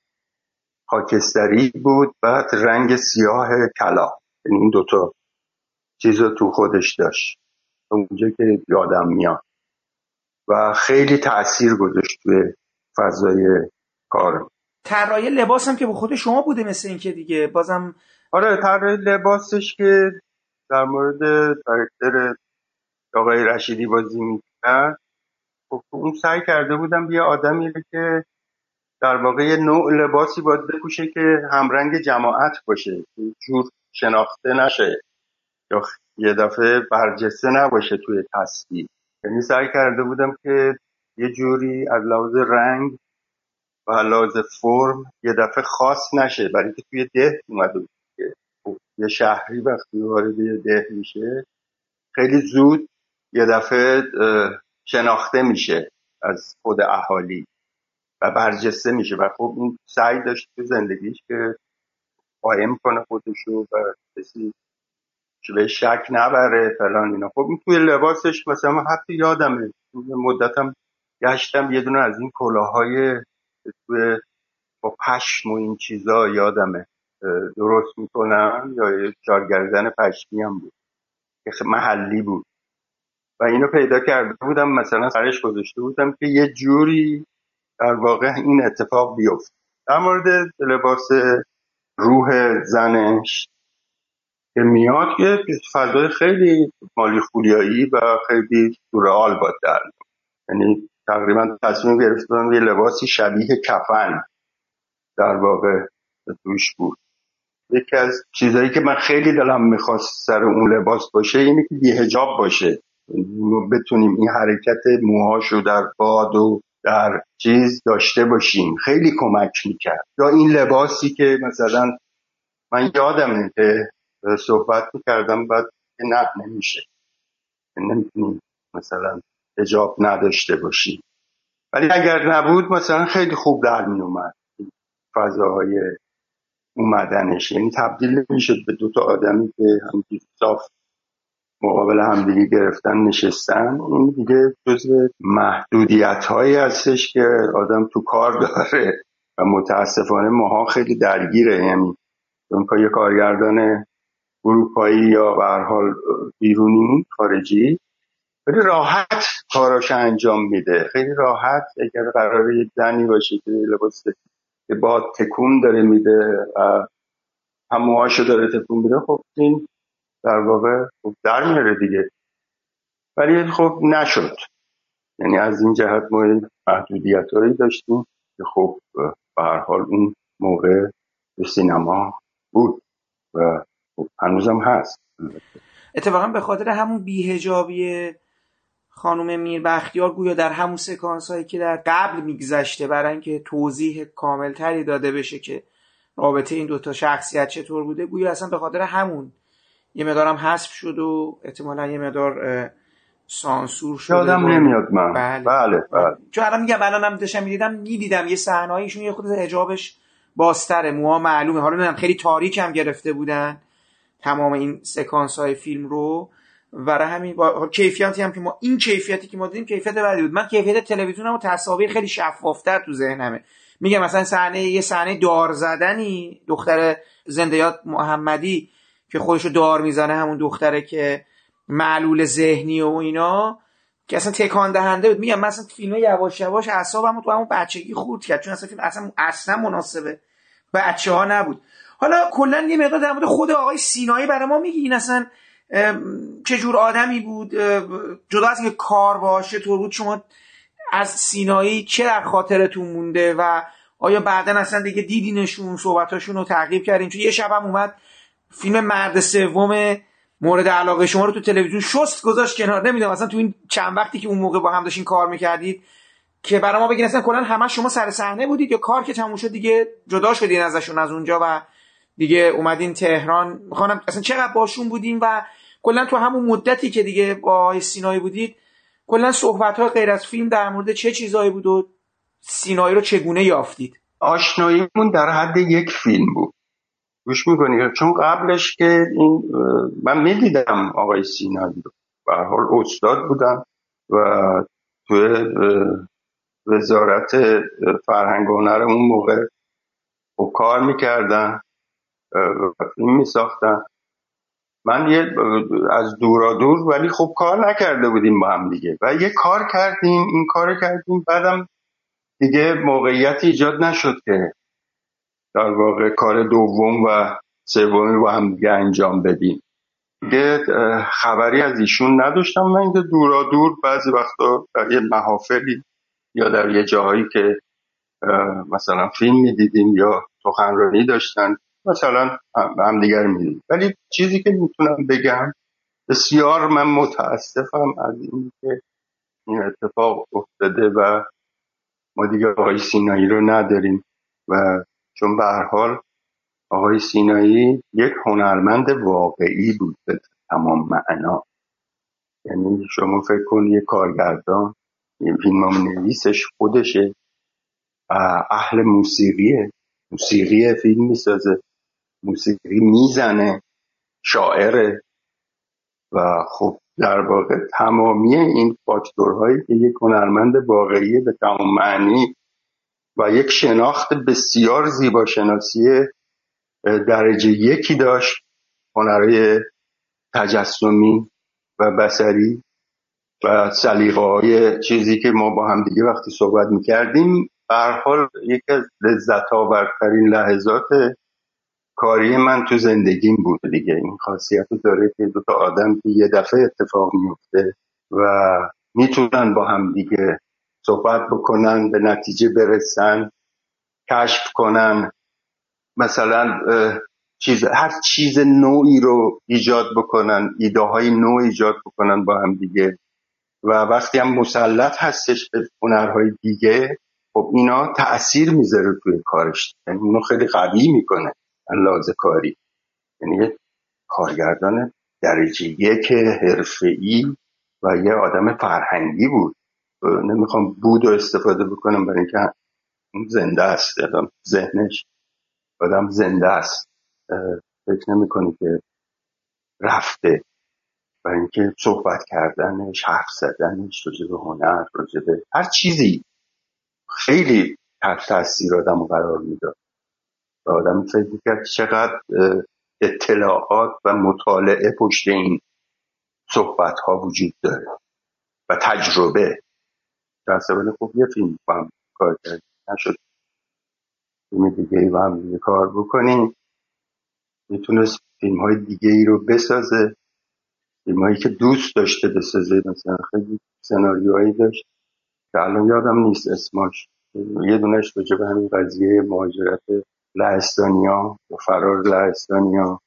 خاکستری بود بعد رنگ سیاه کلاق یعنی این دوتا چیز رو تو خودش داشت. اونجا که یادم میاد. و خیلی تاثیر گذاشت توی فضای کارم طراحی لباس هم که به خود شما بوده مثل اینکه دیگه. بازم آره طراحی لباسش که در مورد کاراکتر آقای رشیدی بازی می‌کرد. خب اون سعی کرده بودم یه آدمی که در واقع نوع لباسی باید بپوشه که همرنگ جماعت باشه جور شناخته نشه یا یه دفعه برجسته نباشه توی تصویر. یعنی سعی کرده بودم که یه جوری از لحاظ رنگ و لحاظ فرم یه دفعه خاص نشه. برای که توی ده اومده بود خب، یه شهری وقتی وارد یه ده میشه خیلی زود یه دفعه شناخته میشه از خود اهالی. و برجسته میشه. و خب این سعی داشت تو زندگیش که قایم کنه خودشو و کسی به شک نبره فلان اینا. خب این توی لباسش مثلا حتی یادمه توی مدتم گشتم یه دونه از این کلاهای توی با پشم و این چیزا یادمه. درست می‌کنم؟ یا چارگردن پشمی هم بود. که محلی بود. و اینو پیدا کرده بودم مثلا سرش گذاشته بودم که یه جوری در واقع این اتفاق بیفت. در مورد لباس روح زنش که میاد که فضای خیلی مالی خولیایی و خیلی سورئال با در یعنی تقریبا تصمیم گرفتم یه لباسی شبیه کفن در واقع توش بود. یکی از چیزهایی که من خیلی دلم می‌خواست سر اون لباس باشه اینه که بیهجاب باشه. بتونیم این حرکت موهاشو در باد و در چیز داشته باشیم. خیلی کمک می‌کرد. یا این لباسی که مثلا من یادم که صحبت می‌کردم بعد نه نمیشه. نمی‌تونیم مثلا اجاب نداشته باشیم. ولی اگر نبود مثلا خیلی خوب در میومد فضاهای اومدنش. یعنی تبدیل نمی‌شد به دو تا آدمی که همینجوری صاف مقابل همدیگه گرفتن نشستن این دیگه جزو محدودیت هایی هستش که آدم تو کار داره. و متاسفانه ماها خیلی درگیره. یعنی اون یه کارگردان اروپایی یا به حال بیرونی خارجی خیلی راحت کاراش انجام میده. خیلی راحت اگر قراره یک زنی باشه که لباس که با تکون داره میده و هموهاشو داره تکون میده خب این در واقع خب در میاره دیگه. ولی خب نشد. یعنی از این جهت ما محدودیت هایی داشتیم که خب به هر حال اون موقع به سینما بود و خب هنوزم هست. اتفاقا به خاطر همون بیهجابی خانم میر بختیار گویا در همون سکانس هایی که در قبل میگذشته برای اینکه توضیح کاملتری داده بشه که رابطه این دوتا شخصیت چطور بوده گویا اصلا به خاطر همون یه مدارم حذف شد و احتمالا یه مدار سانسور شده یادم نمیاد من. بله. بله, بله. چون الان میگم الانم داشتم می‌دیدم می‌دیدم. یه صحنه‌ایشون یه خود حجابش بازتره. موها معلومه. حالا نمی‌دونم خیلی تاریک هم گرفته بودن تمام این سکانس های فیلم رو. برای همین با کیفیتی هم که ما این کیفیتی که ما دیدیم کیفیت بدی بود. من کیفیت تلویزیونم و تصاویر خیلی شفافتر تو ذهنمه. میگم مثلا صحنه یه صحنه دار زدنی دختر زندیات محمدی که خودشو دار می‌زنه همون دختره که معلول ذهنی و اینا که اصلا تکان دهنده بود. میگم مثلا فیلم یواش یواش اعصابمو تو همون بچگی خورد کرد چون اصلا فیلم اصلا اصلا مناسبه بچه ها نبود. حالا کلا یه مقدار در مورد خود آقای سینایی برای ما میگی این اصلا چه جور آدمی بود؟ جدا از اینکه کار باشه تو بود شما از سینایی چه در خاطرتون مونده و آیا بعدا اصلا دیگه دیدینشون صحبتاشون رو تعقیب کردین؟ چون یه شبم اومد فیلم مرد سوم مورد علاقه شما رو تو تلویزیون شست گذاشت کنار. نمی‌دونم اصلا تو این چند وقتی که اون موقع با هم داشتین کار می‌کردید که برای ما بگین اصلا کلا همه شما سر صحنه بودید یا کار که تموم شد دیگه جدا شدین ازشون از اونجا و دیگه اومدین تهران. می‌خوام اصلا چقدر باشون بودین و کلا تو همون مدتی که دیگه با سینایی بودید کلا صحبت غیر از فیلم در مورد چه چیزایی بود و سینایی رو چگونه یافتید؟ آشناییمون در حد یک فیلم بود. گوش می‌کنی؟ چون قبلش که این من می‌دیدم آقای سینایی رو. به حال استاد بودم و توی وزارت فرهنگ و هنر اون موقع و کار می‌کردن فیلم میساختن من یه از دورا دور ولی خب کار نکرده بودیم با هم دیگه. و یه کار کردیم این کار کردیم بعدم دیگه موقعیت ایجاد نشد که در واقع کار دوم و سومی با هم دیگه انجام بدیم. دیگه خبری از ایشون نداشتم من که دورا دور بعضی وقتا در یه محافلی یا در یه جاهایی که مثلا فیلم می‌دیدیم یا سخنرانی داشتن مثلا همدیگر میدیم ولی چیزی که می‌تونم بگم بسیار من متاسفم از این که این اتفاق افتاده و ما دیگه آقای سینایی رو نداریم و چون به حال آقای سینایی یک هنرمند واقعی بود به تمام معنا. یعنی شما فکر کن یه کارگردان یه فیلم نویسش خودشه اهل موسیقیه. موسیقی فیلم می‌سازه موسیقی می‌زنه شاعره. و خب در واقع تمامی این فاکتورهایی که یک هنرمند واقعی به تمام معنی و یک شناخت بسیار زیبا شناسی درجه یکی داشت هنرهای تجسمی و بسری و سلیقه های چیزی که ما با هم دیگه وقتی صحبت می‌کردیم حال یکی از لذت آورترین لحظات کاری من تو زندگیم بود دیگه. این خاصیت داره که دو تا آدم که یه دفعه اتفاق میفته و می‌تونن با هم دیگه صحبت بکنن به نتیجه برسن کشف کنن. مثلا چیز هر چیز نوعی رو ایجاد بکنن ایده های نو ایجاد بکنن با هم دیگه. و وقتی هم مسلط هستش به هنرهای دیگه خب اینا تاثیر می‌ذاره توی کارش. یعنی اونو خیلی قوی می‌کنه لحاظ کاری. یعنی کارگردان درجه یک حرفه‌ای و یه آدم فرهنگی بود. نمی‌خوام بود و استفاده بکنم برای اینکه اون زنده است ذهنش آدم زنده است. فکر نمی‌کنه که رفته. و اینکه صحبت کردنش حرف زدنش راجع به هنر راجع به هر چیزی خیلی تحت تاثیر آدم قرار می‌داد. و آدم فکر می‌کرد چقدر اطلاعات و مطالعه پشت این صحبت ها وجود داره و تجربه. در خب یه فیلم با هم کار کرد نشد. فیلم دیگه با هم کار بکنیم. می‌تونست فیلم های دیگه ای رو بسازه. فیلم هایی که دوست داشته بسازه. مثلا خیلی سناریوهایی داشت که الان یادم نیست اسماش. یه دونش راجع به همین قضیه مهاجرت لهستانیا و فرار لهستانیا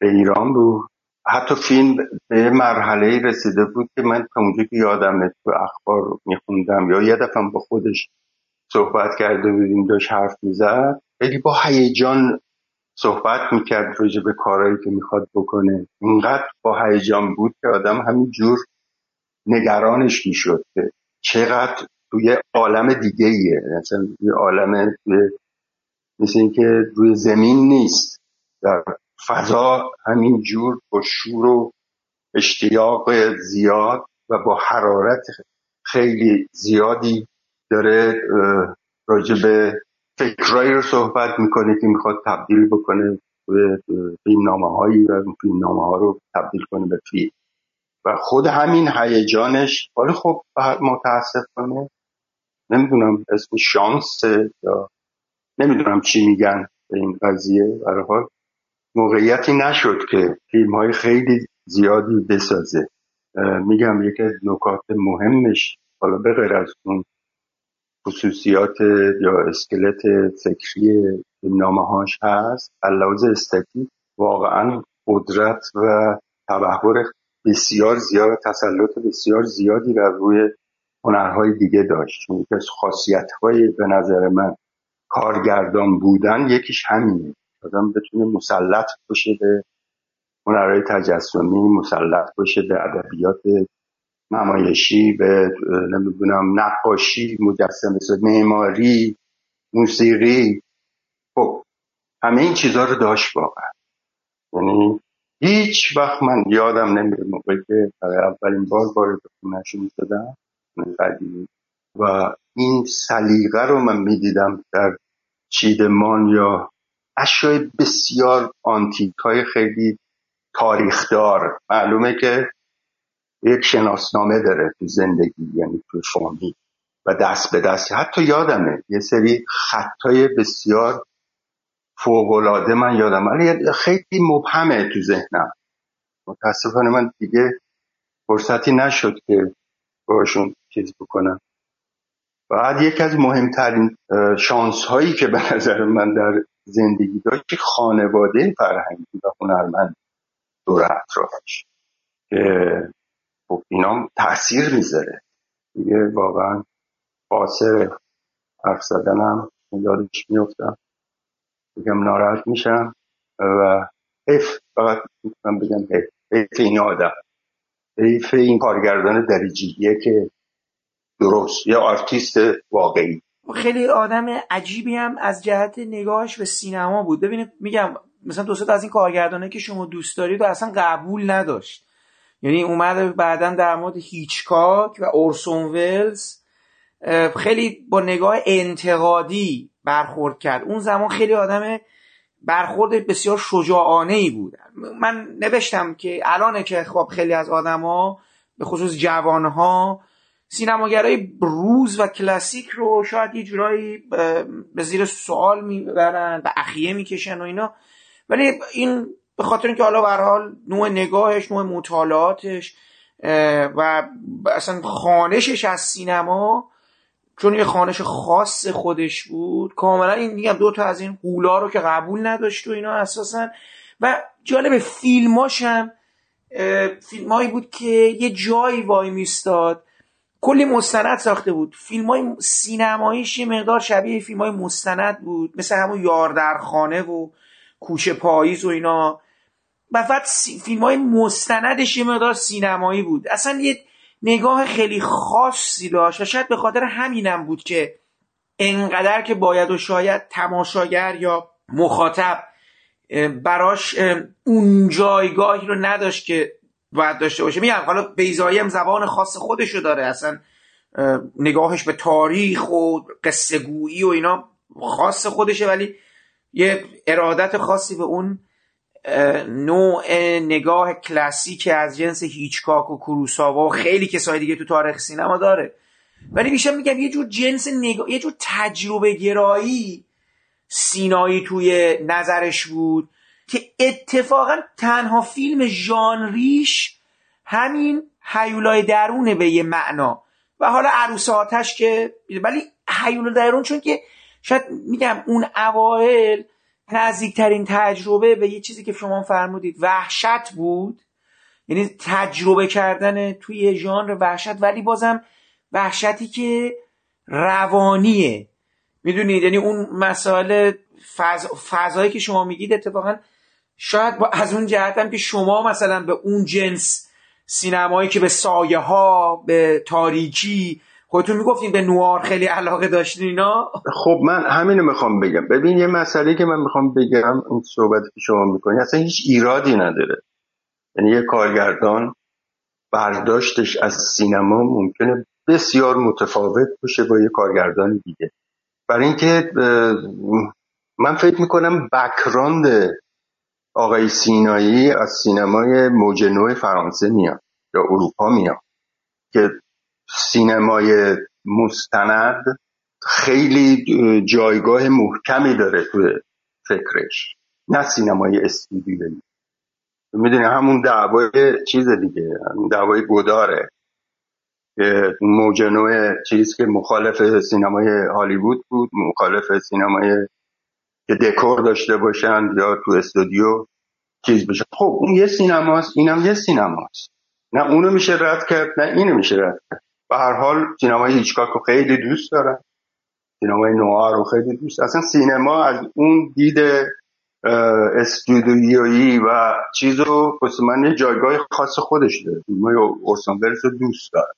به ایران بود. حتی فیلم به مرحله رسیده بود که من تا اونجا که یادمه تو اخبار میخوندم یا یه دفعه با خودش صحبت کرده بودیم داشت حرف می‌زد. خیلی با هیجان صحبت می‌کرد راجع به کارهایی که می‌خواد بکنه. اینقدر با هیجان بود که آدم همین جور نگرانش می‌شد که چقدر توی عالم دیگه ایه مثلا توی عالم مثل اینکه روی زمین نیست. در فضا همین جور با شور و اشتیاق زیاد و با حرارت خیلی زیادی داره راجع به فکرایی رو صحبت می‌کنه که می‌خواد تبدیل بکنه به فیلم نامه هایی و فیلم نامه ها رو تبدیل کنه به فیلم. و خود همین هیجانش حالا خب متاسفانه نمی‌دونم اسم شانس یا نمی‌دونم چی میگن به این قضیه برای موقعیتی نشد که فیلم های خیلی زیادی بسازه. میگم یکی از نکات مهمش حالا به غیر از اون خصوصیات یا اسکلت فکری نامه هاش هست علاوه استاتیک واقعا قدرت و تبهر بسیار زیاد تسلط بسیار زیادی بر روی هنرهای دیگه داشت. چون یکی از خاصیت های به نظر من کارگردان بودن یکیش همینه. آدم بتونه مسلط باشه به هنرهای تجسمی مسلط باشه به ادبیات نمایشی به نمی‌دونم نقاشی مجسمه معماری موسیقی. خب همه این چیزها رو داشت واقعا. یعنی هیچ وقت من یادم نمیره موقعی که برای اولین بار وارد خونهشون شدم قدیمی و این سلیقه رو من می‌دیدم در چیدمان یا اشیای بسیار آنتیک های خیلی تاریخدار. معلومه که یک شناسنامه داره تو زندگی یعنی تو فامیل و دست به دست. حتی یادمه یه سری خطای بسیار فوقالعاده من یادم. ولی خیلی مبهمه تو ذهنم. متاسفانه من دیگه فرصتی نشد که باشون چیز بکنم. بعد یکی از مهمترین شانس هایی که به نظر من در زندگی داشت که خانواده فرهنگی و هنرمند دور اطرافش. که خب اینا تاثیر می‌ذاره. دیگه واقعا قاصر حرف زدنم یادش میفتم بگم ناراحت میشم و حیف فقط می‌تونم بگم حیف. این آدم. حیف این کارگردان دریجیه که درست یه آرتیست واقعی. خیلی آدم عجیبی هم از جهت نگاهش به سینما بود. ببینید میگم مثلا دو از این کارگردانه که شما دوست دارید و اصلا قبول نداشت. یعنی اومد بعدا در مورد هیچکاک و اورسون ولز خیلی با نگاه انتقادی برخورد کرد. اون زمان خیلی آدم برخورد بسیار شجاعانه ای بود. من نوشتم که الانه که خب خیلی از آدما به خصوص جوانها سینماگرای روز و کلاسیک رو شاید یه جورایی به زیر سوال می‌برن و اخیه می‌کشن و اینا. ولی این به خاطر اینکه حالا به حال نوع نگاهش نوع مطالعاتش و اصلا خانشش از سینما چون یه خانش خاص خودش بود کاملا این میگم دو تا از این قولا رو که قبول نداشت و اینا اساسا. و جالب فیلماش هم فیلمایی بود که یه جایی وای میستاد کلی مستند ساخته بود. فیلم های سینماییش یه مقدار شبیه فیلم های مستند بود. مثل همون یار در خانه و کوچه پاییز و اینا. و بعد فیلم های مستندش یه مقدار سینمایی بود. اصلا یه نگاه خیلی خاصی داشت و شاید به خاطر همینم بود که انقدر که باید و شاید تماشاگر یا مخاطب براش اون جایگاهی رو نداشت که باید داشته باشه. میگم حالا بیزایی هم زبان خاص خودشو داره. اصلا نگاهش به تاریخ و قصه گویی و اینا خاص خودشه ولی یه ارادت خاصی به اون نوع نگاه کلاسیک از جنس هیچکاک و کروساوا و خیلی کسای دیگه تو تاریخ سینما داره. ولی میشه میگم یه جور جنس نگاه یه جور تجربه گرایی سینایی توی نظرش بود. که اتفاقا تنها فیلم ژانریش همین هیولای درونه به یه معنا. و حالا عروس آتش که ولی هیولای درون چون که شاید میگم اون اوایل نزدیکترین تجربه به یه چیزی که شما فرمودید وحشت بود. یعنی تجربه کردن توی ژانر وحشت ولی بازم وحشتی که روانیه. می‌دونید؟ یعنی اون مسائل فض... فضایی که شما میگید اتفاقا شاید با از اون جهت که شما مثلا به اون جنس سینمایی که به سایه ها به تاریکی خودتون می‌گفتین به نوار خیلی علاقه داشتین اینا؟ خب من همینو می‌خوام بگم. ببین یه مسئله که من می‌خوام بگم این صحبتی که شما می‌کنی اصلا هیچ ایرادی نداره. یعنی یه کارگردان برداشتش از سینما ممکنه بسیار متفاوت باشه با یه کارگردان دیگه. برای اینکه من فکر می‌کنم بکراند آقای سینایی از سینمای موج نو فرانسه میاد یا اروپا میاد که سینمای مستند خیلی جایگاه محکمی داره توی فکرش نه سینمای استودیویی می‌دونی همون دعوای چیز دیگه دعوای گداره موج نوع چیز که مخالف سینمای هالیوود بود مخالف سینمای که دکور داشته باشن یا تو استودیو چیز بشه خب اون یه سینماست اینم یه سینماست. نه اونو میشه رد کرد نه اینو میشه رد کرد. به هر حال سینمای هیچکاک رو خیلی دوست دارم. سینمای نوار رو خیلی دوست اصلا سینما از اون دید استودیویی و چیز رو من یه جایگاه خاص خودش داره. فیلمای اورسون رو دوست دارم.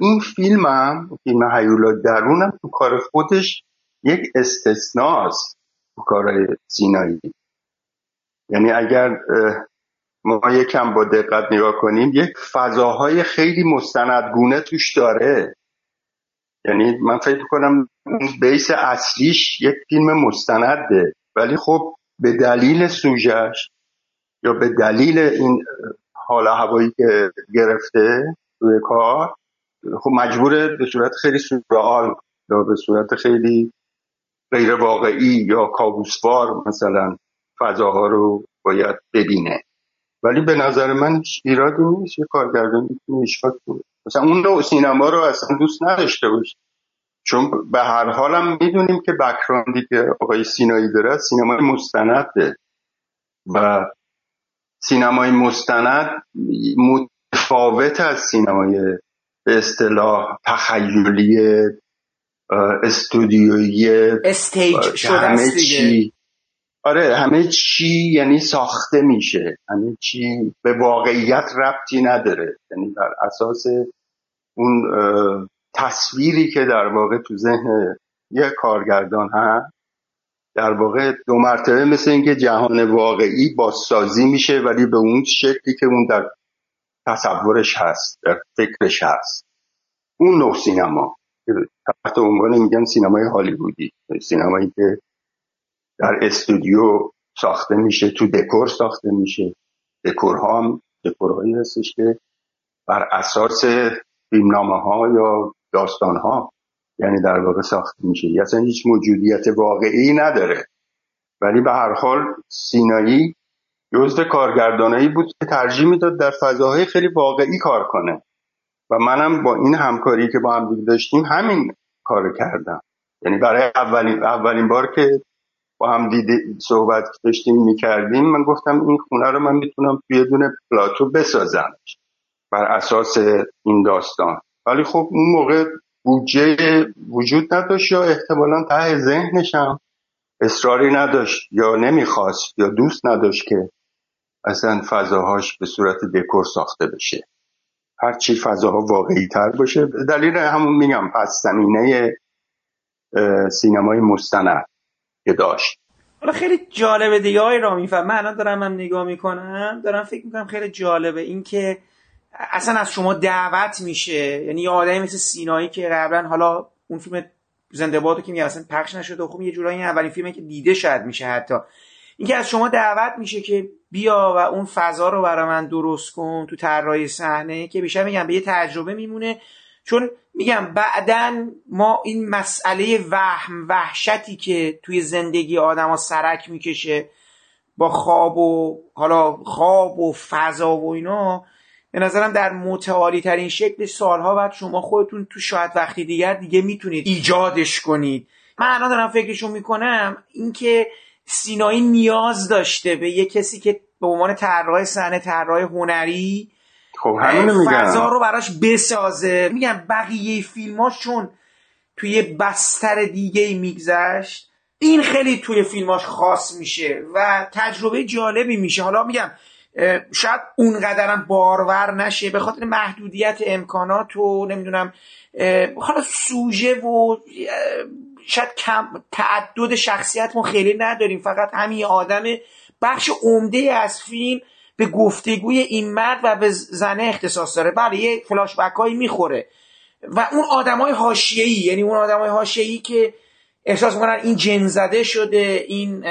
این فیلم هم فیلم هیولا درونم تو کار خودش یک استثناست. کارهای سینایی یعنی اگر ما یکم با دقت نگاه کنیم یک فضاهای خیلی مستندگونه توش داره. یعنی من فکر کنم بیس اصلیش یک فیلم مستنده. ولی خب به دلیل سوژش یا به دلیل این حال هوایی که گرفته توی کار خب مجبوره به صورت خیلی سورئال یا به صورت خیلی غیر واقعی یا کابوسوار مثلا فضاها رو باید ببینه. ولی به نظر من ایرادی نیست. یه کارگردان می‌تونه بود. مثلا اون نوع سینما رو اصلا دوست نداشته باشه چون به هر حالم می‌دونیم که بکراندی که آقای سینایی داره سینمای مستنده. و سینمای مستند متفاوت از سینمای به اصطلاح تخیلی استودیویی استیج شده چی. آره همه چی یعنی ساخته میشه. همه چی به واقعیت ربطی نداره. یعنی در اساس اون تصویری که در واقع تو ذهن یه کارگردان هست در واقع دو مرتبه مثل اینکه جهان واقعی بازسازی میشه ولی به اون شکلی که اون در تصورش هست در فکرش هست. اون نوع سینما. تحت عنوان میگن سینمای هالیوودی. سینمایی که در استودیو ساخته میشه تو دکور ساخته میشه. دکورها هم دکورهایی هستش که بر اساس فیلمنامه ها یا داستان ها یعنی در واقع ساخته میشه. اصلا هیچ موجودیت واقعی نداره. ولی به هر حال سینایی جزو کارگردانایی بود که ترجیح می‌داد در فضاهای خیلی واقعی کار کنه. و منم با این همکاری که با هم داشتیم همین کار کردم. یعنی برای اولین اولین بار که با هم دیده صحبت داشتیم می‌کردیم من گفتم این خونه رو من می‌تونم توی دونه پلاتو بسازم بر اساس این داستان. ولی خب اون موقع بودجه وجود نداشت یا احتمالا ته ذهنشم اصراری نداشت یا نمی‌خواست یا دوست نداشت که اصلا فضاهاش به صورت دکور ساخته بشه. هرچی فضاها واقعی تر باشه. دلیل همون میگم پس زمینه سینمای مستند که داشت. حالا خیلی جالبه دیگه های رامی من الان دارم من نگاه می‌کنم دارم فکر می‌کنم خیلی جالبه اینکه اصلا از شما دعوت میشه. یعنی یه آدمی مثل سینایی که قبلا حالا اون فیلم زنده بادو که میگه اصلا پخش نشده خب یه جورایی اولین فیلمی که دیده شاید میشه حتی. اینکه از شما دعوت میشه که بیا و اون فضا رو برای من درست کن تو طراحی صحنه که بیشتر میگم به یه تجربه میمونه. چون میگم بعدا ما این مسئله وهم وحشتی که توی زندگی آدم سرک می‌کشه با خواب و حالا خواب و فضا و اینا به نظرم در متعالی ترین شکل سالها بعد شما خودتون تو شاید وقتی دیگر دیگه می‌تونید ایجادش کنید. من الان دارم فکرشو می‌کنم اینکه سینایی نیاز داشته به یه کسی که به عنوان طراح صحنه طراح هنری خب همین فضا رو براش بسازه. میگم بقیه فیلماش چون توی بستر دیگه میگذشت این خیلی توی فیلماش خاص میشه و تجربه جالبی میشه. حالا میگم شاید اونقدرم بارور نشه. به خاطر محدودیت امکانات و نمی‌دونم حالا سوژه و شاید کم تعدد شخصیت ما خیلی نداریم. فقط همین آدم بخش عمده از فیلم به گفتگوی این مرد و به زنه اختصاص داره. بله یه فلاش هایی می‌خوره. و اون آدم های هاشیهی یعنی اون آدم های هاشیهی که احساس می‌کنن این جن زده شده این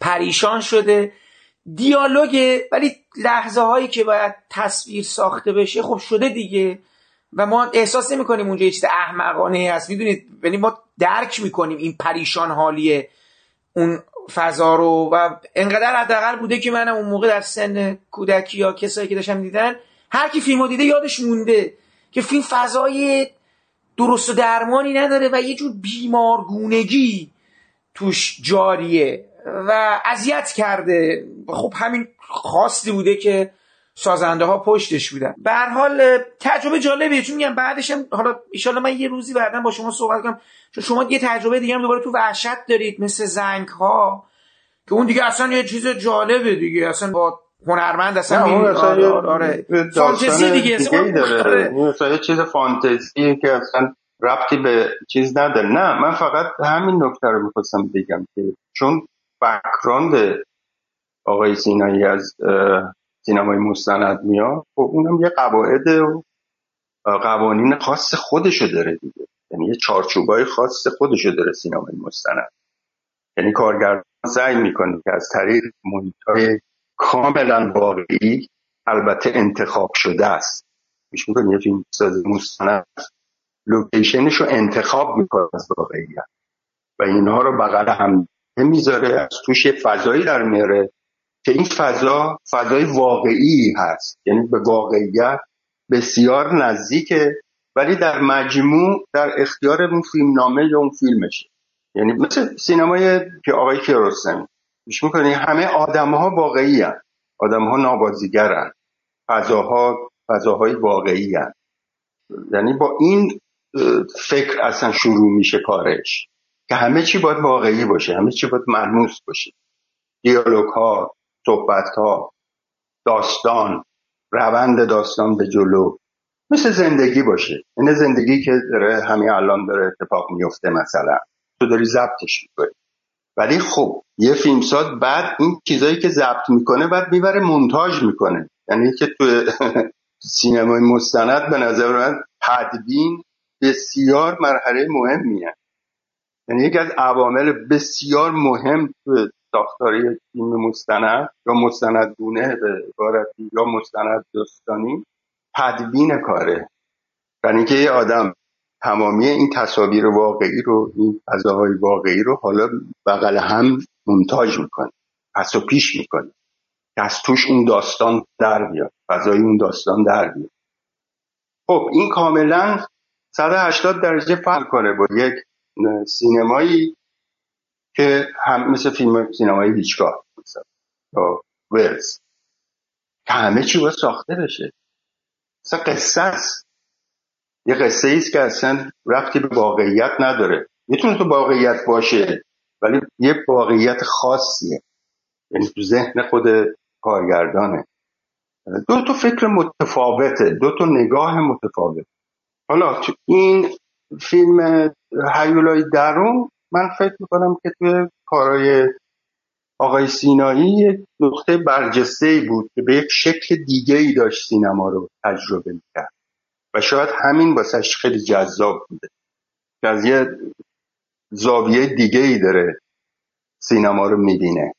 پریشان شده. دیالوگه ولی لحظه هایی که باید تصویر ساخته بشه خب شده دیگه. و ما احساس نمی کنیم اونجا یه چیز احمقانه هست. می‌دونید یعنی ما درک می‌کنیم این پریشان حالیه اون فضا رو و انقدر حداقل بوده که منم اون موقع در سن کودکی یا کسایی که داشتم دیدن هر کی فیلمو دیده یادش مونده که فیلم فضای درست و درمانی نداره و یه جور بیمارگونگی توش جاریه و اذیت کرده. خب همین خاصی بوده که سازنده ها پشتش بودن. به حال تجربه جالبیه. چون میگم بعدش هم حالا ان من یه روزی بعدا با شما صحبت کنم. چون شما یه تجربه دیگه هم دوباره تو وحشت دارید مثل زنگ ها که اون دیگه اصلا یه چیز جالبه دیگه. اصلا با هنرمند اصلا آره آره. فانتزی دیگه. دیگه داره. مثلا یه چیز فانتزی که اصلا ربطی به چیز نداره. نه من فقط همین نکته رو می‌خواستم بگم که چون بکراند آقای سینایی از سینمای مستند میاد خب اونم یه قواعد و قوانین خاص خودشو داره دیگه. یعنی یه چارچوبای خاص خودشو داره سینمای مستند. یعنی کارگردان سعی می‌کنه که از طریق محیطهای کاملا واقعی البته انتخاب شده است. میش می‌کنه یه فیلم ساز مستند لوکیشنش رو انتخاب می‌کنه از واقعیت. و اینها رو بغل هم می‌ذاره از توش فضایی در میاره. که این فضا فضای واقعی هست یعنی به واقعیت بسیار نزدیکه ولی در مجموع در اختیار اون فیلم نامه یا اون فیلمشه یعنی مثل سینمای که آقای کیارستمی میش می‌کنی همه آدم ها واقعی هن. آدم ها نابازیگر هن. فضاها فضاهای واقعی هن. یعنی با این فکر اصلا شروع میشه کارش که همه چی باید واقعی باشه همه چی باید ملموس باشه دیالوگ ها صحبت ها داستان روند داستان به جلو. مثل زندگی باشه. این زندگی که داره همین الان داره اتفاق میفته مثلا. تو داری ضبطش می‌کنی. ولی خب یه فیلمساز بعد این چیزایی که ضبط می‌کنه بعد می‌بره مونتاژ می‌کنه. یعنی که تو <laughs> سینمای مستند به نظر من تدوین بسیار مرحله مهمیه. یعنی یکی از عوامل بسیار مهم ساختاری فیلم مستند یا مستندگونه به عبارتی یا مستند داستانی تدوین کاره. یعنی که یه آدم تمامی این تصاویر واقعی رو این فضاهای واقعی رو حالا بغل هم مونتاژ می‌کنه پس و پیش می‌کنه. که از توش اون داستان در بیاد فضای اون داستان در بیاد خب این کاملا 180 درجه فرق کنه با یک سینمایی که هم مثل فیلم سینمایی هیچگاه مثلا یا که همه چی باید ساخته بشه. مثلا قصه است. یه قصه است که اصلا رفتی به واقعیت نداره. می‌تونه تو واقعیت باشه ولی یه واقعیت خاصیه. یعنی تو ذهن خود کارگردانه. دو تا فکر متفاوته. دو تا نگاه متفاوت حالا تو این فیلم هیولای درون من فکر می‌کنم که توی کارهای آقای سینایی یک نقطه برجسته ای بود که به یک شکل دیگه ای داشت سینما رو تجربه می‌کرد. و شاید همین واسش خیلی جذاب بوده. که از یه زاویه دیگه ای داره سینما رو می‌بینه.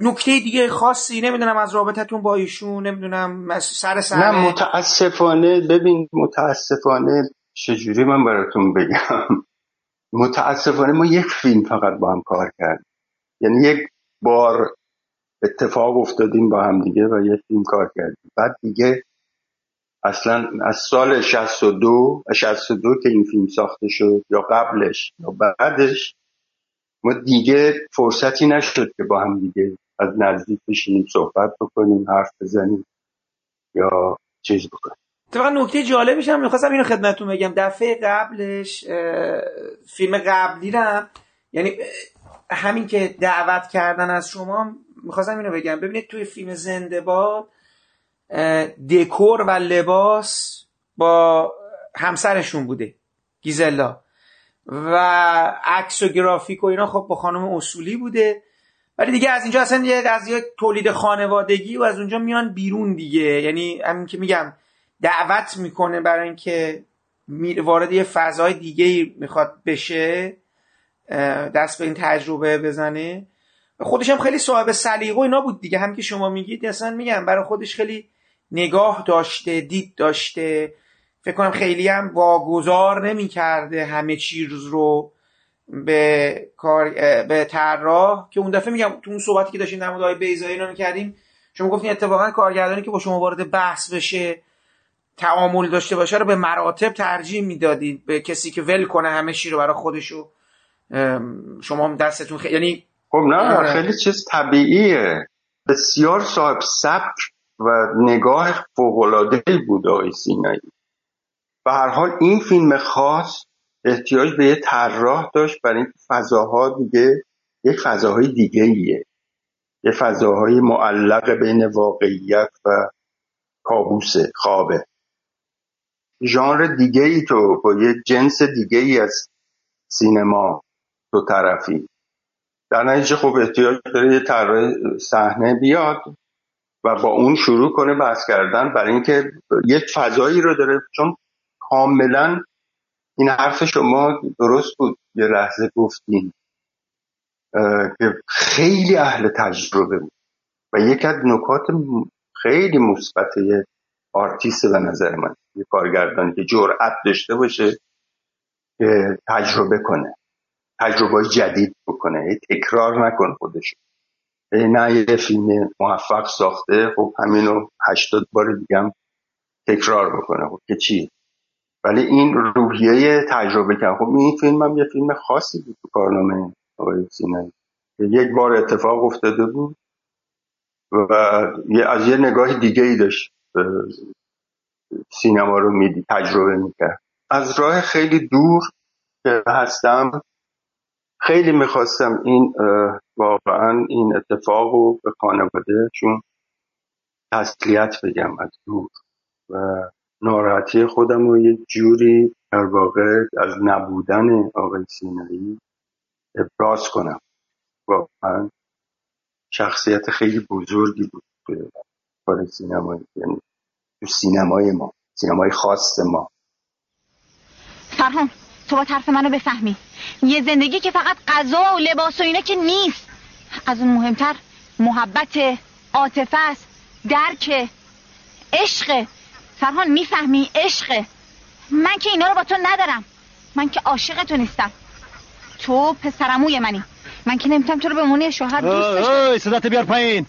نکته دیگه خاصی نمی‌دونم از رابطتون با ایشون نمی‌دونم سر سر. نه متاسفانه ببین متاسفانه چجوری من براتون بگم. متاسفانه ما یک فیلم فقط با هم کار کردیم. یعنی یک بار اتفاق افتادیم با هم دیگه و یک فیلم کار کردیم. بعد دیگه اصلا از سال 62 62 که این فیلم ساخته شد یا قبلش یا بعدش ما دیگه فرصتی نشد که با هم دیگه از نزدیک بشینیم صحبت بکنیم حرف بزنیم یا چیز بکنیم. اتفاقا نکته جالبش هم می‌خواستم اینو خدمتتون بگم. دفعه قبلش فیلم قبلی رم یعنی همین که دعوت کردن از شما می‌خواستم اینو بگم. ببینید توی فیلم زنده باد دکور و لباس با همسرشون بوده گیزلا. و عکس و گرافیک و اینا خب با خانم اصولی بوده. ولی دیگه از اینجا اصلا یه از یه تولید خانوادگی و از اونجا میان بیرون دیگه. یعنی همین که میگم دعوت می‌کنه برای اینکه وارد یه فضای دیگه می‌خواد بشه دست به این تجربه بزنه. خودش هم خیلی صاحب سلیقه و اینا بود دیگه. هم که شما میگید اصلا میگم برای خودش خیلی نگاه داشته دید داشته. فکر کنم خیلی هم واگذار نمی‌کرده همه چیز رو به کار به طراح. که اون دفعه میگم تو اون صحبتی که داشتیم در مورد بیزایی رو می‌کردیم شما گفتین اتفاقا کارگردانی که با شما وارد بحث بشه تعامل داشته باشه رو به مراتب ترجیح می‌دادید به کسی که ول کنه همه چی رو برای خودشو شما هم دستتون خیلی یعنی خب نه آره. خیلی چیز طبیعیه. بسیار صاحب سبک و نگاه فوقلاده بود آقای سینایی. به هر حال این فیلم خاص احتیاج به یه طراح داشت برای این فضاها دیگه یک فضاهای دیگه ایه یه فضاهای معلق بین واقعیت و کابوس خوابه. ژانر دیگه ای تو با یه جنس دیگه ای از سینما تو طرفی. در نتیجه خب احتیاج داره یه طراح صحنه بیاد و با اون شروع کنه بحث کردن برای اینکه یک فضایی رو داره. چون کاملا این حرف شما درست بود یه لحظه گفتین که خیلی اهل تجربه بود و یک از نکات خیلی مثبت آرتیست به نظر من. یه کارگردان که جرأت داشته باشه که تجربه کنه. تجربه جدید بکنه. تکرار نکنه خودش. نه یه فیلم موفق ساخته. خب همینو هشتاد بار دیگه تکرار بکنه. خب که چی؟ ولی این روحیه تجربه کرد خب این فیلم هم یه فیلم خاصی بود تو کارنامه آقای سینایی یک بار اتفاق افتاده بود و از یه نگاه دیگه ای داشت. سینما رو میدی تجربه می‌کرد. از راه خیلی دور که هستم خیلی می‌خواستم این واقعا این اتفاق رو به خانوادهشون تسلیت بگم از دور. و ناراحتی خودم رو یه جوری در واقع از نبودن آقای سینایی ابراز کنم. واقعا شخصیت خیلی بزرگی بود توی کار سینمایی یعنی تو سینمای ما سینمای خاص ما. فرهان تو با طرف منو بفهمی. یه زندگی که فقط غذا و لباس و اینه که نیست. از اون مهمتر محبت عاطفه است درک عشق. فرهان می‌فهمی عشق. من که اینا رو با تو ندارم. من که عاشق تو نیستم. تو پسرموی منی. من که نمی‌تونم تو رو به مونی شوهر دوست داشتم صدات بیار پایین.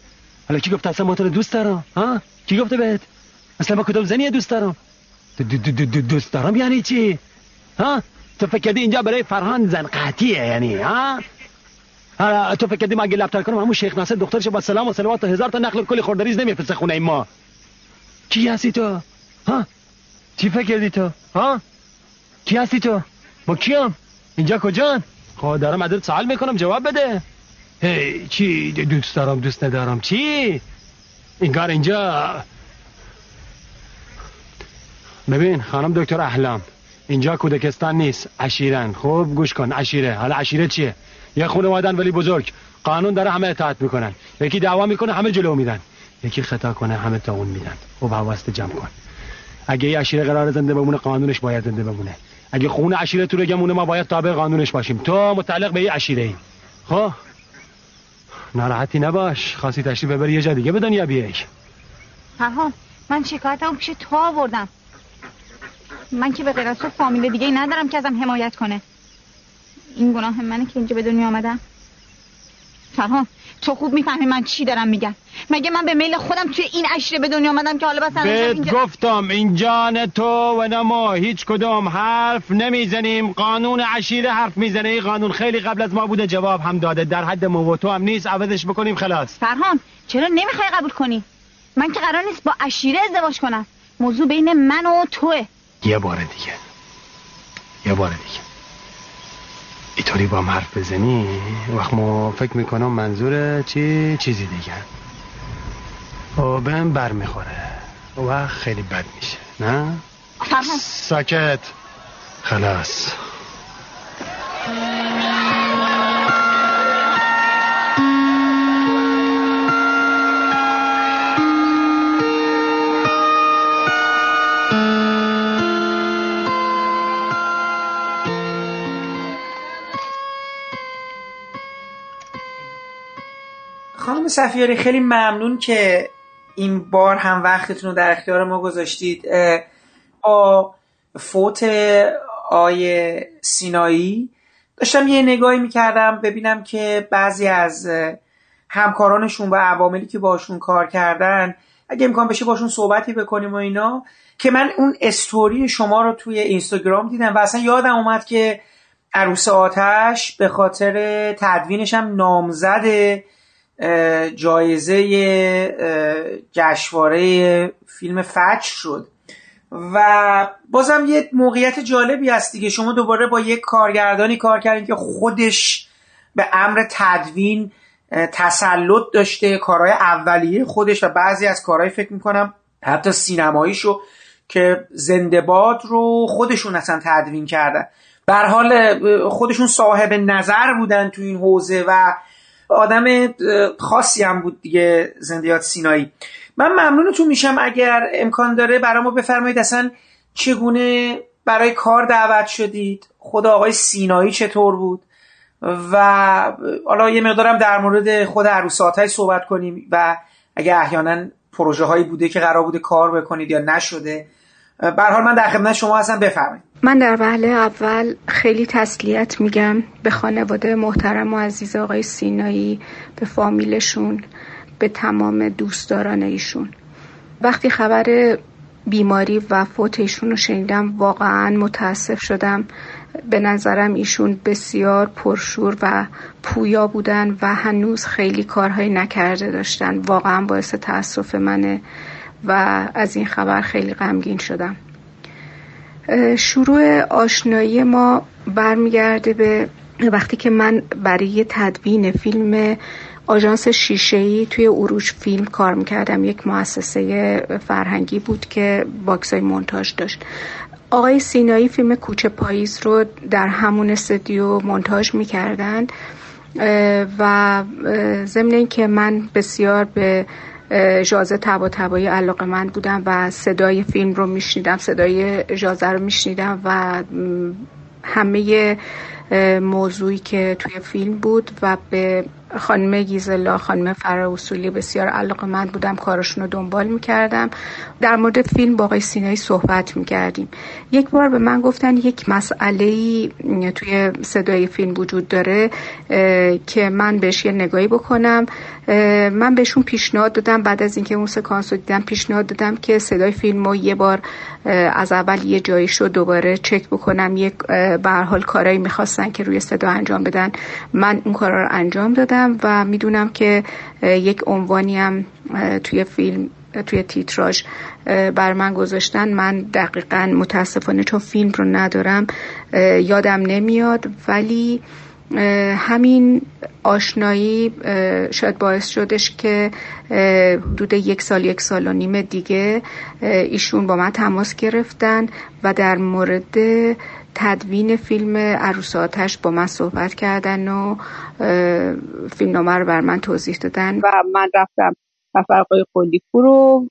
حالا کی گفت اصلا با تو دوست دارم؟ ها؟ کی گفته بهت؟ اصلا با کدوم زنی دوست دارم؟ دوست دارم یعنی چی؟ ها؟ تو فکر کردی اینجا برای فرهان زن قطیه یعنی ها؟ تو فکر کردی ما اگه لپتر کنم همون شیخ ناصر دخترش با سلام و صلوات و هزار تا نقل کلی خوردریز نمیفرسته خونه ما. کی هستی تو؟ ها؟ چی فکر کردی تو؟ ها؟ کی هستی تو؟ با کیم؟ اینجا کجان؟ خب دارم ازت سوال می‌کنم جواب بده. هی چی؟ دوست دارم دوست ندارم چی؟ اینگار اینجا ببین خانم دکتر احلام اینجا کودکستان نیست عشیرن خوب گوش کن عشیره حالا عشیره چیه؟ یه خانوادن ولی بزرگ. قانون داره همه اطاعت می‌کنن. یکی دعوا می‌کنه همه جلو میدن. یکی خطا کنه همه تا اون میدن. خب حواست جمع کن. اگه یه عشیره قرار زنده بمونه قانونش باید زنده بمونه. اگه خون عشیره تو رگمونه ما باید تابع قانونش باشیم. تو متعلق به یه عشیره ای. خب؟ ناراحتی نباش. خاصی تشریف ببری یه جا دیگه به دنیا بیای. فرهان من شکایتمو پیش تو آوردم. من که به غیر از تو فامیل دیگه ندارم که ازم حمایت کنه. این گناه منه که اینجا به دنیا آمدم. فرهان تو خوب می‌فهمی من چی دارم میگم. مگه من به میل خودم توی این عشره به دنیا آمدم که حالا بس اینجا... گفتم اینجا نه تو و نه ما هیچ کدوم حرف نمی‌زنیم. قانون عشیره حرف می‌زنه. این قانون خیلی قبل از ما بوده جواب هم داده. در حد ما و تو هم نیست. عوضش بکنیم خلاص. فرهان چرا نمی‌خوای قبول کنی؟ من که قرار نیست با عشیره ازدواج کنم. موضوع بین من و توه. یه بار دیگه. یه بار دیگه. اینطوری با هم حرف بزنی؟ وقت ما فکر می‌کنم منظور چی؟ چیزی دیگه. و بهم بر می‌خوره و خیلی بد میشه. نه؟ ساکت. خلاص. خانم سفیاری خیلی ممنون که این بار هم وقتتون رو در اختیار ما گذاشتید. با فوت آی سینایی داشتم یه نگاهی می‌کردم ببینم که بعضی از همکارانشون و عواملی که باشون کار کردن اگه امکان بشه باشون صحبتی بکنیم و اینا که من اون استوری شما رو توی اینستاگرام دیدم و اصلا یادم اومد که عروس آتش به خاطر تدوینش هم نامزد جایزه جشنواره فیلم فجر شد. و بازم یه موقعیت جالبی هست دیگه. شما دوباره با یک کارگردانی کار کردین که خودش به امر تدوین تسلط داشته کارهای اولیه خودش و بعضی از کارهای فکر می‌کنم حتی سینماییشو که زندباد رو خودشون اصلا تدوین کردن. بر حال خودشون صاحب نظر بودن تو این حوزه و آدم خاصی هم بود دیگه زندیات سینایی. من ممنونتون میشم اگر امکان داره برای ما بفرمایید. اصلا چگونه برای کار دعوت شدید؟ خود آقای سینایی چطور بود؟ و حالا یه مقدارم در مورد خود عروسات صحبت کنیم و اگه احیانا پروژه هایی بوده که قرار بوده کار بکنید یا نشده. به حال من در خدمت شما هستم. بفرمایید. من در وهله اول خیلی تسلیت میگم به خانواده محترم و عزیز آقای سینایی به فامیلشون به تمام دوستداران ایشون. وقتی خبر بیماری و فوت ایشون رو شنیدم واقعا متاسف شدم. به نظرم ایشون بسیار پرشور و پویا بودن و هنوز خیلی کارهایی نکرده داشتن. واقعا باعث تاسف منه و از این خبر خیلی غمگین شدم. شروع آشنایی ما برمیگرده به وقتی که من برای تدوین فیلم آژانس شیشه‌ای توی اروج فیلم کار می‌کردم. یک مؤسسه فرهنگی بود که باکسای مونتاژ داشت. آقای سینایی فیلم کوچه پاییز رو در همون استودیو مونتاژ می‌کردن و ضمن اینکه من بسیار به جازه تبا تبایی علاقه من بودم و صدای فیلم رو میشنیدم صدای جازه رو میشنیدم و همه موضوعی که توی فیلم بود و به خانم گیزلا خانم فرا اصولی بسیار علاقه من بودم کارشون رو دنبال می‌کردم. در مورد فیلم با آقای سینایی صحبت می‌کردیم. یک بار به من گفتن یک مسئله توی صدای فیلم وجود داره که من بهش یه نگاهی بکنم. من بهشون پیشنهاد دادم. بعد از اینکه اون سکانس رو دیدم پیشنهاد دادم که صدای فیلم رو یه بار از اول یه جایش رو دوباره چک بکنم. یک به حال کارایی می‌خواستن که روی صدا انجام بدن. من اون کارا رو انجام دادم و می‌دونم که یک عنوانی هم توی فیلم توی تیتراژ بر من گذاشتن. من دقیقا متاسفانه چون فیلم رو ندارم یادم نمیاد. ولی همین آشنایی شاید باعث شدش که حدود یک سال یک سال و نیم دیگه ایشون با من تماس گرفتن و در مورد تدوین فیلم عروس آتش با من صحبت کردن و فیلمنامه رو بر من توضیح دادن. و من رفتم فرقای قلیپور رو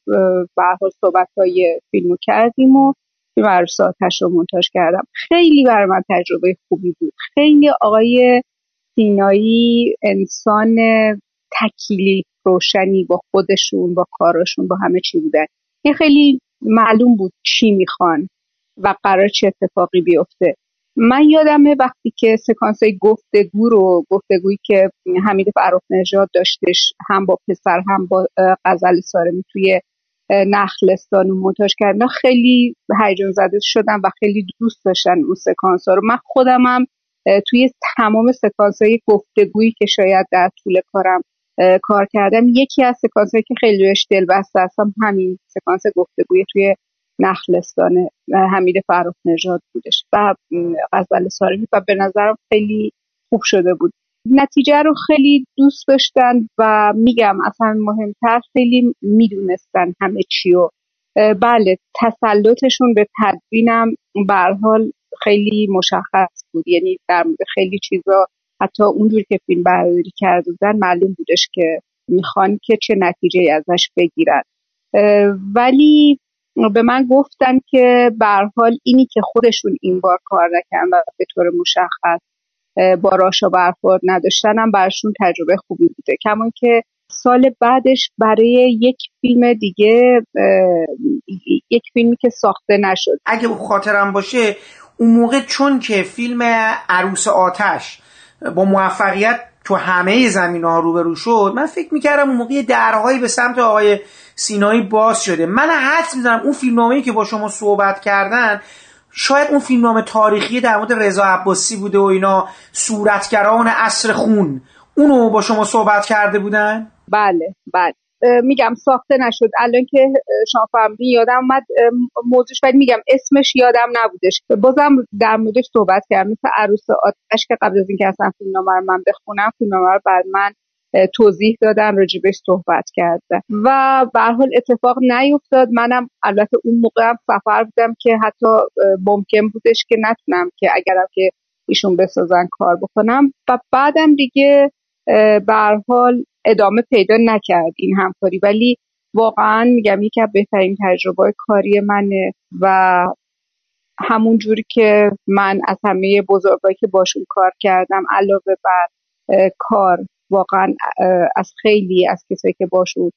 به صحبت های فیلمو کردیم و فیلم عروس آتش رو منتاج کردم. خیلی بر من تجربه خوبی بود. خیلی آقای سینایی انسان تکیلی روشنی با خودشون با کارشون با همه چی بودن. این خیلی معلوم بود چی می‌خوان. و قرار چه اتفاقی بیفته. من یادمه وقتی که سکانس های گفتگو رو گفتگویی که حمید فرخ نژاد داشتش هم با پسر هم با غزل سارمی توی نخلستان و منتاج کردن خیلی هیجان زده شدم و خیلی دوست داشتن اون سکانس ها رو. من خودمم توی تمام سکانس های گفتگویی که شاید در طول کارم کار کردم یکی از سکانس هایی که خیلی روش دل بسته هستم همین سکانس گفتگوی توی نخلستان حمید فرخ نژاد بودش و غزل سارمی و به نظرم خیلی خوب شده بود. نتیجه رو خیلی دوست داشتن و میگم اصلا مهمتر خیلی می‌دونستن همه چی و بله تسلطشون به تدوینم حال خیلی مشخص بود. یعنی در خیلی چیزا حتی اونجور که فیلم برداری کرده بودن معلوم بودش که می‌خوان که چه نتیجه ازش بگیرن. ولی به من گفتن که به حال اینی که خودشون این بار کار نکردن و به طور مشخص با راشا برخورد نداشتنم برشون تجربه خوبی بوده. کمان که سال بعدش برای یک فیلم دیگه یک فیلمی که ساخته نشد. اگه خاطرم باشه اون موقع چون که فیلم عروس آتش با موفقیت تو همه زمین ها روبرو شد من فکر می‌کردم اون موقع درهایی به سمت آقای سینایی باز شده. من حدس می‌زنم اون فیلمنامه‌ای که با شما صحبت کردن شاید اون فیلمنامه تاریخی در مورد رضا عباسی بوده و اینا صورتگران عصر خون اونو با شما صحبت کرده بودن؟ بله بله. میگم ساخته نشد. الان که شما فهمیدین یادم اومد موضوعش ولی میگم اسمش یادم نبودش. بازم در موردش صحبت کردم. مثل عروس آتش که قبل از اینکه اصلا فیلمنامه رو من بخونم فیلمنامه رو بعد من توضیح دادن راجبش صحبت کرده و به حال اتفاق نیفتاد. منم البته اون موقع هم سفر بودم که حتی ممکن بودش که نتونم که اگرم که ایشون بسازن کار بکنم. و بعدم دیگه به حال ادامه پیدا نکرد این همکاری. ولی واقعا میگم یکی از بهترین تجربه کاری منه و همون جوری که من از همه بزرگایی که باشون کار کردم علاوه بر کار واقعا از خیلی از کسایی که باشون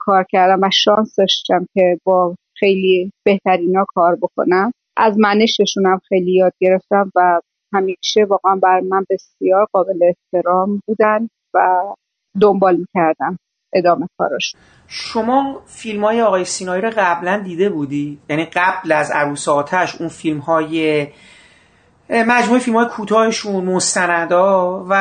کار کردم و شانس داشتم که با خیلی بهترینا کار بکنم. از منششونم خیلی یاد گرفتم و همیشه واقعا بر من بسیار قابل احترام بودن و دنبال می‌کردم ادامه کاراش شما فیلم های آقای سینایی رو قبلا دیده بودی؟ یعنی قبل از عروس آتش اون فیلم های مجموعه فیلم های کوتاهشون مستندا و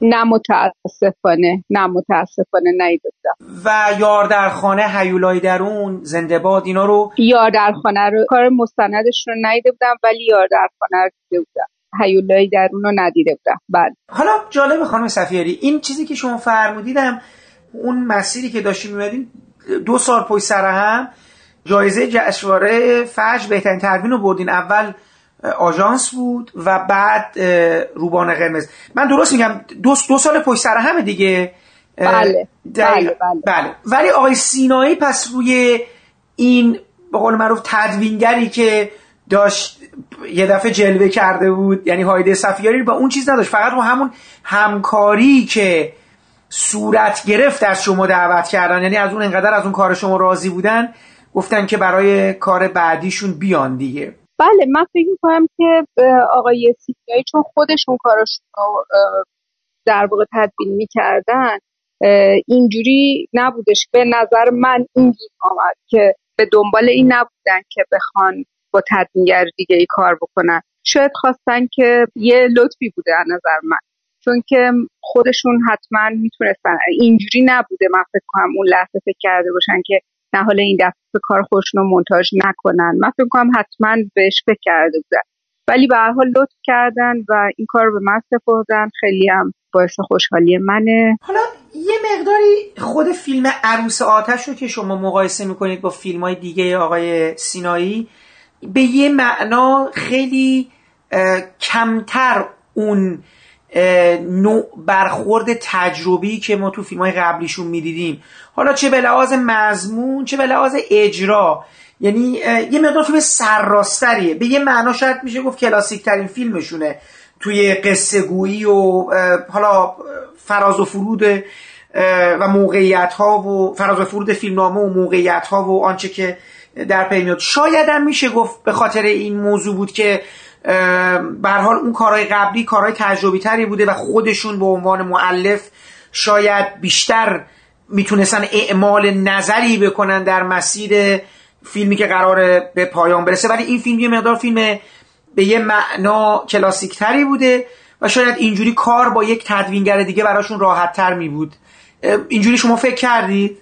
نه متاسفانه نه متاسفانه نیدیدم. و یار در خانه هیولای درون زنده باد اینا رو یار در خانه رو کار مستندش رو ندیده بودم ولی یار در خانه رو دیده بودم. هیولای درون رو ندیده بودم. بله. حالا جالب خانم سفیاری این چیزی که شما فرمودیدم اون مسیری که داشتیم میمدیم دو سال پشت سر هم جایزه جشنواره فجر بهترین تدوین رو بردین. اول آژانس بود و بعد روبان قرمز. من درست میگم دو, دو سال پشت سر همه دیگه. بله بله, بله. بله. ولی آقای سینایی پس روی این به قول معروف تدوینگری که داشت یه دفعه جلوه کرده بود یعنی هایده صفیاری با اون چیز نداشت فقط رو همون همکاری که صورت گرفت از شما دعوت کردن یعنی از اون انقدر از اون کار شما راضی بودن گفتن که برای کار بعدیشون بیان دیگه. بله من فکر می‌کنم که آقای سیفیایی چون خودشون کارشون رو در واقع تدبین می‌کردن اینجوری نبودش. به نظر من اینجوری آمد که به دنبال این نبودن که بخوان با تدبینگر دیگه ای کار بکنن. شاید خواستن که یه لطفی بوده از نظر من. چون که خودشون حتما می‌تونستن. اینجوری نبوده. من فکر کنم اون لحظه فکر کرده باشن که نه حالا این دفعه کار خودشون رو منتاج نکنن. من فکر کنم حتما بهش فکر کرده بودن ولی به هر حال لطف کردن و این کار رو به من سپردن. خیلی هم باعث خوشحالی منه. حالا یه مقداری خود فیلم عروس آتش رو که شما مقایسه می‌کنید با فیلم های دیگه آقای سینایی به یه معنا خیلی کمتر اون نوع برخورد تجربی که ما تو فیلم های قبلیشون می‌دیدیم. حالا چه به لحاظ مضمون چه به لحاظ اجرا. یعنی یه مقدار فیلم سرراستریه. به یه معنا شاید میشه گفت کلاسیک ترین فیلمشونه. توی قصه گویی و حالا فراز و فرود و موقعیت ها و فراز و فرود فیلمنامه و موقعیت ها و آنچه که در پی میاد. شاید هم میشه گفت به خاطر این موضوع بود که به حال اون کارهای قبلی کارهای تجربی تری بوده و خودشون به عنوان معلف شاید بیشتر می‌تونستن اعمال نظری بکنن در مسیر فیلمی که قراره به پایان برسه. ولی این فیلم یه مقدار فیلم به یه معنا کلاسیک تری بوده و شاید اینجوری کار با یک تدوینگر دیگه براشون راحت تر می بود اینجوری شما فکر کردید؟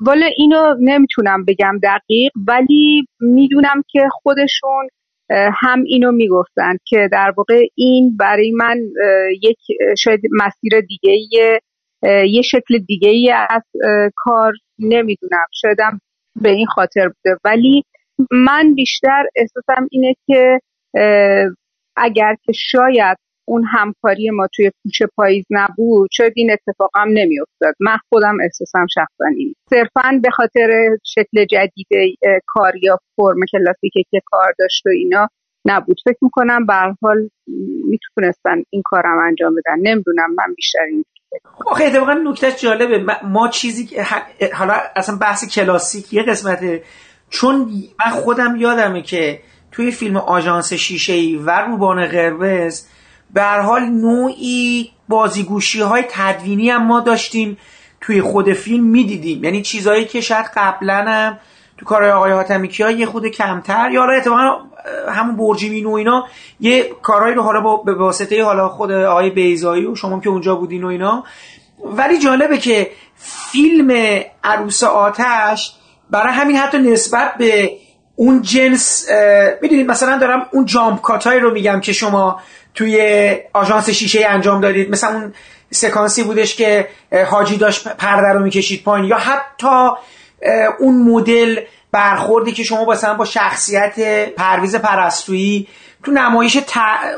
والا اینو نمی‌تونم بگم دقیق ولی می‌دونم که خودشون هم اینو می‌گفتن که در واقع این برای من یک شاید مسیر دیگه یه شکل دیگه ای از کار نمی‌دونم شایدم به این خاطر بوده ولی من بیشتر احساسم اینه که اگر که شاید اون همکاری ما توی کوچه پاییز نبود شاید این اتفاق هم نمیافتاد. من خودم احساسم شخصا این صرفا به خاطر شکل جدید کار یا فرم کلاسیکی که کار داشت و اینا نبود. فکر می‌کنم به حال می‌تونستن این کارم انجام بدن. نمی‌دونم من بیشتر این آخه اتفاقا نکته جالبه. ما چیزی که حالا اصلا بحث کلاسیک یه قسمته چون من خودم یادمه که توی فیلم آژانس شیشه ای و روبان قرمز به حال نوعی بازیگوشی های تدوینی هم ما داشتیم توی خود فیلم می‌دیدیم. یعنی چیزهایی که شاید قبلا هم تو کارهای آقای حاتمی ها یه خود کمتر یا حالا اتفاقا همون برجیمین و اینا یه کارهایی رو حالا به واسطه حالا خود آقای بیزایی و شما که اونجا بودین و اینا. ولی جالبه که فیلم عروس آتش برای همین حتی نسبت به اون جنس می‌دونید مثلا دارم اون جامپ کاتایی رو میگم که شما توی آژانس شیشه انجام دادید. مثلا اون سکانسی بودش که حاجی داشت پرده رو می‌کشید پایین. یا حتی اون مدل برخوردی که شما مثلا با شخصیت پرویز پرستویی تو نمایش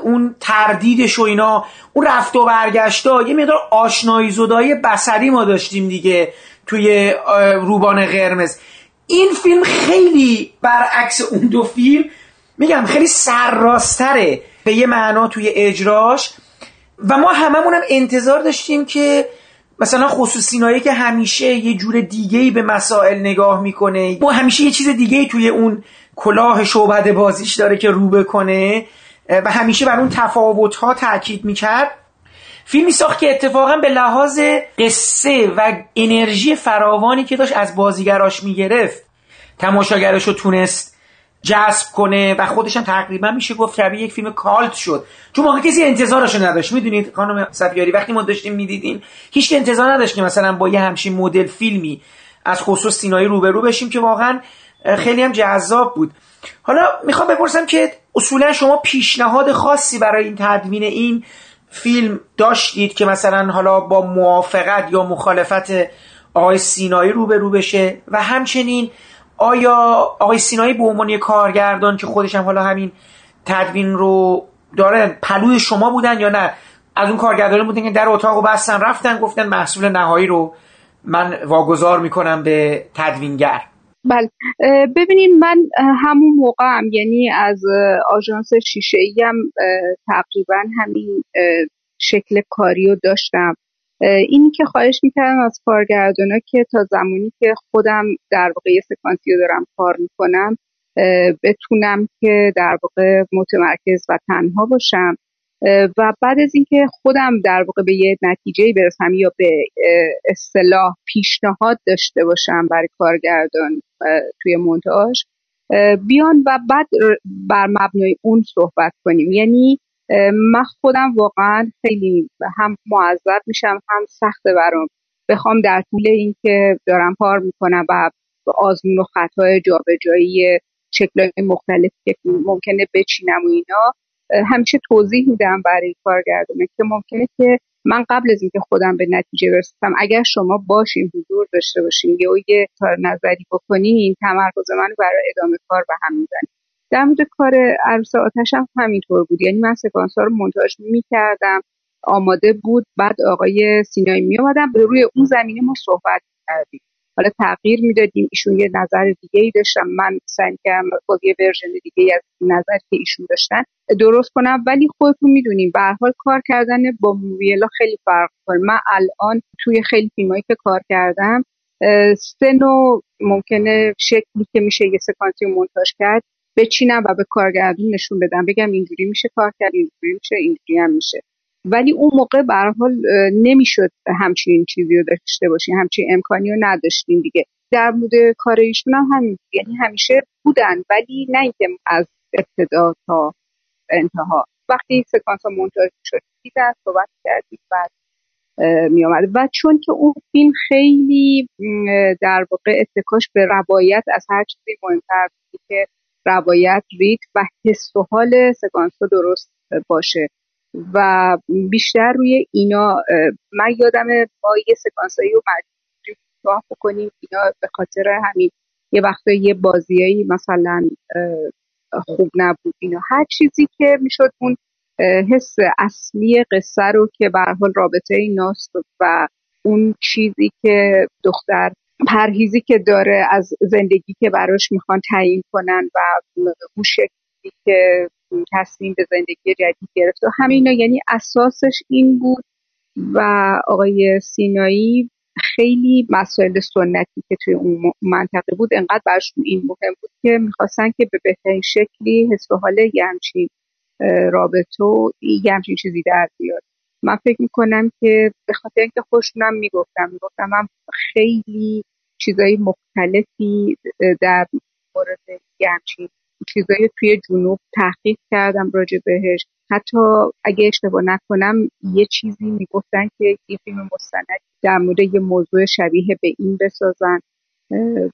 اون تردیدش و اینا اون رفت و برگشتا یه مقدار آشنایی زدای بسری ما داشتیم دیگه توی روبان قرمز. این فیلم خیلی برعکس اون دو فیلم میگم خیلی سرراستره. به یه معنا توی اجراش و ما هممون هم انتظار داشتیم که مثلا خصوصی که همیشه یه جور دیگه به مسائل نگاه می‌کنه و همیشه یه چیز دیگه توی اون کلاه شعبد بازیش داره که رو بکنه و همیشه بر اون تفاوت ها تاکید می‌کرد. فیلمی ساخت که اتفاقا به لحاظ قصه و انرژی فراوانی که داشت از بازیگراش می‌گرفت تماشاگرش رو تونست جذب کنه و خودش هم تقریبا میشه گفت شبیه یک فیلم کالت شد. چون موقع کسی انتظارش نداشت می‌دونید خانم سفیاری وقتی ما داشتیم می‌دیدیم هیچ انتظار نداشت که مثلا با یه همچین مدل فیلمی از خصوص سینایی روبرو بشیم که واقعا خیلی هم جذاب بود. حالا می‌خوام بپرسم که اصولا شما پیشنهاد خاصی برای این تدوین این فیلم داشتید که مثلا حالا با موافقت یا مخالفت آقای سینایی روبرو بشه؟ و همچنین آیا آقای سینایی به عنوان کارگردان که خودش هم حالا همین تدوین رو داره پلوی شما بودن یا نه؟ از اون کارگردانی بودن که در اتاق و بستن رفتن گفتن محصول نهایی رو من واگذار می‌کنم به تدوینگر. بله. ببینید من همون موقع هم یعنی از آژانس شیشه ای هم تقریبا همین شکل کاری رو داشتم. اینی که خواهش می‌کردم از کارگردانا که تا زمانی که خودم در واقع یه سکانسی رو دارم کار می‌کنم بتونم که در واقع متمرکز و تنها باشم. و بعد از اینکه خودم در واقع به یه نتیجه برسم یا به اصطلاح پیشنهاد داشته باشم برای کارگردان توی مونتاژ بیان و بعد بر مبنای اون صحبت کنیم. یعنی من خودم واقعا خیلی هم معذب میشم هم سخت برام. بخوام در طول اینکه دارم کار می‌کنم و آزمون و خطای جابجایی شکلهای مختلفی که ممکنه بچینم و اینا همیشه توضیح میدم برای کارگردانه که ممکنه که من قبل از اینکه خودم به نتیجه برسم اگر شما باشین حضور داشته باشین یا یه نظری بکنین تمرکز من برای ادامه کار به هم می‌زنید در مورد کار عروس آتش هم همینطور بود. یعنی من سکانس ها رو منتاج می‌کردم آماده بود بعد آقای سینایی می آمدن به روی اون زمینه ما صحبت کردیم حالا تغییر می‌دادیم ایشون یه نظر دیگه ای داشتم من سعی کردم با یه ورژن دیگه از نظر که ایشون داشتن درست کنم ولی خودتون می‌دونیم به حال کار کردن با موویولا خیلی فرق کنه من الان توی خیلی فیلمایی که کار کردم سه ممکنه شکلی که میشه یه سکانسی مونتاژ کرد بچینم و به کارگردون نشون بدم. بگم اینجوری میشه کار کرد اینجوری میشه اینجوری هم میشه. ولی اون موقع به حال نمی‌شد همچین چیزی رو داشته باشیم همچین امکانی رو نداشتیم دیگه. در مورد کار ایشون هم همین یعنی همیشه بودن ولی نه اینکه از ابتدا تا انتها. وقتی سکانس ها منتاج شد دیدن صحبت کردیم بعد می آمد. و چون که اون فیلم خیلی در واقع اتکاش به روایت از هر چیزی مهمتر بود که روایت رید و حس و حال سکانس درست باشه. و بیشتر روی اینا من یادم با یه سکانسایی رو مجبوری کوتاه بکنیم. اینا به خاطر همین یه وقتا یه بازیایی مثلا خوب نبود. اینا هر چیزی که می‌شد اون حس اصلی قصه رو که به حال رابطه ایناست و اون چیزی که دختر پرهیزی که داره از زندگی که براش می‌خوان تعیین کنن و اون شکلی که تصمیم به زندگی جدید گرفت و همینا یعنی اساسش این بود و آقای سینایی خیلی مسائل سنتی که توی اون منطقه بود انقدر برشون این مهم بود که می‌خواستن که به بهترین شکلی حس و حال یه همچین رابطه و یه همچین چیزی در بیاد. من فکر می‌کنم که به خاطر اینکه خوشونم می‌گفتم می‌گفتم من خیلی چیزای مختلفی در مورد همچین چیزایی توی جنوب تحقیق کردم راجع بهش. حتی اگه اشتباه نکنم یه چیزی می‌گفتن که یه فیلم مستند در مورد یه موضوع شبیه به این بسازن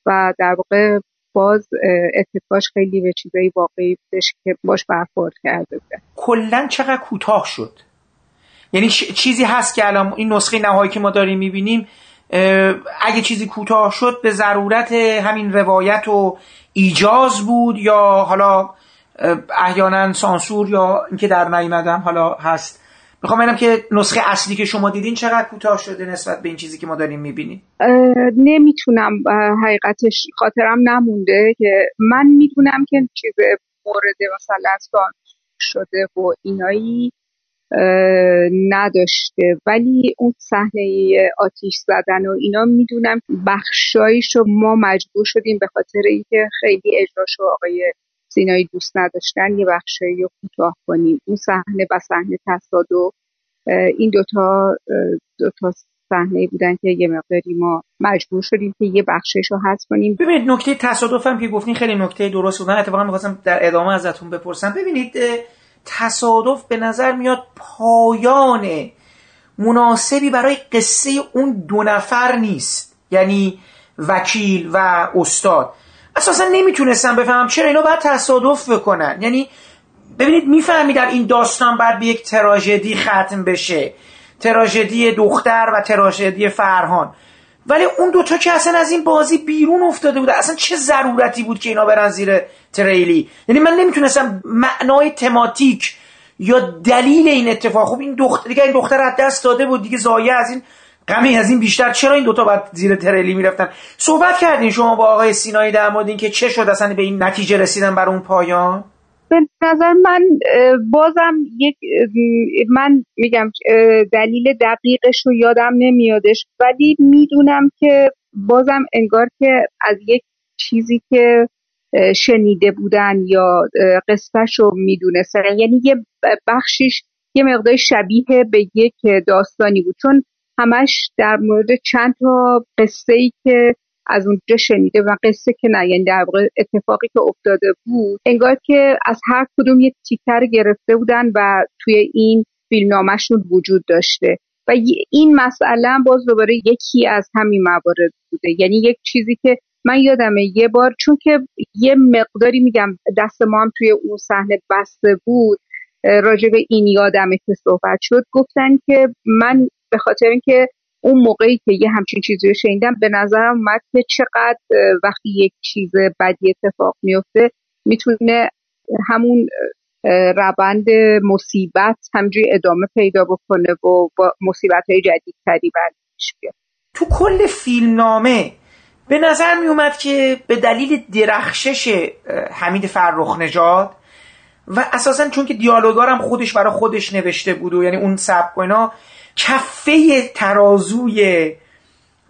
و در واقع باز اتفاقش خیلی به چیزایی واقعی بودش که باش برخورد کرده بوده کلا چقدر کوتاه شد؟ یعنی چیزی هست که الان این نسخه نهایی که ما داریم می‌بینیم اگه چیزی کوتاه شد به ضرورت همین روایت و ایجاز بود یا حالا احیانا سانسور یا اینکه در نیومدم حالا هست. می‌خوام ببینم که نسخه اصلی که شما دیدین چقدر کوتاه شده نسبت به این چیزی که ما داریم می‌بینیم؟ نمی‌تونم حقیقتش خاطرم نمونده که من می‌دونم که چیز مورد مثلا سانسور شده و اینایی. نداشته. ولی اون صحنه آتیش زدن و اینا می‌دونم بخشایش رو ما مجبور شدیم به خاطر اینکه خیلی اجراشو آقای سینایی دوست نداشتن یه بخشایی رو کوتاه کنیم. اون صحنه و صحنه تصادف این دوتا دوتا صحنه بودن که یه مقداری ما مجبور شدیم که یه بخشش رو حذف کنیم. ببینید نکته تصادف هم که گفتین خیلی نکته درست بود. من اتفاقا می‌خواستم در ادامه ازتون بپرسم. ببینید تصادف به نظر میاد پایان مناسبی برای قصه اون دو نفر نیست. یعنی وکیل و استاد. اساسا نمی‌تونستم بفهمم چرا اینا باید تصادف بکنن. یعنی ببینید می‌فهمی در این داستان باید به یک تراژدی ختم بشه. تراژدی دختر و تراژدی فرهان. ولی اون دوتا که اصلا از این بازی بیرون افتاده بود اصلا چه ضرورتی بود که اینا برن زیر تریلی؟ یعنی من نمی‌تونستم معنای تماتیک یا دلیل این اتفاق. خب این دختر دیگه این دختر از دست داده بود دیگه زایه از این غمی از این بیشتر. چرا این دوتا باید زیر تریلی می‌رفتن؟ صحبت کردین شما با آقای سینایی در مورد اینکه چه شد اصلا به این نتیجه رسیدن بر اون پایان؟ به نظر من بازم یک من میگم دلیل دقیقش رو یادم نمیادش. ولی می‌دونم که بازم انگار که از یک چیزی که شنیده بودن یا قصهش رو می‌دونستن. یعنی یه بخشیش یه مقدار شبیه به یک داستانی بود. چون همش در مورد چند تا قصه ای که از اونجا شنیده و قصه که نه یعنی در واقع اتفاقی که افتاده بود. انگار که از هر کدوم یک تیکر گرفته بودن و توی این فیلمنامهشون وجود داشته. و این مسئله باز دوباره یکی از همین موارد بوده. یعنی یک چیزی که من یادمه یه بار چون که یه مقداری میگم دست ما هم توی اون صحنه بسته بود راجع به این یادمه که صحبت شد گفتن که من به خاطر اینکه اون موقعی که یه همچین چیزی رو شنیدم به نظرم اومد که چقدر وقتی یک چیز بدی اتفاق میفته می‌تونه همون روند مصیبت همجوری ادامه پیدا بکنه و با مصیبت های جدیدتری برش بیاد. تو کل فیلم نامه به نظر می اومد که به دلیل درخشش حمید فرخ نژاد و اساسا چون که دیالوگارم خودش برای خودش نوشته بود و یعنی اون سبک و اینا کفه ترازوی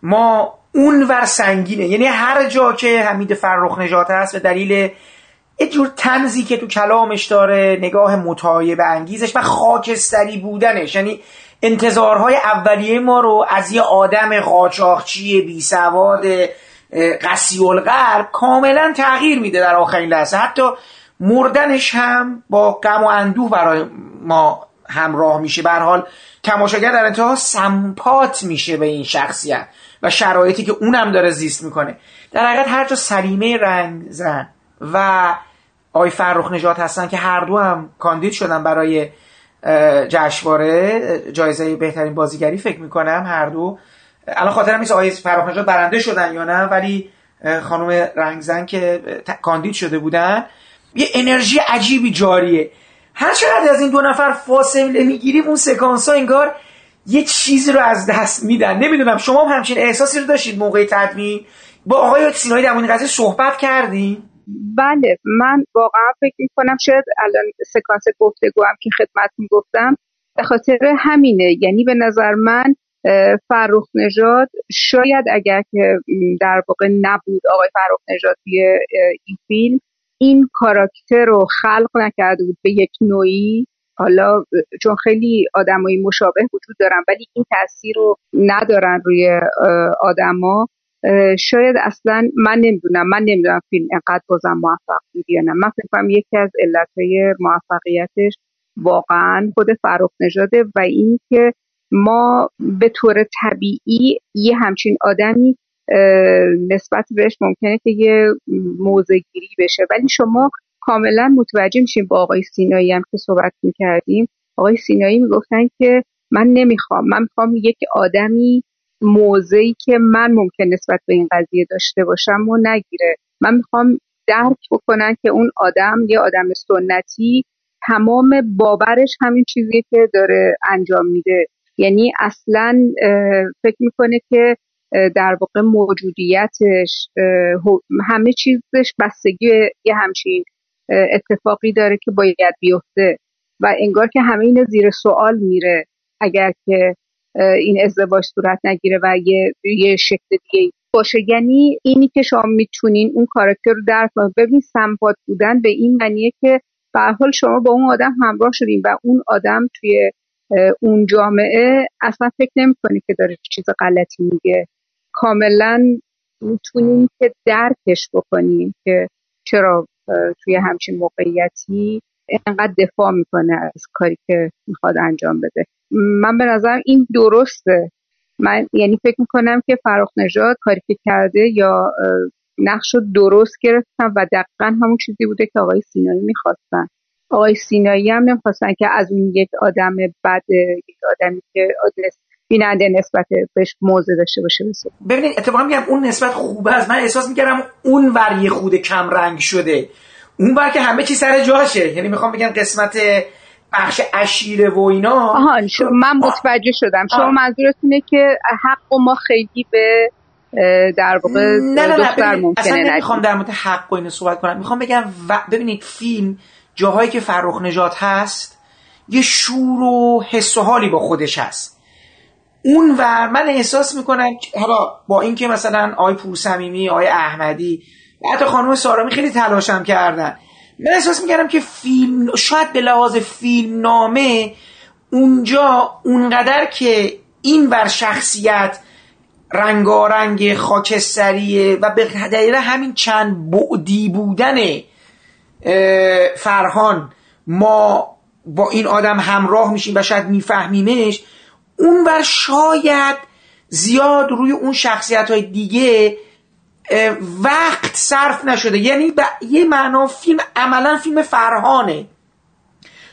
ما اون ور سنگینه. یعنی هر جا که حمید فرخ نجات هست به دلیل یه جور تنزی که تو کلامش داره نگاه متایب انگیزش و خاکستری بودنش. یعنی انتظارهای اولیه ما رو از یه آدم قاچاقچی بی سواد قسی الغرب کاملا تغییر میده در آخرین لحظه. حتی مردنش هم با غم و اندوه برای ما همراه میشه. به حال تماشاگر در انتها سمپات میشه به این شخصیت و شرایطی که اونم داره زیست می‌کنه. در حقیقت هر جا سلیمه رنگ زن و آقای فرخ نجات هستن که هر دو هم کاندید شدن برای جشنواره جایزه بهترین بازیگری فکر می‌کنم هر دو. الان خاطرم نیست آقای فرخ نجات برنده شدن یا نه ولی خانم رنگزن که کاندید شده بودن. یه انرژی عجیبی جاریه. هر چقدر از این دو نفر فاصله می‌گیریم اون سکانس ها انگار یه چیزی رو از دست میدن. نمی‌دونم شما هم همچین احساسی رو داشتید موقع تدوین؟ با آقای سینایی در این قضیه صحبت کردیم بله من واقعا فکر می‌کنم شاید الان سکانس گفتگو هم که خدمت می‌گفتم به خاطر همینه. یعنی به نظر من فرخ نژاد شاید اگر که در واقع نبود آقای فرخ نژاد این فیلم این کاراکتر رو خلق نکرده بود به یک نوعی. حالا چون خیلی آدمایی مشابه وجود دارن ولی این تاثیر رو ندارن روی آدما. شاید اصلا من نمی‌دونم من نمی‌دونم فیلم انقدر بازم موفق بود یا نه. من فکر یکی از علتهای موفقیتش واقعا خود فرخ نژاده و اینکه ما به طور طبیعی یه همچین آدمی نسبت بهش ممکنه که یه موزه گیری بشه. ولی شما کاملا متوجه میشیم با آقای سینایی هم که صحبت می‌کردیم. آقای سینایی می‌گفتن که من نمی‌خوام. من می‌خوام یک آدمی موضعی که من ممکن نسبت به این قضیه داشته باشم و نگیره. من می‌خوام درک بکنن که اون آدم یه آدم سنتی تمام باورش همین چیزیه که داره انجام میده. یعنی اصلا فکر می‌کنه که در واقع موجودیتش همه چیزش بستگی یه همچین اتفاقی داره که باید بیفته و انگار که همه این زیر سوال میره اگر که این ازدواج صورت نگیره و یه, یه شکل دیگه باشه یعنی اینی که شما می‌تونین اون کاراکتر رو درک کنید ببین سمپات بودن به این معنیه که به حال شما با اون آدم همراه شدین و اون آدم توی اون جامعه اصلا فکر نمی‌کنی که داره چیز غلطی میگه. کاملا می‌تونیم که درکش بکنیم که چرا توی همچین موقعیتی اینقدر دفاع می‌کنه از کاری که می‌خواد انجام بده. من به نظر این درسته. من یعنی فکر می‌کنم که فراخ نژاد کاری که کرده یا نقش رو درست گرفتن و دقیقا همون چیزی بوده که آقای سینایی می‌خواستن. آقای سینایی هم نمی‌خواستن که از اون یک آدم بد یک آدمی که بیننده نسبت بهش موضع داشته باشه ببینید اتفاقا میگم اون نسبت خوبه از من احساس می‌کردم اون ور خود کم رنگ شده. اون بر که همه چی سر جاشه. یعنی می‌خوام بگم قسمت بخش اشیره و اینا. آها من متوجه شدم. شما منظورتونه که حق و ما خیلی به در واقع نه نه نه ممکنه اصلا نمی‌خوام در مورد حق و اینو صحبت کنم. می‌خوام بگم و ببینید فیلم جاهایی که فرخ نجات هست یه شور و حس و حالی با خودش هست. اون ور من احساس می‌کنم حالا با اینکه مثلا آی پورسمیمی آی احمدی حتی خانم سارامی خیلی تلاشم کردن من احساس می‌کردم که فیلم شاید به لحاظ فیلم نامه اونجا اونقدر که این ور شخصیت رنگارنگ خاکستریه و به دلیل همین چند بعدی بودن فرهان ما با این آدم همراه میشیم و شاید میفهمیمش اون بر شاید زیاد روی اون شخصیت های دیگه وقت صرف نشده. یعنی به یه معنا فیلم عملا فیلم فرهانه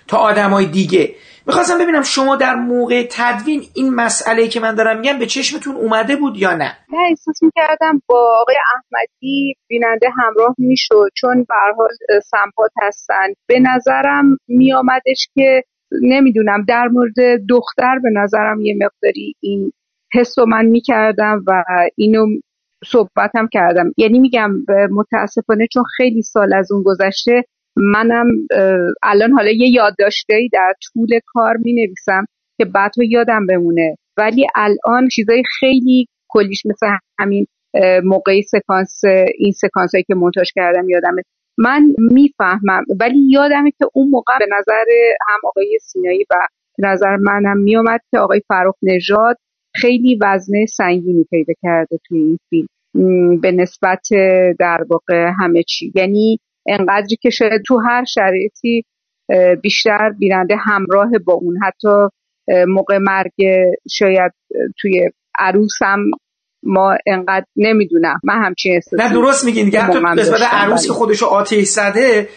تا آدم های دیگه. می‌خواستم ببینم شما در موقع تدوین این مسئله که من دارم میگم به چشمتون اومده بود یا نه؟ نه احساس می‌کردم با آقای احمدی بیننده همراه می‌شد چون به حال سمپات هستن. به نظرم میآمدش که نمی‌دونم. در مورد دختر به نظرم یه مقداری این حس رو من می‌کردم و اینو صحبتم کردم. یعنی میگم متاسفانه چون خیلی سال از اون گذشته منم الان حالا یه یادداشته ای در طول کار می نویسم که بعد یادم بمونه. ولی الان چیزای خیلی کلیش مثل همین موقعی سکانس این سکانس هایی که منتاج کردم یادمه. من می‌فهمم. ولی یادمه که اون موقع به نظر هم آقای سینایی و به نظر منم میومد که آقای فروخ نژاد خیلی وزنه سنگینی پیدا کرده توی این فیلم. به نسبت در واقع همه چی. یعنی انقدری که شاید تو هر شرایطی بیشتر بیننده همراه با اون. حتی موقع مرگ شاید توی عروسم ما انقدر نمی‌دونم. من همچین احساسی نه درست میگین دیگه حتی نسبت عروس که خودشو آتیش زده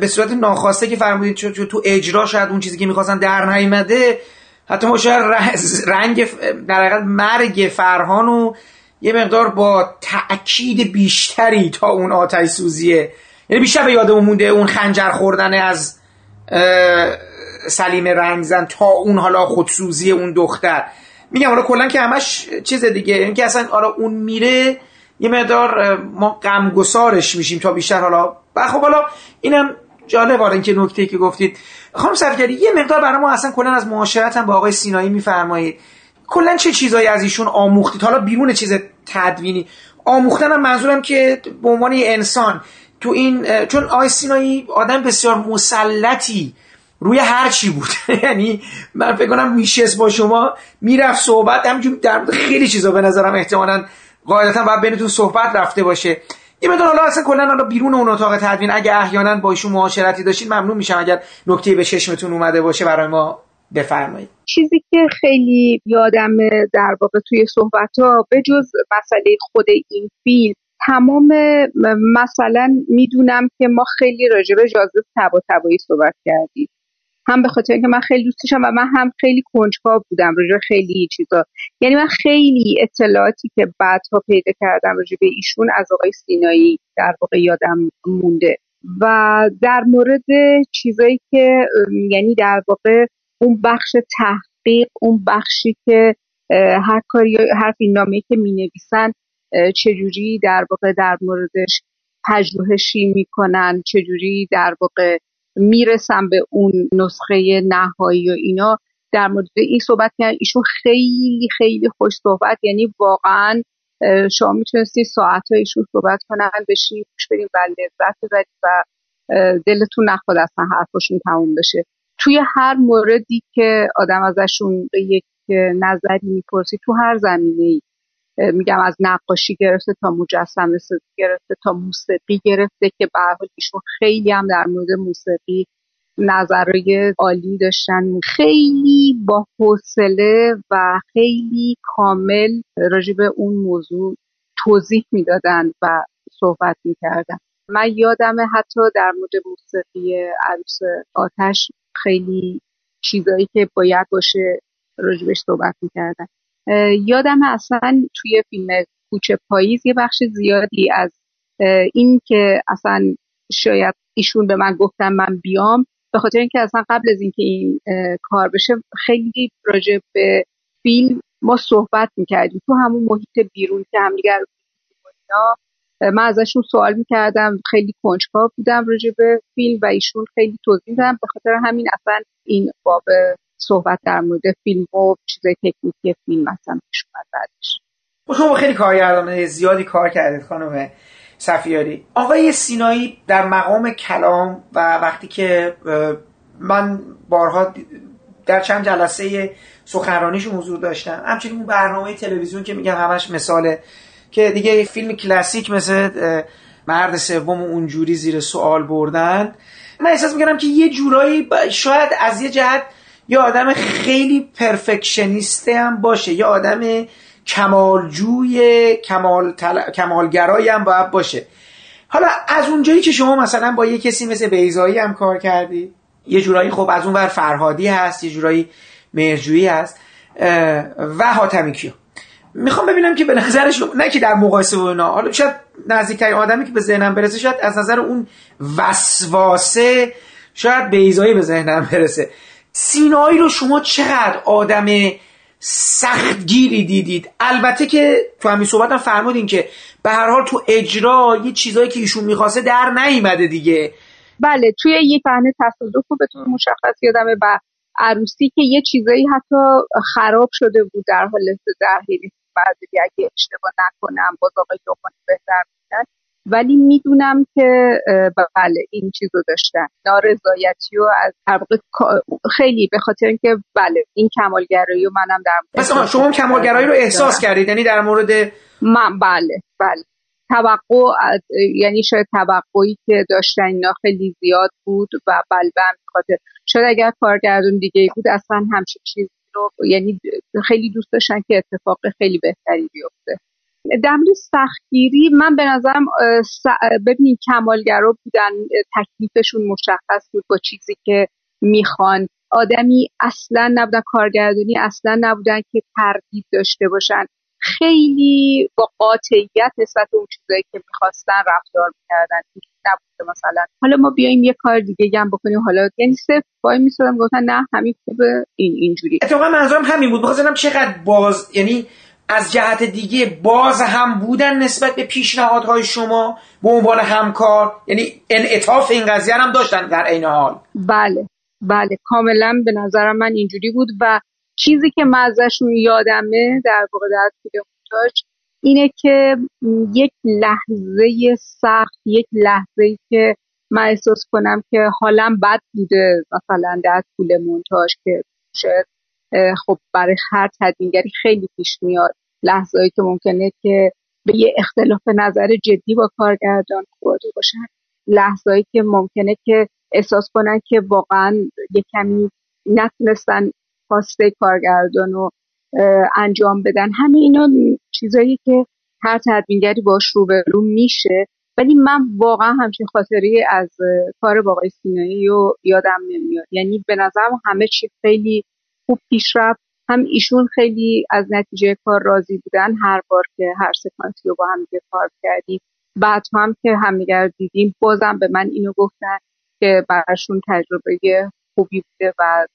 به صورت ناخواسته که فرمودید چون تو اجرا شاید اون چیزی که می‌خواستن در نیامده حتی ما شاید <laughs> رنگ در مرگ فرهان و یه مقدار با تأکید بیشتری تا اون آتش سوزیه. یعنی بیشتر به یادمون مونده اون خنجر خوردن از سلیم رنگزن تا اون حالا خودسوزی اون دختر. میگم حالا کلا که همش چیز دیگه این یعنی اصلا حالا اون میره یه مقدار ما غمگسارش میشیم تا بیشتر حالا. خب حالا اینم جالب آره اینکه نکته که گفتید. خانم صفگری یه مقدار برای ما اصلا کلا از معاشرت هم با آقای سینایی میفرمایید. کلا چه چیزایی از ایشون آموختید؟ حالا بیرون چیز تدوینی. آموختن هم منظورم که به عنوان انسان تو این چون آقای سینایی آدم بسیار مسلطی روی هر چی بود. <laughs> یعنی من فکر کنم میشست با شما می‌رفت صحبت همینجور در خیلی چیزا به نظرم احتمالا قاعدتا باید بینتون صحبت رفته باشه. یه مدار حالا اصلا کلا حالا بیرون اون اتاق تدوین اگه احیانا با ایشون معاشرتی داشتید ممنون میشم اگر نکته به چشمتون اومده باشه برای ما بفرمایید. چیزی که خیلی یادم در واقع توی صحبت ها به جز مسئله خود این فیلم تمام مثلا می‌دونم که ما خیلی راجع به جازه تبا تبایی صحبت کردیم. هم به خاطر اینکه من خیلی دوستشم و من هم خیلی کنجکاو بودم راجع خیلی چیزا. یعنی من خیلی اطلاعاتی که بعدها پیدا کردم راجع به ایشون از آقای سینایی در واقع یادم مونده. و در مورد چیزایی که یعنی در واقع اون بخش تحقیق اون بخشی که هر کاری هر فیلمنامه‌ای که می نویسن چجوری در واقع در موردش پژوهشی می‌کنن چجوری در واقع می‌رسن به اون نسخه نهایی و اینا. در مورد این صحبت کردن ایشون خیلی خیلی خوش صحبت. یعنی واقعا شما می‌تونستی ساعت ایشون صحبت کنن بشین خوش بریم و لذت ببرید و دلتون نخواد اصلا حرفشون تموم بشه. توی هر موردی که آدم ازشون یک نظری می‌پرسی تو هر زمینه ای میگم از نقاشی گرفته تا مجسمه سازی گرفته تا موسیقی گرفته که به ایشون خیلی هم در مورد موسیقی نظرهای عالی داشتن. خیلی با حوصله و خیلی کامل راجع به اون موضوع توضیح می‌دادن و صحبت می‌کردن. من یادم حتی در مورد موسیقی عروس آتش خیلی چیزایی که باید باشه راجبش صحبت می‌کردن. یادم اصلا توی فیلم کوچه پاییز یه بخش زیادی از این که اصلا شاید ایشون به من گفتن من بیام به خاطر اینکه اصلا قبل از اینکه این کار بشه خیلی راجع به فیلم ما صحبت می‌کردیم. تو همون محیط بیرون که همدیگر من ازشون سوال می‌کردم خیلی کنجکاو بودم راجع به فیلم و ایشون خیلی توضیح دادم به خاطر همین اصلا این باب صحبت در مورد فیلم و چیزای تکنیکی فیلم مثلا پیش اومد بعدش. شما خیلی کارگردان زیادی کار کردید خانم سفیاری آقای سینایی در مقام کلام و وقتی که من بارها در چند جلسه سخنرانیش حضور داشتم. همچنین اون برنامه تلویزیون که میگم همش مثاله که دیگه فیلم کلاسیک مثل مرد سوم اونجوری زیر سوال بردن. من احساس می‌کنم که یه جورایی شاید از یه جهت یه آدم خیلی پرفکشنیسته هم باشه. یه آدم کمالجوی کمال تل... کمالگرایی هم باید باشه. حالا از اونجایی که شما مثلا با یه کسی مثل بیزایی هم کار کردی یه جورایی خب از اون ور فرهادی هست یه جورایی مهرجویی هست و حاتمی کیو. می‌خوام ببینم که به نظر شما نه که در مقایسه با اینا حالا شاید نزدیکترین آدمی که به ذهنم برسه شاید از نظر اون وسواسه شاید بیزایی به ذهنم برسه. سینایی رو شما چقدر آدم سختگیری دیدید؟ البته که تو همین صحبت هم فرمودین که به هر حال تو اجرا یه چیزایی که ایشون می‌خواسته در نیومده دیگه. بله توی یه صحنه تصادف رو به طور مشخص یادمه و عروسی که یه چیزایی حتی خراب شده بود در حال ظاهری بعد اگه اشتباه نکنم باز آقای بهتر بودن ولی می‌دونم که بله این چیز رو داشتن. نارضایتی و از خیلی به خاطر اینکه بله این کمالگرایی رو منم در پس شما کمالگرایی رو احساس کردید؟ یعنی در مورد من بله بله. توقع یعنی شاید توقعی که داشتن اینا خیلی زیاد بود و بله به خاطر. شاید اگر کارگردون دیگه بود اصلا همچین چیزی رو یعنی خیلی دوست داشتن که اتفاق خیلی بهتری بیفته. در سختگیری من به نظرم ببینید کمالگرا بودن تکلیفشون مشخص بود با چیزی که می‌خوان. آدمی اصلا نبودن کارگردانی اصلا نبودن که تردید داشته باشن. خیلی با قاطعیت نسبت اون چیزایی که می‌خواستن رفتار می‌کردن. نبوده مثلا حالا ما بیایم یه کار دیگه هم بکنیم. حالا یعنی صرف وای میسادم گفتن نه همین خوبه. این اینجوری. اتفاقا منظورم همین بود. بخواستم چقدر باز یعنی از جهت دیگه باز هم بودن نسبت به پیشنهادهای شما به عنوان همکار یعنی انعطاف این قضیه هم داشتن در عین حال. بله بله کاملا به نظرم من اینجوری بود و چیزی که من ازشون یادمه در واقع در مونتاژ اینه که یک لحظه سخت یک لحظه که من احساس کنم که حالم بد بوده مثلا در طول مونتاژ که شاید خب برای هر تدوینگری خیلی پیش میاد. لحظه‌ای که ممکنه که به یه اختلاف نظر جدی با کارگردان خورده باشن. لحظه‌ای که ممکنه که احساس کنن که واقعا یه کمی نتونستن خواسته کارگردان رو انجام بدن. همه اینا چیزایی که هر تدوینگری باش روبرو میشه. ولی من واقعا همچین خاطری از کار با آقای سینایی رو یادم نمیاد. یعنی به نظرم همه چی خیلی خوب پیش رفت هم ایشون خیلی از نتیجه کار راضی بودن هر بار که هر سکانسی رو با هم کار کردیم. بعد هم که همدیگر دیدیم بازم به من اینو گفتن که براشون تجربه خوبی بوده و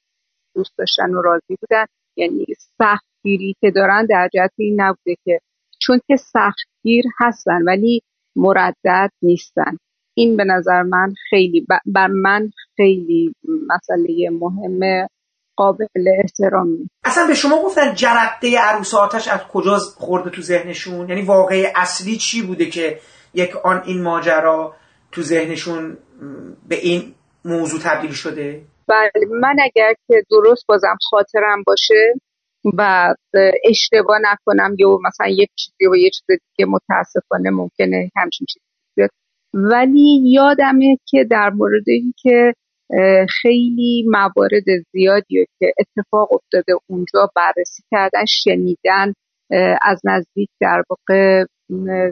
دوست داشتن و راضی بودن. یعنی سختگیری که دارن در جهت این نبوده که چون که سختگیر هستن ولی مردد نیستن. این به نظر من خیلی بر من خیلی مسئله مهم قابل احترامی اصلا به شما گفتن جرقه عروس آتش از کجا خورده تو ذهنشون؟ یعنی واقعی اصلی چی بوده که یک آن این ماجرا تو ذهنشون به این موضوع تبدیل شده؟ بله من اگر که درست بازم خاطرم باشه و اشتباه نکنم یا مثلا یک چیزی و یه چیز دیگه متاسفانه ممکنه همچین چیزی ولی یادمه که در مورد که خیلی موارد زیادی که اتفاق افتاده اونجا بررسی کردن شنیدن از نزدیک در واقع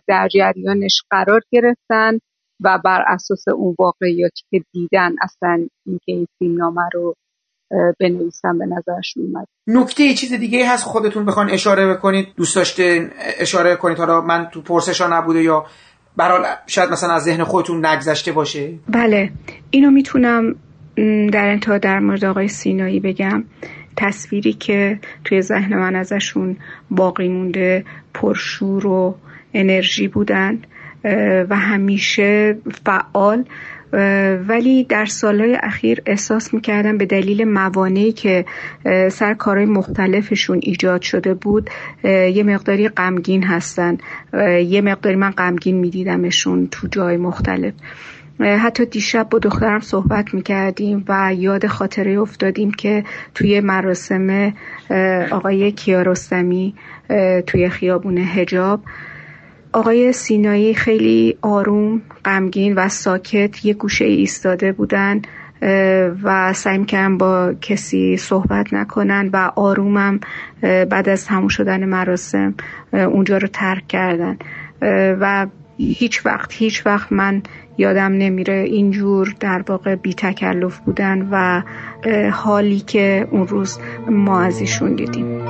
در جریانش قرار گرفتن و بر اساس اون واقعیاتی که دیدن اصلا اینکه این فیلم نامه رو بنویسن به نظرشون اومد. نکته چیز دیگه هست خودتون بخوان اشاره بکنید؟ دوست داشته اشاره کنید؟ حالا من تو پرسشا نبوده یا برحال شاید مثلا از ذهن خودتون نگذشته باشه؟ بله. اینو می‌تونم در انتها در مورد آقای سینایی بگم. تصویری که توی ذهن من ازشون باقی مونده پرشور و انرژی بودن و همیشه فعال. ولی در سالهای اخیر احساس می‌کردم به دلیل موانعی که سر کارهای مختلفشون ایجاد شده بود یه مقداری غمگین هستن. یه مقداری من غمگین میدیدمشون تو جای مختلف. حتی دیشب با دخترم صحبت می‌کردیم و یاد خاطره افتادیم که توی مراسم آقای کیارستمی توی خیابون هجاب آقای سینایی خیلی آروم غمگین و ساکت یه گوشه ایستاده بودن و سعی کردن با کسی صحبت نکنن و آرومم بعد از تموم شدن مراسم اونجا رو ترک کردن. و هیچ وقت هیچ وقت من یادم نمیره اینجور در واقع بی تکلف بودن و حالی که اون روز ما از ایشون دیدیم.